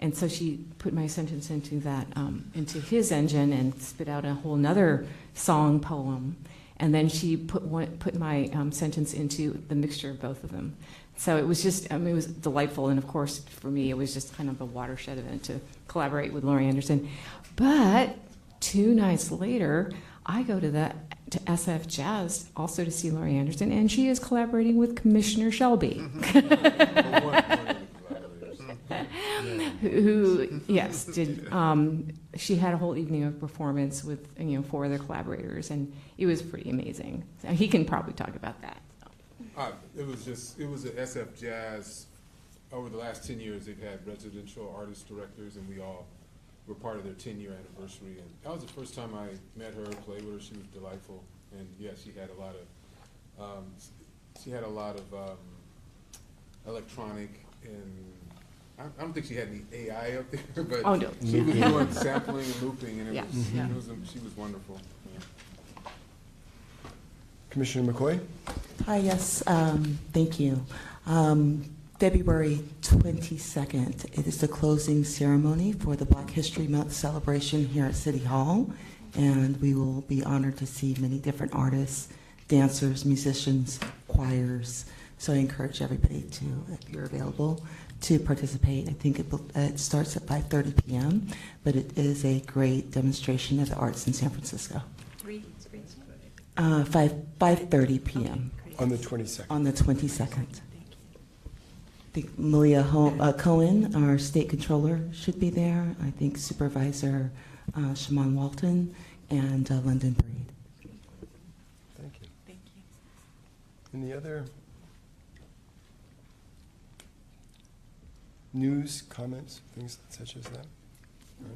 and so she put my sentence into that um, into his engine and spit out a whole nother song poem, and then she put one, put my um, sentence into the mixture of both of them. So it was just, I mean, it was delightful, and of course, for me, it was just kind of a watershed event to collaborate with Laurie Anderson. But two nights later, I go to the to SF Jazz also to see Laurie Anderson, and she is collaborating with Commissioner Shelby, *laughs* who yes did. Um, she had a whole evening of performance with you know four other collaborators, and it was pretty amazing. So he can probably talk about that.
Uh, it was just, it was a SF Jazz, over the last ten years, they've had residential artist directors, and we all were part of their ten-year anniversary, and that was the first time I met her, played with her, she was delightful, and yeah, she had a lot of, um, she had a lot of, um, electronic and, I, I don't think she had any AI up there, *laughs* but
Oh, no.
she was
Yeah.
doing sampling and looping, and it
Yeah.
was,
Yeah.
it was, she was wonderful.
Commissioner McCoy?
Hi, yes, um, thank you. Um, February 22nd, it is the closing ceremony for the Black History Month celebration here at City Hall, and we will be honored to see many different artists, dancers, musicians, choirs. So I encourage everybody to, if you're available, to participate. I think it, uh, it starts at 5:30 p.m., but it is a great demonstration of the arts in San Francisco.
Three, three.
Uh, 5, 5:30 p.m.
On the 22nd.
On the 22nd. I think Malia Ho- uh, Cohen, our state controller, should be there. I think Supervisor uh, Shamann Walton and uh, London Breed.
Thank you.
Thank you.
Any other news, comments, things such as that? All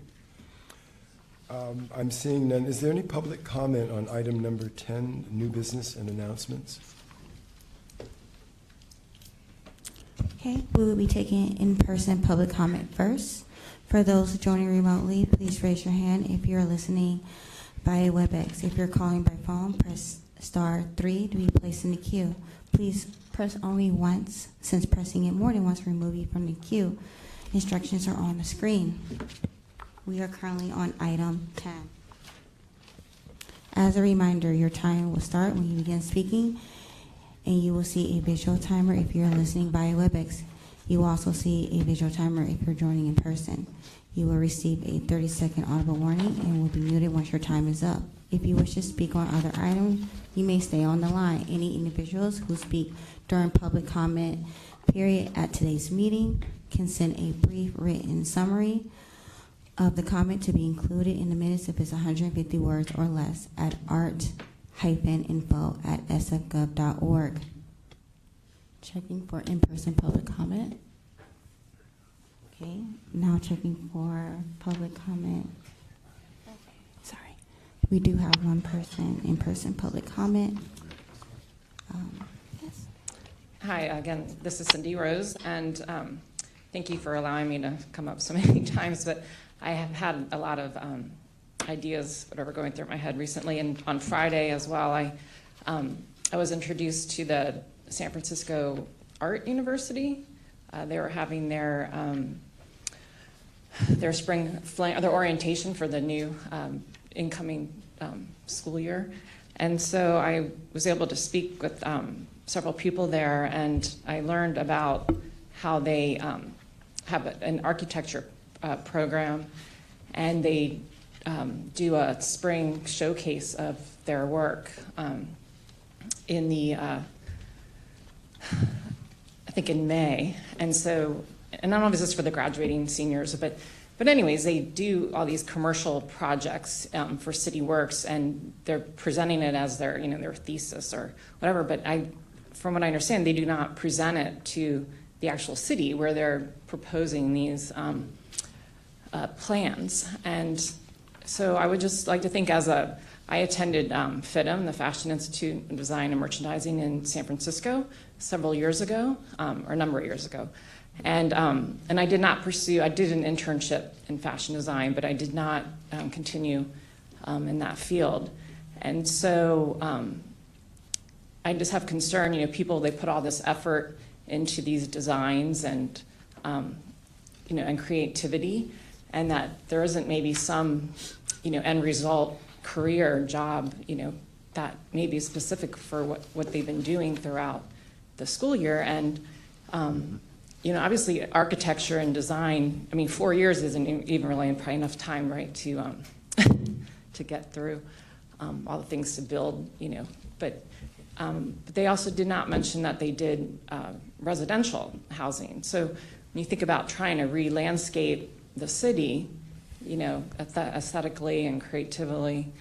right. Um, I'm seeing none. Is there any public comment on item number 10, new business and announcements?
Okay, we will be taking in-person public comment first. For those joining remotely, please raise your hand if you're listening via WebEx. If you're calling by phone, press star three to be placed in the queue. Please press only once, since pressing it more than once will remove you from the queue. Instructions are on the screen. We are currently on item 10. As a reminder, your time will start when you begin speaking, and you will see a visual timer if you're listening via WebEx. You will also see a visual timer if you're joining in person. You will receive a 30-second audible warning and will be muted once your time is up. If you wish to speak on other items, you may stay on the line. Any individuals who speak during public comment period at today's meeting can send a brief written summary of the comment to be included in the minutes if it's 150 words or less at art-info at sfgov.org. Checking for in-person public comment. Okay, now checking for public comment. Sorry, we do have one person, in-person public comment. Um, Yes.
Hi, again, this is Cindy Rose, and um, thank you for allowing me to come up so many *laughs* times, but I have had a lot of um, ideas, whatever, going through my head recently, and on Friday as well, I, um, I was introduced to the San Francisco Art University. Uh, They were having their, um, their spring, fling- their orientation for the new um, incoming um, school year. And so I was able to speak with um, several people there, and I learned about how they um, have an architecture uh, program, and they um, do a spring showcase of their work um, in the, uh, I think in May. And so, and I don't know if this is for the graduating seniors, but, but anyways, they do all these commercial projects um, for City Works, and they're presenting it as their, you know, their thesis or whatever. But I, from what I understand, they do not present it to the actual city where they're proposing these um, uh, plans. And so I would just like to think as a, I attended um, the Fashion Institute of Design and Merchandising in San Francisco several years ago, um, or a number of years ago. And, um, and I did not pursue, I did an internship in fashion design, but I did not um, continue um, in that field. And so um, I just have concern, you know, people, they put all this effort into these designs and, you know, and creativity, and that there isn't maybe some, you know, end result career job, you know, that may be specific for what, what they've been doing throughout the school year. And, um, you know, obviously architecture and design, I mean, four years isn't even really probably enough time, right, to, um, *laughs* to get through um, all the things to build, you know. But, um, but they also did not mention that they did uh, residential housing. So when you think about trying to re-landscape the city, you know, aesthetically and creatively,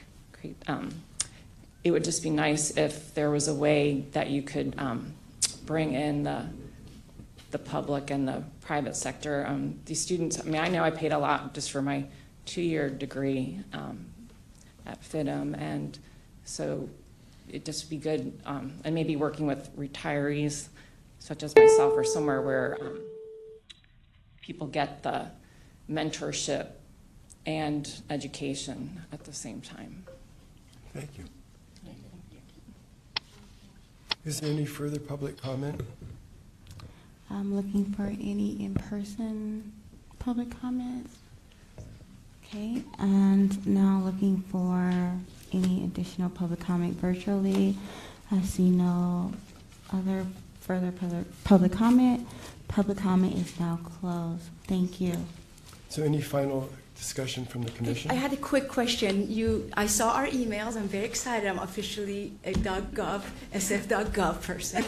um, it would just be nice if there was a way that you could um, bring in the the public and the private sector. Um, these students, I mean, I know I paid a lot just for my two-year degree um, at FIDM, and so it'd just be good, um, and maybe working with retirees such as myself or somewhere where um, people get the mentorship and education at the same time.
Thank you. Is there any further public comment?
I'm looking for any in-person public comments. Okay, and now looking for any additional public comment virtually. I see no other further public, public comment. Public comment is now closed. Thank you.
So any final discussion from the commission?
I had a quick question. You, I saw our emails. I'm very excited. I'm officially a .gov, SF.gov person.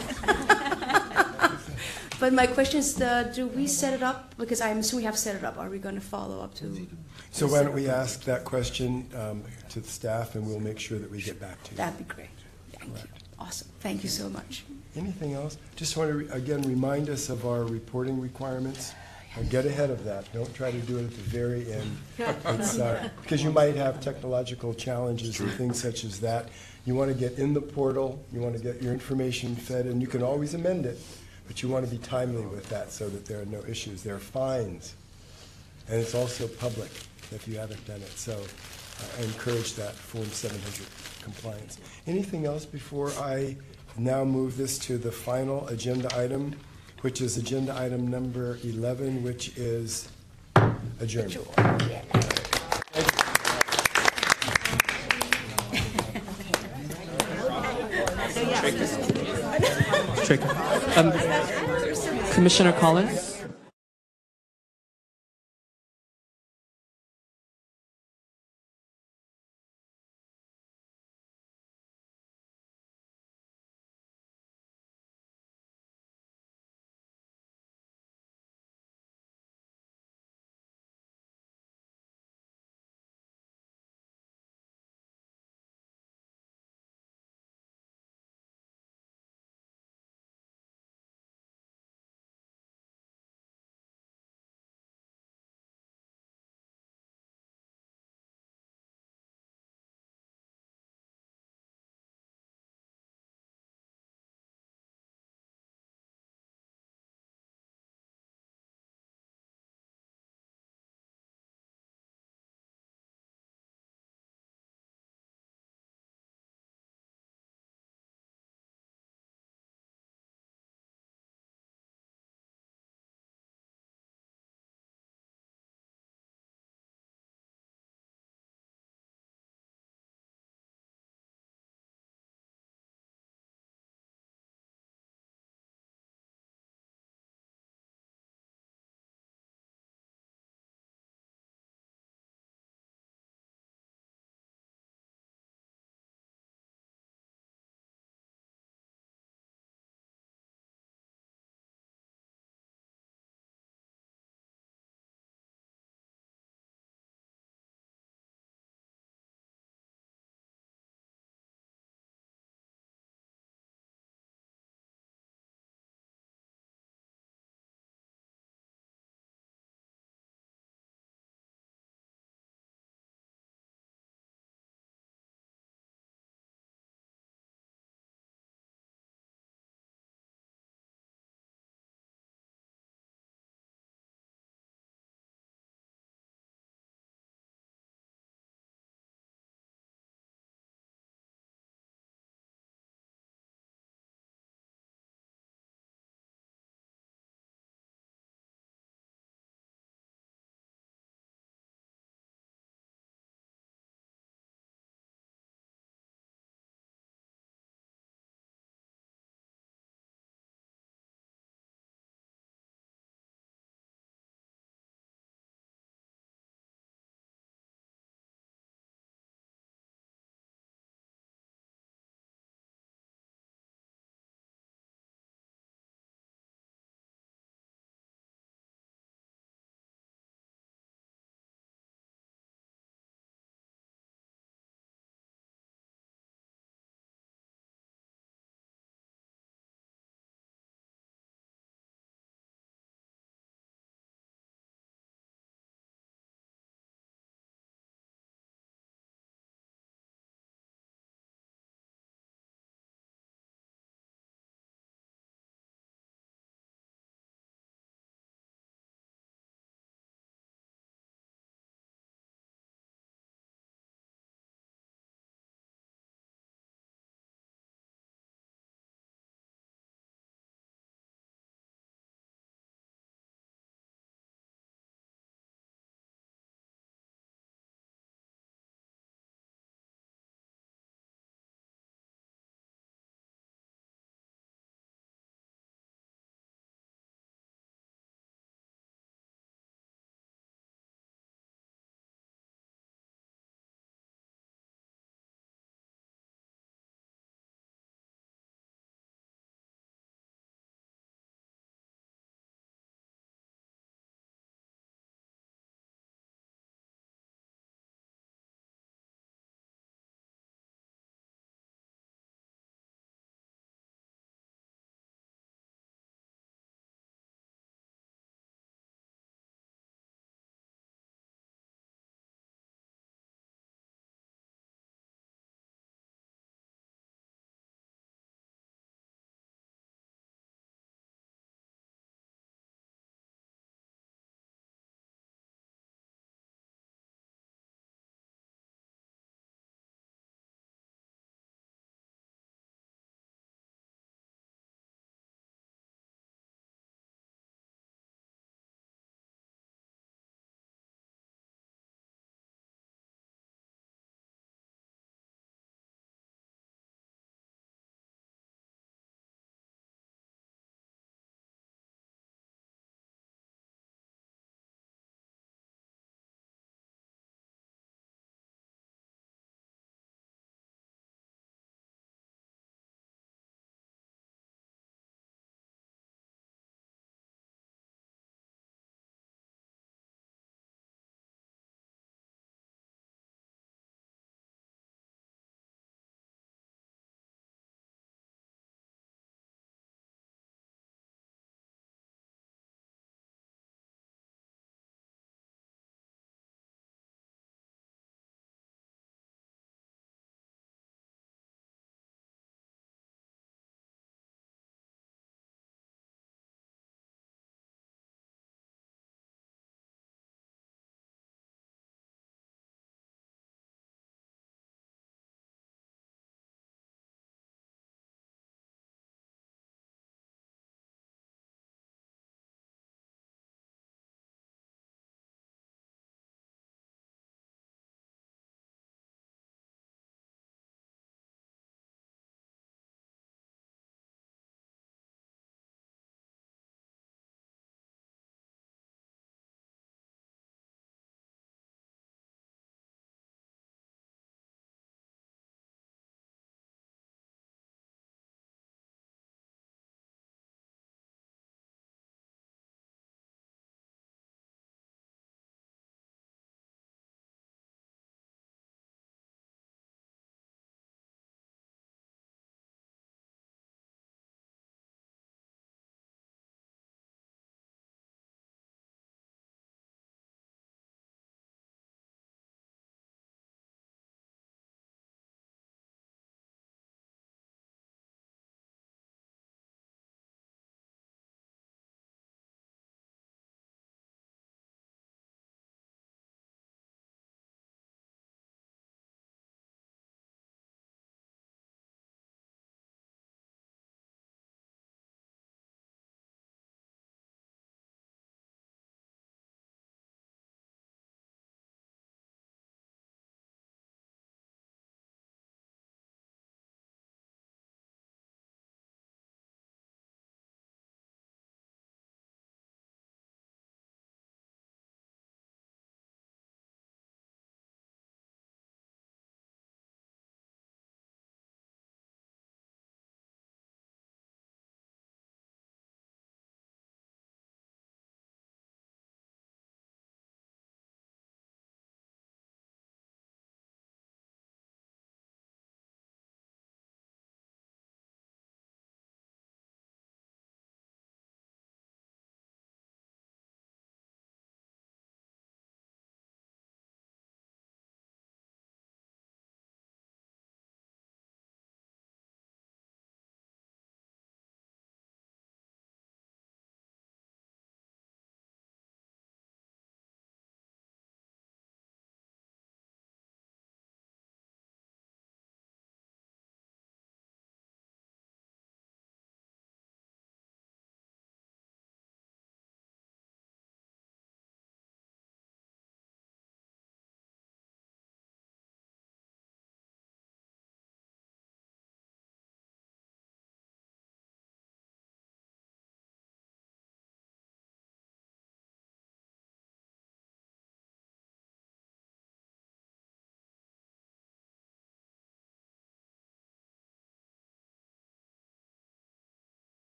*laughs* but my question is, uh, do we set it up? Because I'm assuming we have set it up. Are we going to follow up to?
So why don't we ask that question um, to the staff, and we'll make sure that we get back to you.
That'd be great. Thank you. Awesome. Thank you so much.
Anything else? Just want to, re- again, remind us of our reporting requirements. And get ahead of that. Don't try to do it at the very end. *laughs* It's, uh, Because you might have technological challenges and things such as that. You want to get in the portal, you want to get your information fed, and you can always amend it, but you want to be timely with that so that there are no issues. There are fines, and it's also public if you haven't done it. So uh, I encourage that Form 700 compliance. Anything else before I now move this to the final agenda item, which is agenda item number 11, which is adjournment.
Trick. Um, Commissioner Collins?